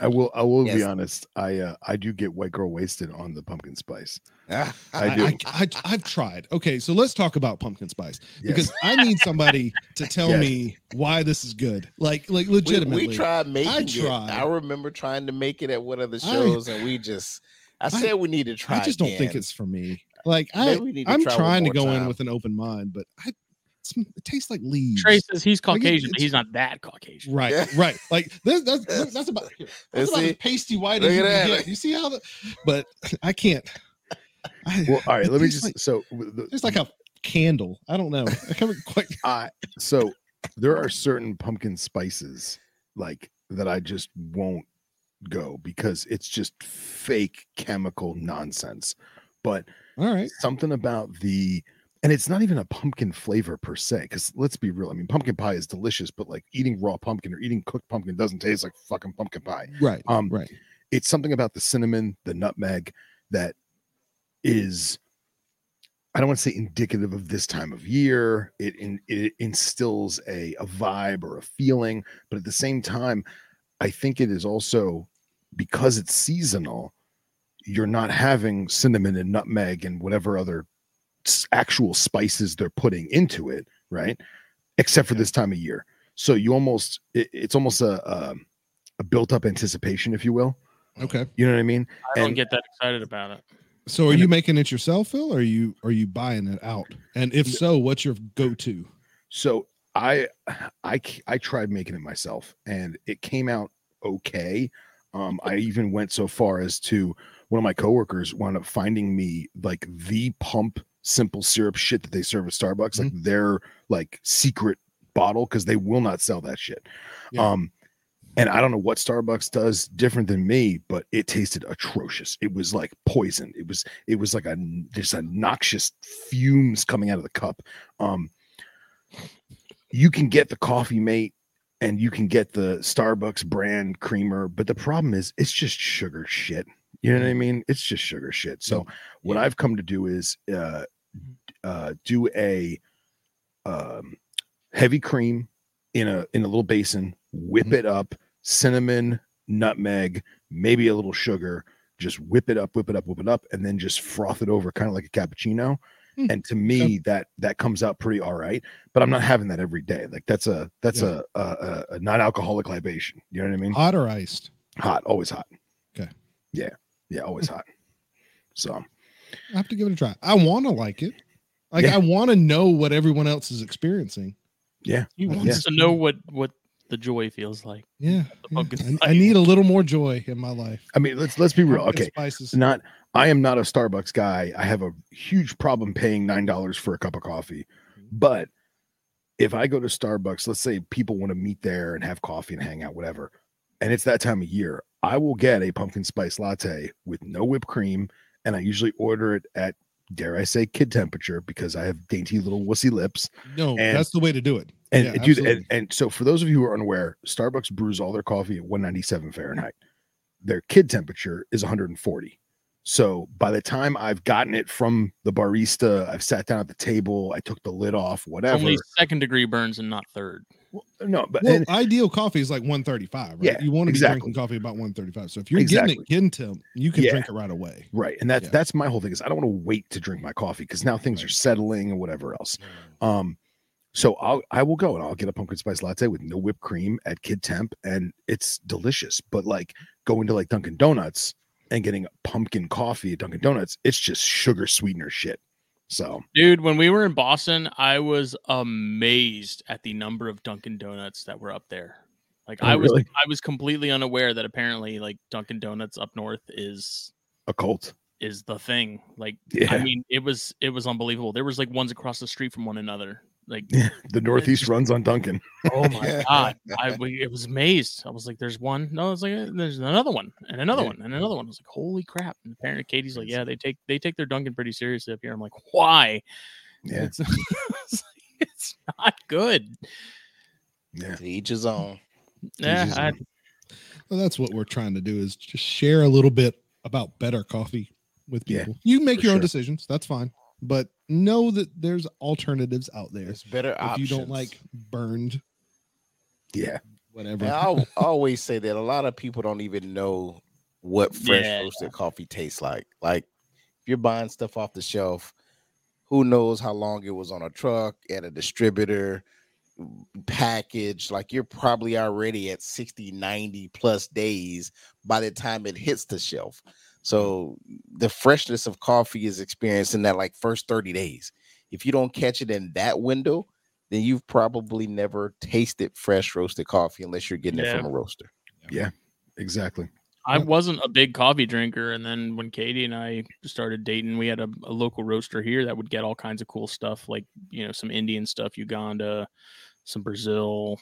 I will. I will be honest. I uh, I do get white girl wasted on the pumpkin spice. I I do. I, have tried. Okay, so let's talk about pumpkin spice Yes. because I need somebody to tell Yes. me why this is good. Like, like we, legitimately. we tried making it. tried. I remember trying to make it at one of the I- shows, and we just. I said we need to try. I just don't think it's for me. Like I, Maybe we need to I'm try trying to more go in with an open mind, but I, it's, it tastes like leaves. Trey says he's Like, it- Caucasian, but he's not that Caucasian. Right, Yeah. right. Like this, that's that's, that's about here. That's And about as see, pasty white as you can that. get. You see how the, but I can't. I, Well, all right. Let me just. like- so the- It's like a candle. I don't know. I can't quite. I so there are certain pumpkin spices like that I just won't go because it's just fake chemical nonsense. But All right. something about the and it's not even a pumpkin flavor per se because let's be real i mean pumpkin pie is delicious but like eating raw pumpkin or eating cooked pumpkin doesn't taste like fucking pumpkin pie Right. Um, right. it's something about the cinnamon the nutmeg that is i don't want to say indicative of this time of year it in, it instills a, a vibe or a feeling but at the same time i think it is also because it's seasonal you're not having cinnamon and nutmeg and whatever other actual spices they're putting into it right except for this time of year so you almost it, it's almost a, a a built up anticipation if you will Okay. you know what i mean I don't And- get that excited about it. So are And you it- making it yourself, Phil, or are you are you buying it out? And if so, what's your go-to? So I I I tried making it myself and it came out okay. Um, I even went so far as to one of my coworkers wound up finding me like the pump simple syrup shit that they serve at Starbucks, like their like secret bottle because they will not sell that shit. Yeah. Um, And I don't know what Starbucks does different than me, but it tasted atrocious. It was like poison. It was it was like a just a noxious fumes coming out of the cup. Um you can get the coffee mate and you can get the Starbucks brand creamer, but the problem is it's just sugar shit. You know what I mean? It's just sugar shit. So what I've come to do is uh uh do a um heavy cream in a in a little basin, whip Mhm. it up, cinnamon, nutmeg, maybe a little sugar, just whip it up, whip it up, whip it up, and then just froth it over kind of like a cappuccino. Hmm, And to me, that that comes out pretty all right. But I'm not having that every day. Like that's a that's Yeah. a, a a a non-alcoholic libation. You know what I mean? Hot or iced? Hot, always hot. Okay. Yeah, yeah, always hot. So I have to give it a try. I want to like it. Like Yeah. I want to know what everyone else is experiencing. yeah, He Yeah. wants to know what what the joy feels like. Yeah, yeah. I, I need a little more joy in my life. I mean, let's let's be real. Okay, spices. not I am not a Starbucks guy. I have a huge problem paying nine dollars for a cup of coffee. But if I go to Starbucks, let's say people want to meet there and have coffee and hang out, whatever, and it's that time of year, I will get a pumpkin spice latte with no whipped cream, and I usually order it at dare I say kid temperature because I have dainty little wussy lips. No, and- that's the way to do it. And Yeah, dude, and, and so for those of you who are unaware, Starbucks brews all their coffee at 197 Fahrenheit. Their kid temperature is 140. So by the time I've gotten it from the barista, I've sat down at the table, I took the lid off, whatever. Only second degree burns and not third. Well, no, but Well, and- ideal coffee is like 135, right? Yeah, you want to be exactly. drinking coffee about 135. So if you're Exactly. getting it kid temp, you can Yeah. drink it right away. right, and that's Yeah. that's my whole thing is I don't want to wait to drink my coffee because now things are settling and whatever else. Um, so I'll I will go and I'll get a pumpkin spice latte with no whipped cream at kid temp, and it's delicious. But like going to like Dunkin' Donuts and getting pumpkin coffee at Dunkin' Donuts, it's just sugar sweetener shit. So Dude, when we were in Boston, I was amazed at the number of Dunkin' Donuts that were up there. Like Oh, I was really? I was completely unaware that apparently like Dunkin' Donuts up north is a cult. is the thing. Like Yeah. I mean, it was it was unbelievable. There was like ones across the street from one another. Like The Northeast runs on Dunkin'. oh my god, I we, it was amazed. I was like, "There's one." No, it's like "Eh, there's another one and another Yeah. one and another one. I was like, "Holy crap!" And apparently, Katie's like, "Yeah, they take they take their Dunkin' pretty seriously up here." I'm like, "Why?" Yeah, It's, it's, like, it's not good. yeah. To each his own. Yeah, I. Well, that's what we're trying to do is just share a little bit about better coffee with Yeah, people. you make for your own decisions. That's fine. But know that there's alternatives out there. There's better If options. you don't like burned, Yeah. whatever. I'll always say that a lot of people don't even know what fresh Yeah. roasted coffee tastes like. Like if you're buying stuff off the shelf, who knows how long it was on a truck at a distributor package like you're probably already at 60 90 plus days by the time it hits the shelf so the freshness of coffee is experienced in that like first 30 days if you don't catch it in that window then you've probably never tasted fresh roasted coffee unless you're getting it from a roaster Yeah, Exactly. I Yeah. wasn't a big coffee drinker, and then when Katie and I started dating, we had a, a local roaster here that would get all kinds of cool stuff, like you know some Indian stuff, Uganda, some Brazil.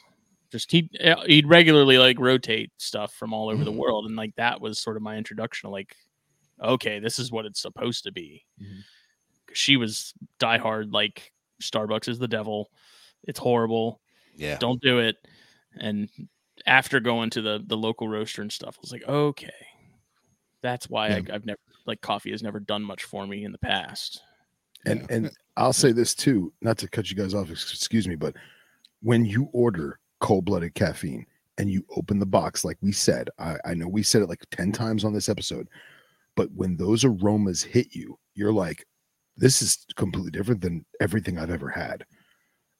Just he uh, he'd regularly like rotate stuff from all over the Mhm. world, and like that was sort of my introduction. To, like, okay, this is what it's supposed to be. Mhm. 'Cause She was diehard, like Starbucks is the devil. It's horrible yeah don't do it. And after going to the the local roaster and stuff, I was like, okay, that's why I, I've never like coffee has never done much for me in the past. And Yeah. and I'll say this too, not to cut you guys off, excuse me, but when you order cold-blooded caffeine and you open the box, like we said, I, I know we said it like 10 times on this episode, but when those aromas hit you, you're like, this is completely different than everything I've ever had.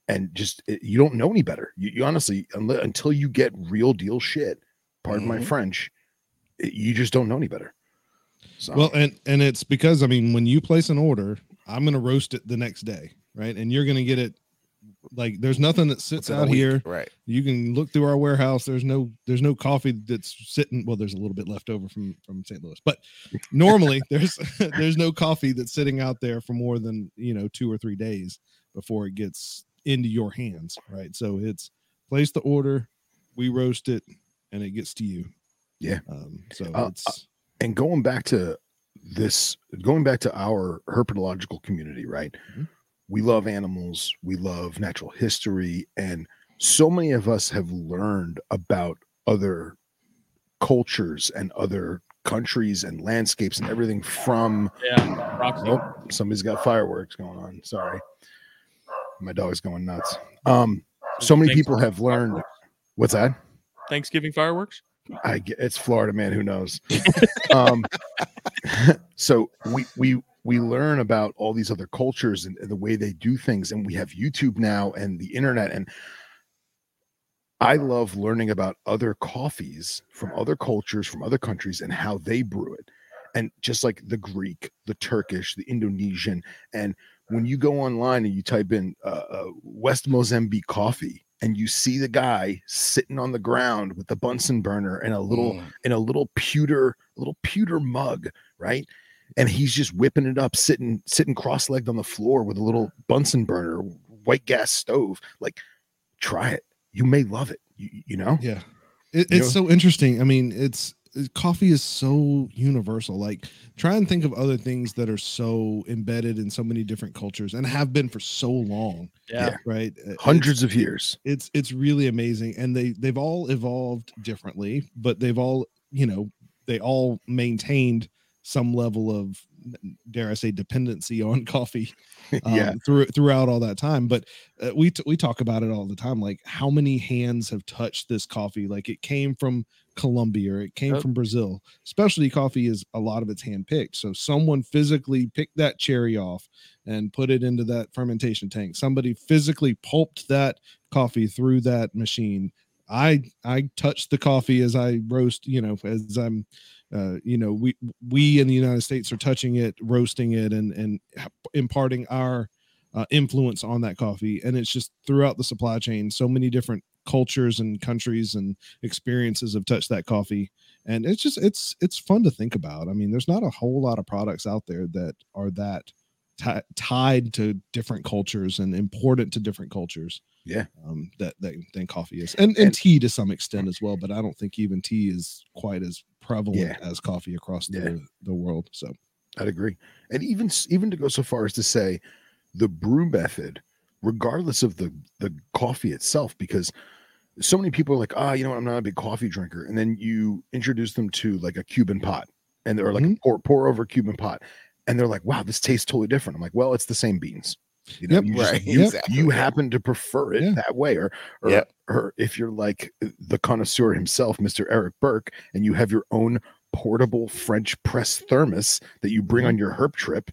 And just it, you don't know any better. You, you honestly, until you get real deal shit, pardon my Mhm. French, it- you just don't know any better. So, Well, and and it's because I mean, when you place an order, I'm gonna roast it the next day, right? And you're gonna get it like there's nothing that sits out week, here. right You can look through our warehouse. There's no there's no coffee that's sitting. Well, there's a little bit left over from from St. Louis, but normally there's there's no coffee that's sitting out there for more than you know two or three days before it gets into your hands, right? So it's place the order, we roast it, and it gets to you. Yeah. Um, so Uh, it's and going back to this going back to our herpetological community right Mhm. We love animals we love natural history and so many of us have learned about other cultures and other countries and landscapes and everything from Yeah, oh somebody's got fireworks going on sorry my dog's going nuts um so many people have learned what's that Thanksgiving fireworks. I get it's Florida, man. Who knows? um, so we we we learn about all these other cultures and, and the way they do things, and we have YouTube now and the internet, and I love learning about other coffees from other cultures, from other countries, and how they brew it, and just like the Greek, the Turkish, the Indonesian, and when you go online and you type in uh, uh, West Mozambique coffee. And you see the guy sitting on the ground with the Bunsen burner and a little Mm. in a little pewter little pewter mug right and he's just whipping it up sitting sitting cross-legged on the floor with a little bunsen burner white gas stove. Like try it. You may love it you, you know? Yeah. It, You it's so interesting. I mean it's coffee is so universal. Like try and think of other things that are so embedded in so many different cultures and have been for so long Yeah. right? Uh, it's- hundreds of years. it's it's really amazing. And they they've all evolved differently but they've all you know they all maintained some level of dare i say dependency on coffee um, yeah. through, throughout all that time. But uh, we t- we talk about it all the time like how many hands have touched this coffee? Like it came from colombia or it came Yep. from brazil. Specialty coffee is a lot of it's hand picked so someone physically picked that cherry off and put it into that fermentation tank. Somebody physically pulped that coffee through that machine. I i touch the coffee as i roast you know as i'm uh, you know we we in the united states are touching it roasting it and and imparting our uh, influence on that coffee. And it's just throughout the supply chain so many different cultures and countries and experiences have touched that coffee. And it's just it's it's fun to think about. I mean there's not a whole lot of products out there that are that ti- tied to different cultures and important to different cultures Yeah. um that, that than coffee is and, and And- tea to some extent as well but i don't think even tea is quite as prevalent Yeah. as coffee across Yeah. the, the world so i'd agree and even even to go so far as to say the brew method regardless of the the coffee itself because so many people are like ah you know what, i'm not a big coffee drinker and then you introduce them to like a cuban pot and they're like Mhm. pour, pour over cuban pot and they're like wow this tastes totally different i'm like well it's the same beans you know Yep. you, just- Right, you, exactly, you happen to prefer it Yeah. that way or or, Yep. or if you're like uh, the connoisseur himself mr eric burke and you have your own portable french press thermos that you bring mm-hmm. on your herp trip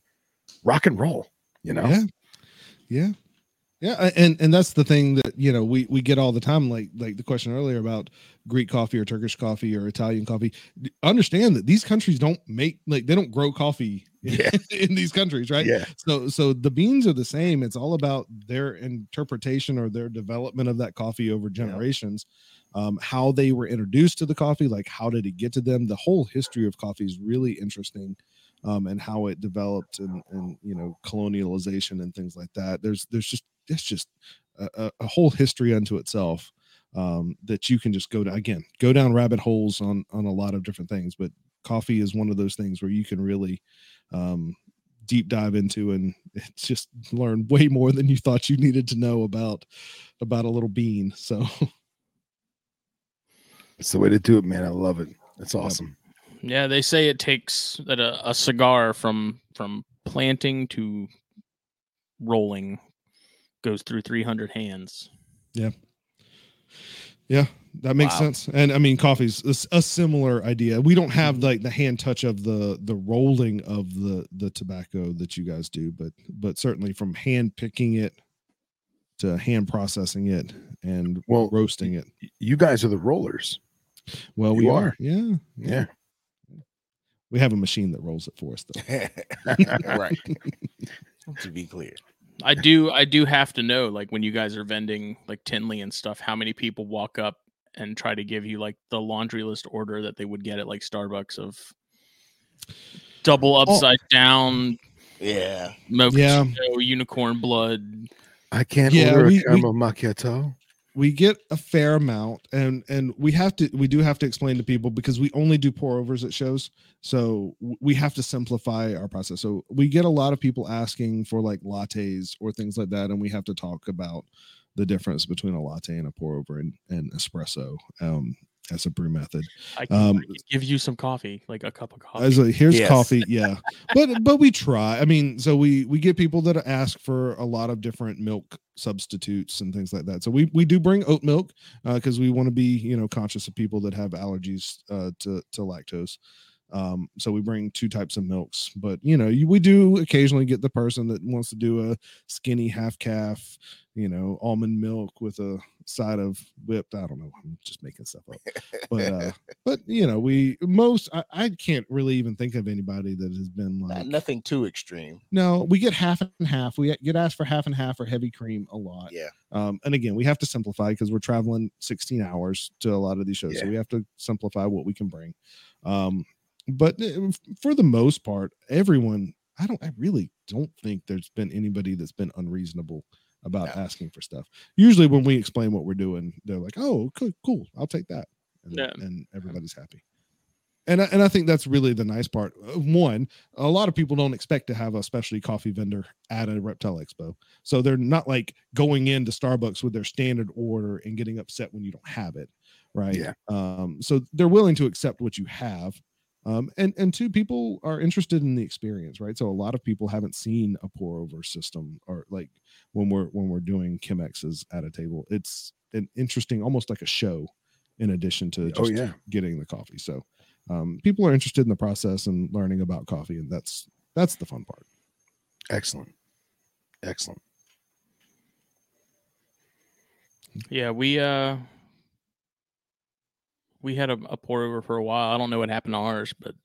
rock and roll you know Yeah. Yeah. Yeah. And and that's the thing that you know we we get all the time, like like the question earlier about Greek coffee or Turkish coffee or Italian coffee. Understand that these countries don't make like they don't grow coffee Yeah. in these countries, right? yeah So so the beans are the same. It's all about their interpretation or their development of that coffee over generations. Um, how they were introduced to the coffee, like how did it get to them? The whole history of coffee is really interesting, um, and how it developed and and you know colonialization and things like that. There's there's just it's just a, a, a whole history unto itself um, that you can just go to again go down rabbit holes on on a lot of different things. But coffee is one of those things where you can really um, deep dive into and just learn way more than you thought you needed to know about about a little bean so. It's the way to do it man. I love it. It's awesome. Yeah, they say it takes that a, a cigar from from planting to rolling goes through 300 hands. yeah Yeah, that makes Wow. sense and i mean coffee's a, similar idea we don't have mm-hmm. like the hand touch of the the rolling of the the tobacco that you guys do but but certainly from hand picking it to hand processing it and Well, roasting it you guys are the rollers well you we are. are yeah yeah we have a machine that rolls it for us though right. to be clear. I do I do have to know like when you guys are vending like Tinley and stuff how many people walk up and try to give you like the laundry list order that they would get at like Starbucks of double oh. upside down Yeah. mochaccino Yeah. unicorn blood i can't Yeah, order we- a we- caramel macchiato we get a fair amount and and we have to we do have to explain to people because we only do pour overs at shows. So we have to simplify our process. So we get a lot of people asking for like lattes or things like that and we have to talk about the difference between a latte and a pour over and, and espresso. Um as a brew method I can, Um, I can give you some coffee, like a cup of coffee. I was like, here's Yes. coffee, yeah. But but we try. I mean, so we we get people that ask for a lot of different milk substitutes and things like that. So we we do bring oat milk because we want to be you know conscious of people that have allergies uh, to to lactose. Um, so we bring two types of milks, but you know, you, we do occasionally get the person that wants to do a skinny half calf, you know, almond milk with a side of whipped. I don't know. I'm just making stuff up but uh but you know we most I, I can't really even think of anybody that has been Not- like nothing too extreme. no we get half and half we get asked for half and half or heavy cream a lot Yeah. um and again we have to simplify because we're traveling 16 hours to a lot of these shows so we have to simplify what we can bring um but uh, for the most part everyone i don't i really don't think there's been anybody that's been unreasonable about No. asking for stuff usually when we explain what we're doing they're like oh cool, cool i'll take that and, Yeah. and everybody's happy and I, and I think that's really the nice part. Uh, One, a lot of people don't expect to have a specialty coffee vendor at a reptile expo, so they're not like going into Starbucks with their standard order and getting upset when you don't have it, right? Yeah. Um, so they're willing to accept what you have, um, and and two, people are interested in the experience, right? So a lot of people haven't seen a pour over system, or like when we're when we're doing Chemexes at a table, it's an interesting, almost like a show, in addition to Oh just yeah. getting the coffee. So um, people are interested in the process and learning about coffee, and that's that's the fun part. Excellent. Excellent. Yeah, we uh we had a, a pour over for a while. I don't know what happened to ours, but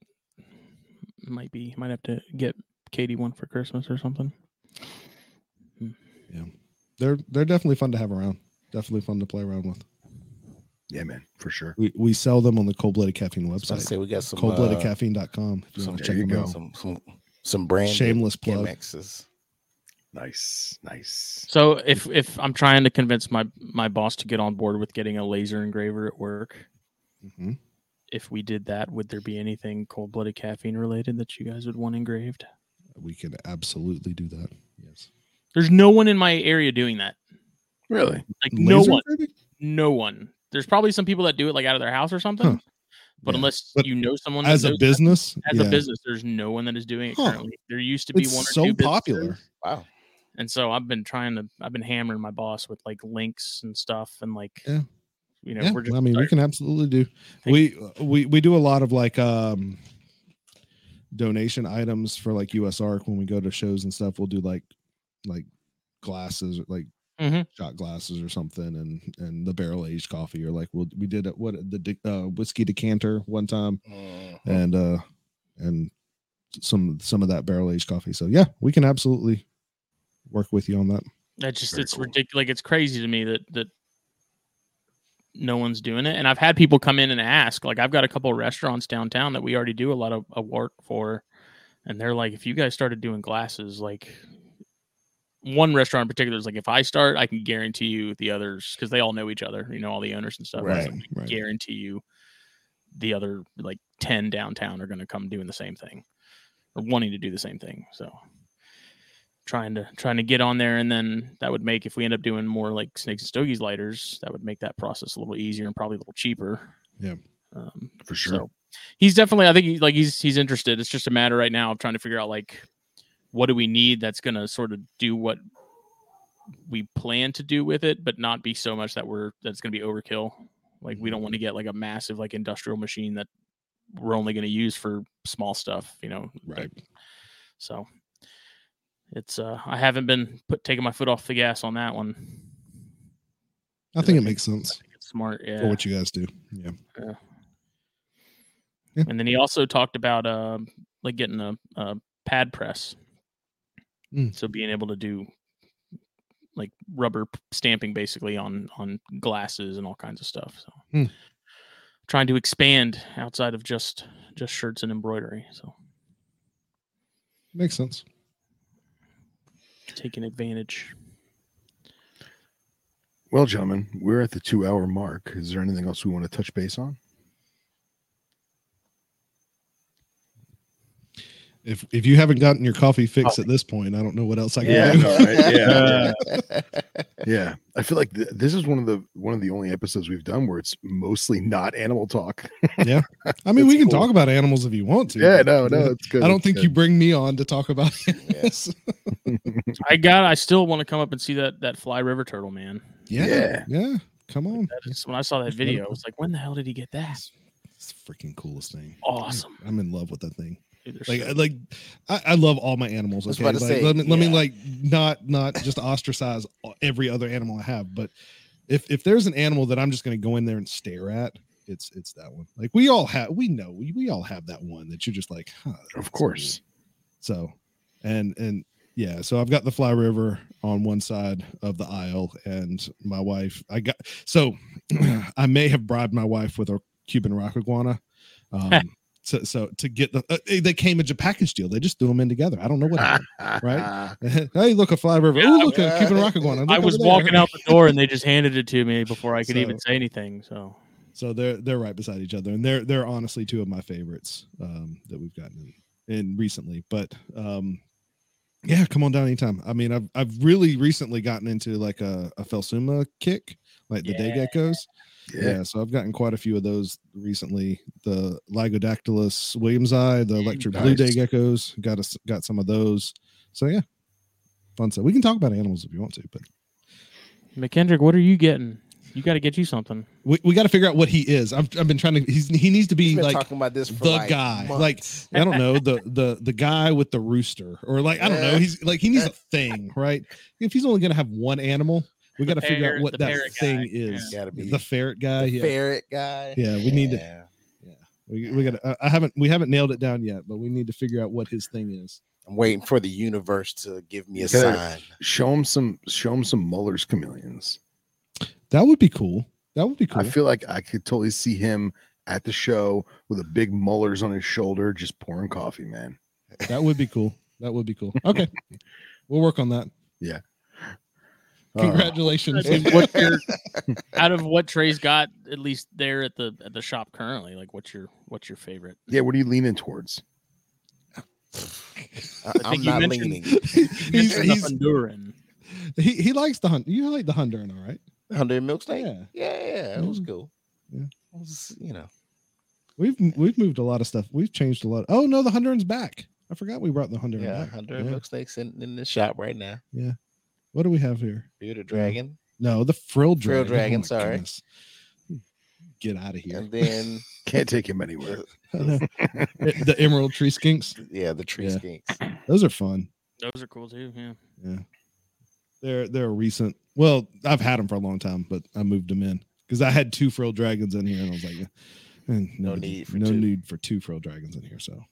might be might have to get Katie one for Christmas or something. Yeah, they're they're definitely fun to have around. Definitely fun to play around with. Yeah, man, for sure. We we sell them on the Cold Blooded Caffeine website. I was about to website, say we got some uh, coldbloodedcaffeine.com. If you some- want to there check you them go. out. some some some brand Shameless plug. Chemexes. Nice, nice. So if if I'm trying to convince my my boss to get on board with getting a laser engraver at work, Mhm. if we did that, would there be anything cold blooded caffeine related that you guys would want engraved? We can absolutely do that. Yes. There's no one in my area doing that. Really? Like no one. engraving? No one. There's probably some people that do it like out of their house or something. Huh. But Yeah. unless But you know someone that As a knows that, business, as yeah. a business, there's no one that is doing it Huh. currently. There used to be It's one or so two popular. businesses, Wow. and so I've been trying to. I've been hammering my boss with like links and stuff, and like, Yeah. You know, yeah, we're just. I mean, we can absolutely do. We we we do a lot of like um donation items for like USARK when we go to shows and stuff. We'll do like like glasses, like Mhm. shot glasses or something, and and the barrel aged coffee, or like we'll, we did it what the de- uh, whiskey decanter one time, Mhm. and uh and some some of that barrel aged coffee. So yeah, we can absolutely work with you on that. That just Very it's cool. ridiculous. Like it's crazy to me that that no one's doing it. And I've had people come in and ask. Like I've got a couple of restaurants downtown that we already do a lot of, of work for, and they're like, if you guys started doing glasses, like one restaurant in particular is like, if I start, I can guarantee you the others because they all know each other. You know, all the owners and stuff. Right, like, I right. Guarantee you, the other like ten downtown are going to come doing the same thing or wanting to do the same thing. So trying to trying to get on there and then that would make if we end up doing more like snakes and stogies lighters that would make that process a little easier and probably a little cheaper Yeah. um, For sure. so he's definitely i think he, like he's he's interested it's just a matter right now of trying to figure out like what do we need that's going to sort of do what we plan to do with it but not be so much that we're that's going to be overkill like we don't want to get like a massive like industrial machine that we're only going to use for small stuff you know Right. so it's uh I haven't been put taking my foot off the gas on that one. I think it makes sense it's smart, yeah. for what you guys do. Yeah. Yeah. And then he also talked about uh like getting a, a pad press. Mm. So being able to do like rubber stamping basically on on glasses and all kinds of stuff. So Hmm. trying to expand outside of just just shirts and embroidery. So Makes sense. Taking advantage. Well, gentlemen, we're at the two hour mark. Is there anything else we want to touch base on? If if you haven't gotten your coffee fixed at this point, I don't know what else I can Yeah, do. no, right? yeah, yeah. I feel like th- this is one of the one of the only episodes we've done where it's mostly not animal talk. Yeah, I mean, That's we can cool. talk about animals if you want to. yeah, no, uh, no, it's good. I don't it's think good. you bring me on to talk about this. I got. I still want to come up and see that that fly river turtle, man. yeah, Yeah. yeah, Come on, That is when I saw that video. I was like, when the hell did he get that? it's, it's the freaking coolest thing. Awesome. I'm in love with that thing. Dude, Like, so- like I, I love all my animals. I was Okay, about to like, say, let me let me like not not just ostracize every other animal I have, but if if there's an animal that I'm just going to go in there and stare at, it's it's that one. Like we all have, we know we, we all have that one that you're just like, huh, Of course. So, and and yeah, so I've got the Fly River on one side of the aisle, and my wife. I got so I may have bribed my wife with a Cuban rock iguana. Um, so, so to get the uh, they came in a package deal. They just threw them in together. I don't know what. happened. right? hey, look a Fly River. Yeah, oh, look a yeah. Cuban rock going. I was walking out the door and they just handed it to me before I could even say anything. So So they're they're right beside each other, and they're they're honestly two of my favorites um, that we've gotten in, in recently. But um, yeah, come on down anytime. I mean, I've I've really recently gotten into like a, a Phelsuma kick, like the day geckos. Yeah. Yeah. so I've gotten quite a few of those recently. The Lygodactylus williamsi, the electric blue day geckos, got us got some of those. So yeah, fun stuff. We can talk about animals if you want to, but McKendrick, what are you getting? You got to get you something. we, we got to figure out what he is. I've, I've been trying to. He's he needs to be He's been like talking about this for the like guy. Like. I don't know the the the guy with the rooster or like I don't know. He's like he needs a thing, right? If he's only gonna have one animal, we got to figure out what that thing guy, is. Yeah. Be the ferret guy. the yeah, ferret guy. yeah. We need to. Yeah. We, we got. to I haven't. We haven't nailed it down yet, but we need to figure out what his thing is. I'm waiting for the universe to give me a sign. Show him some show him some Meller's chameleons. That would be cool. That would be cool. I feel like I could totally see him at the show with a big Mellers on his shoulder, just pouring coffee, man. that would be cool. That would be cool. Okay, we'll work on that. Uh, Congratulations. I mean, what your out of what Trey's got at least there at the at the shop currently? Like, what's your what's your favorite? yeah, what are you leaning towards? I, think I'm you not mentioned- leaning. he's, Mr. he's, Honduran. he, he likes the hunt. You like the Honduran, all right? Honduran milk snake. Yeah. Yeah, yeah, it was Mm. cool. Yeah. It was, you know, We've we've moved a lot of stuff. We've changed a lot. Oh no, the Honduran's back. I forgot we brought the Honduran yeah, back. hundred Yeah. milk steaks in, in the shop right now. What do we have here? Bearded dragon, No, the frill Frill dragon. Oh dragon, my sorry. goodness. Get out of here. and then Can't take him anywhere. the emerald tree skinks. yeah, the tree Yeah. skinks. Those are fun. Those are cool too. Yeah. Yeah. They're they're a recent. Well, I've had them for a long time, but I moved them in because I had two frill dragons in here, and I was like, eh, No nobody- need for no two. need for two frill dragons in here. So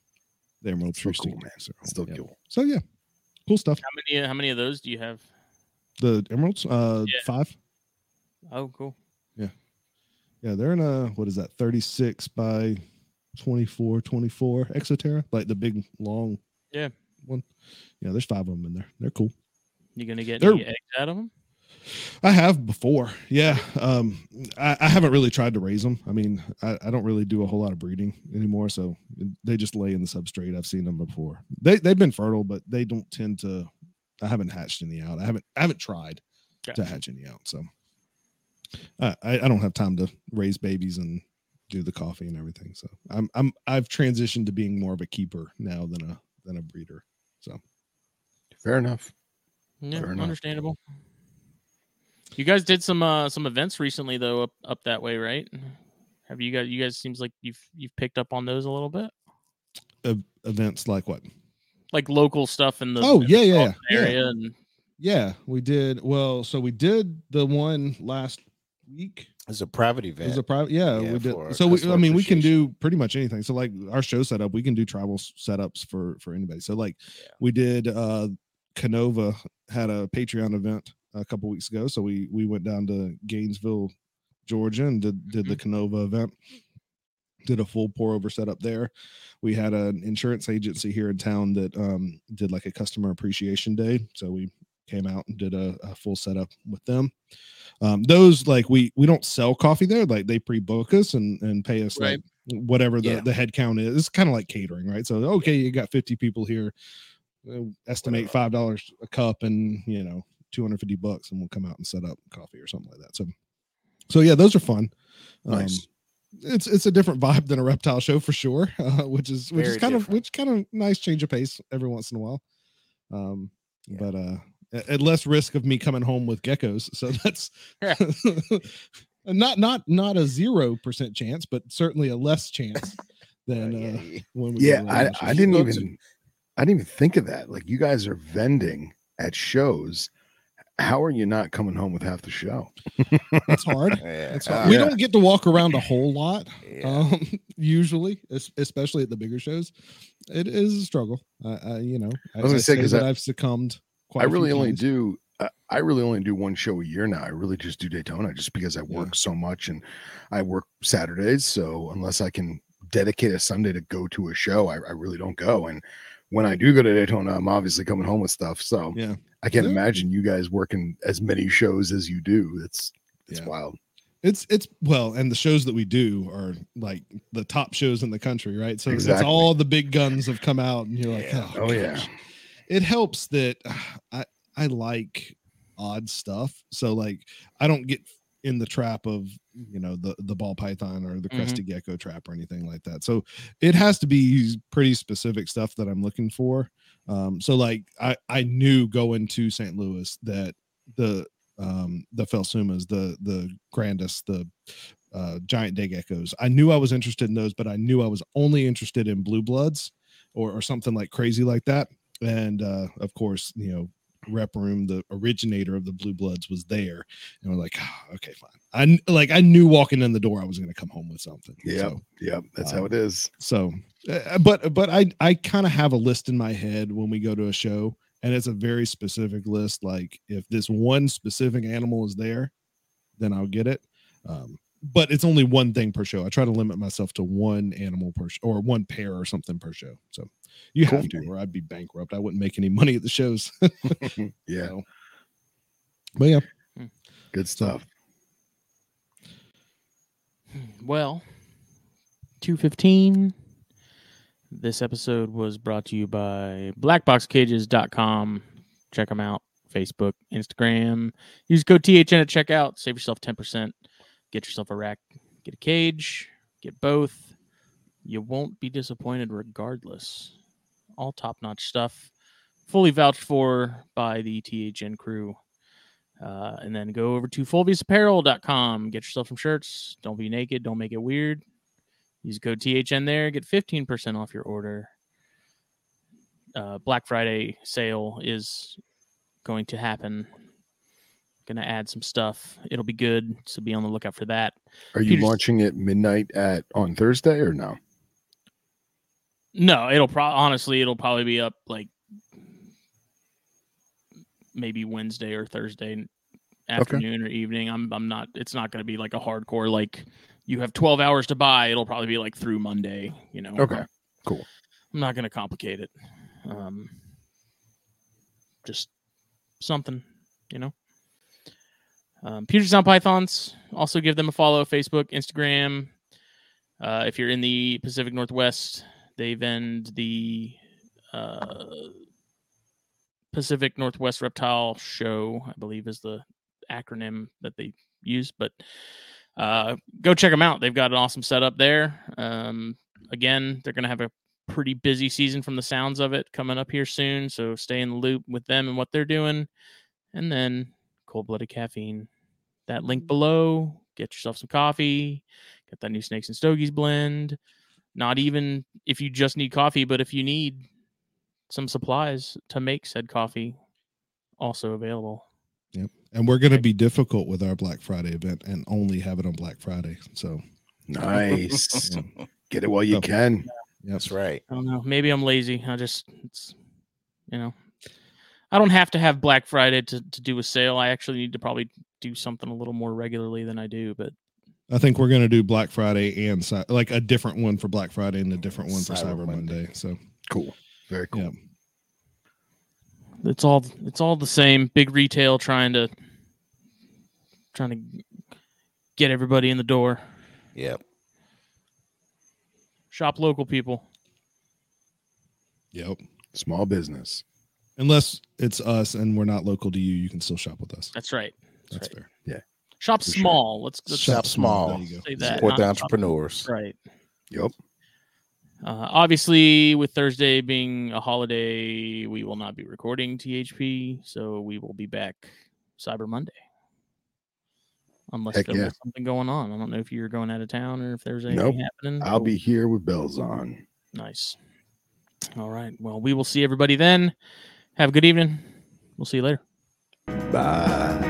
the emerald Still tree cool, skinks man. are- Still yeah. cool. So yeah, cool stuff. How many how many of those do you have? The emeralds, uh, Yeah. five. Oh, cool. Yeah, Yeah. they're in a what is that? 36 by 24, 24 Exo Terra, like the big long Yeah. one. Yeah, there's five of them in there. They're cool. You gonna get They're- any eggs out of them? I have before. Yeah. Um, I, I haven't really tried to raise them. I mean, I, I don't really do a whole lot of breeding anymore. So they just lay in the substrate. I've seen them before. They they've been fertile, but they don't tend to I haven't hatched any out. I haven't I haven't tried to hatch any out. So I, I I don't have time to raise babies and do the coffee and everything. So I'm I'm I've transitioned to being more of a keeper now than a than a breeder. So fair enough. Yeah, Fair enough. understandable. You guys did some uh some events recently though up up that way, right? Have you guys you guys seems like you've you've picked up on those a little bit? E- events like what? Like local stuff in the Oh, in the yeah, yeah, Charleston yeah. area and Yeah, we did. Well, so we did the one last week. It's a private event. was a private. Yeah, Yeah, we did. So we, I mean, we can do pretty much anything. So like our show setup, we can do travel setups for for anybody. So like Yeah. we did. uh Canova had a Patreon event a couple weeks ago. So we we went down to Gainesville, Georgia, and did did the Canova event. Did a full pour over setup there. We had an insurance agency here in town that um did like a customer appreciation day. So we came out and did a, a full setup with them. Um, those like we we don't sell coffee there, like they pre-book us and and pay us Right. like whatever the Yeah. the head count is. It's kind of like catering, right? So okay, you got 50 people here, uh, estimate five dollars a cup and you know 250 bucks, and we'll come out and set up coffee or something like that. So so yeah, those are fun. Um, Nice. It's it's a different vibe than a reptile show for sure, uh, which is which is Very kind of which kind of nice change of pace every once in a while. Um, Yeah. but uh, at, at less risk of me coming home with geckos, so that's not not not a zero percent chance, but certainly a less chance than uh, yeah. when we. Yeah, I, I didn't even I didn't even think of that. Like you guys are vending at shows. How are you not coming home with half the show? That's hard. Yeah, That's uh, hard. We Yeah. don't get to walk around a whole lot. yeah. um usually especially at the bigger shows it is a struggle i, I you know i, was gonna say, 'cause that I- i've succumbed quite I a few really only times. do I- I really only do one show a year now. I really just do Daytona just because I work so much and I work Saturdays. So unless I can dedicate a Sunday to go to a show, I, I really don't go. And when I do go to Daytona, I'm obviously coming home with stuff. So yeah I can't Yeah. imagine you guys working as many shows as you do. It's it's Yeah. wild. it's it's well and the shows that we do are like the top shows in the country right so it's Exactly. all the big guns have come out and you're like Yeah. oh, Oh yeah. it helps that i i like odd stuff so like i don't get in the trap of you know the the ball python or the mm-hmm. crested gecko trap or anything like that so it has to be pretty specific stuff that i'm looking for um so like i i knew going to st louis that the um the phelsumas the the grandis, the uh giant day geckos i knew i was interested in those but i knew i was only interested in blue bloods or, or something like crazy like that. And uh of course you know rep room the originator of the blue bloods was there and we're like "Ah, okay fine i like i knew walking in the door i was going to come home with something Yeah, so, Yep. That's how um, it is. so uh, but but i i kind of have a list in my head when we go to a show and it's a very specific list like if this one specific animal is there then i'll get it um but it's only one thing per show i try to limit myself to one animal per sh- or one pair or something per show so you have to or i'd be bankrupt i wouldn't make any money at the shows Yeah. so, but yeah hmm. Good stuff. Well, 215. This episode was brought to you by blackboxcages.com. Check them out. Facebook, Instagram. Use code THN at checkout. Save yourself 10%. Get yourself a rack. Get a cage. Get both. You won't be disappointed regardless. All top notch stuff. Fully vouched for by the THN crew. Uh, and then go over to fulviusapparel.com. Get yourself some shirts. Don't be naked. Don't make it weird. Use code THN there. Get 15% off your order. Uh, Black Friday sale is going to happen. Gonna add some stuff. It'll be good. So be on the lookout for that. Are you Peter's- launching at midnight at on Thursday or no? No, it'll probably honestly it'll probably be up like maybe Wednesday or Thursday afternoon or evening. I'm I'm not it's not going to be like a hardcore like you have 12 hours to buy. It'll probably be like through Monday, you know. Okay, cool. I'm not going to complicate it. Um just something, you know. Um, Puget Sound Pythons. Also give them a follow. Facebook, Instagram. Uh, if you're in the Pacific Northwest, they vend the uh, Pacific Northwest Reptile Show. I believe is the acronym that they use. But uh, go check them out. They've got an awesome setup there. Um, again, they're going to have a pretty busy season from the sounds of it coming up here soon. So stay in the loop with them and what they're doing. And then cold blooded caffeine. That link mm-hmm. below. Get yourself some coffee. Get that new Snakes and Stogies blend. Not even if you just need coffee, but if you need some supplies to make said coffee, also available. Yep. And we're going to be difficult with our black friday event and only have it on black friday so Nice. yeah. Get it while you can. Yep. That's right. I don't know. Maybe I'm lazy. I just, it's, you know, I don't have to have Black Friday to, to do a sale. I actually need to probably do something a little more regularly than I do. But I think we're going to do Black Friday and Cy- like a different one for Black Friday and a different one for Cyber Cyber Monday. Monday. So, Cool. Very cool. yeah. it's all it's all the same. Big retail trying to trying to get everybody in the door. Yep. Shop local people. Yep. Small business. Unless it's us and we're not local to you, you can still shop with us. That's right. That's right. fair. Yeah. Shop For sure. small. Let's, let's Shop small. There you go. say that. Support the not shop- entrepreneurs. Right. Yep. Uh, obviously, with Thursday being a holiday, we will not be recording THP, so we will be back Cyber Monday. Unless Heck there yeah. was something going on. I don't know if you're going out of town or if there's anything Nope. happening. I'll but- be here with bells on. nice. All right. Well, we will see everybody then. Have a good evening. We'll see you later. Bye.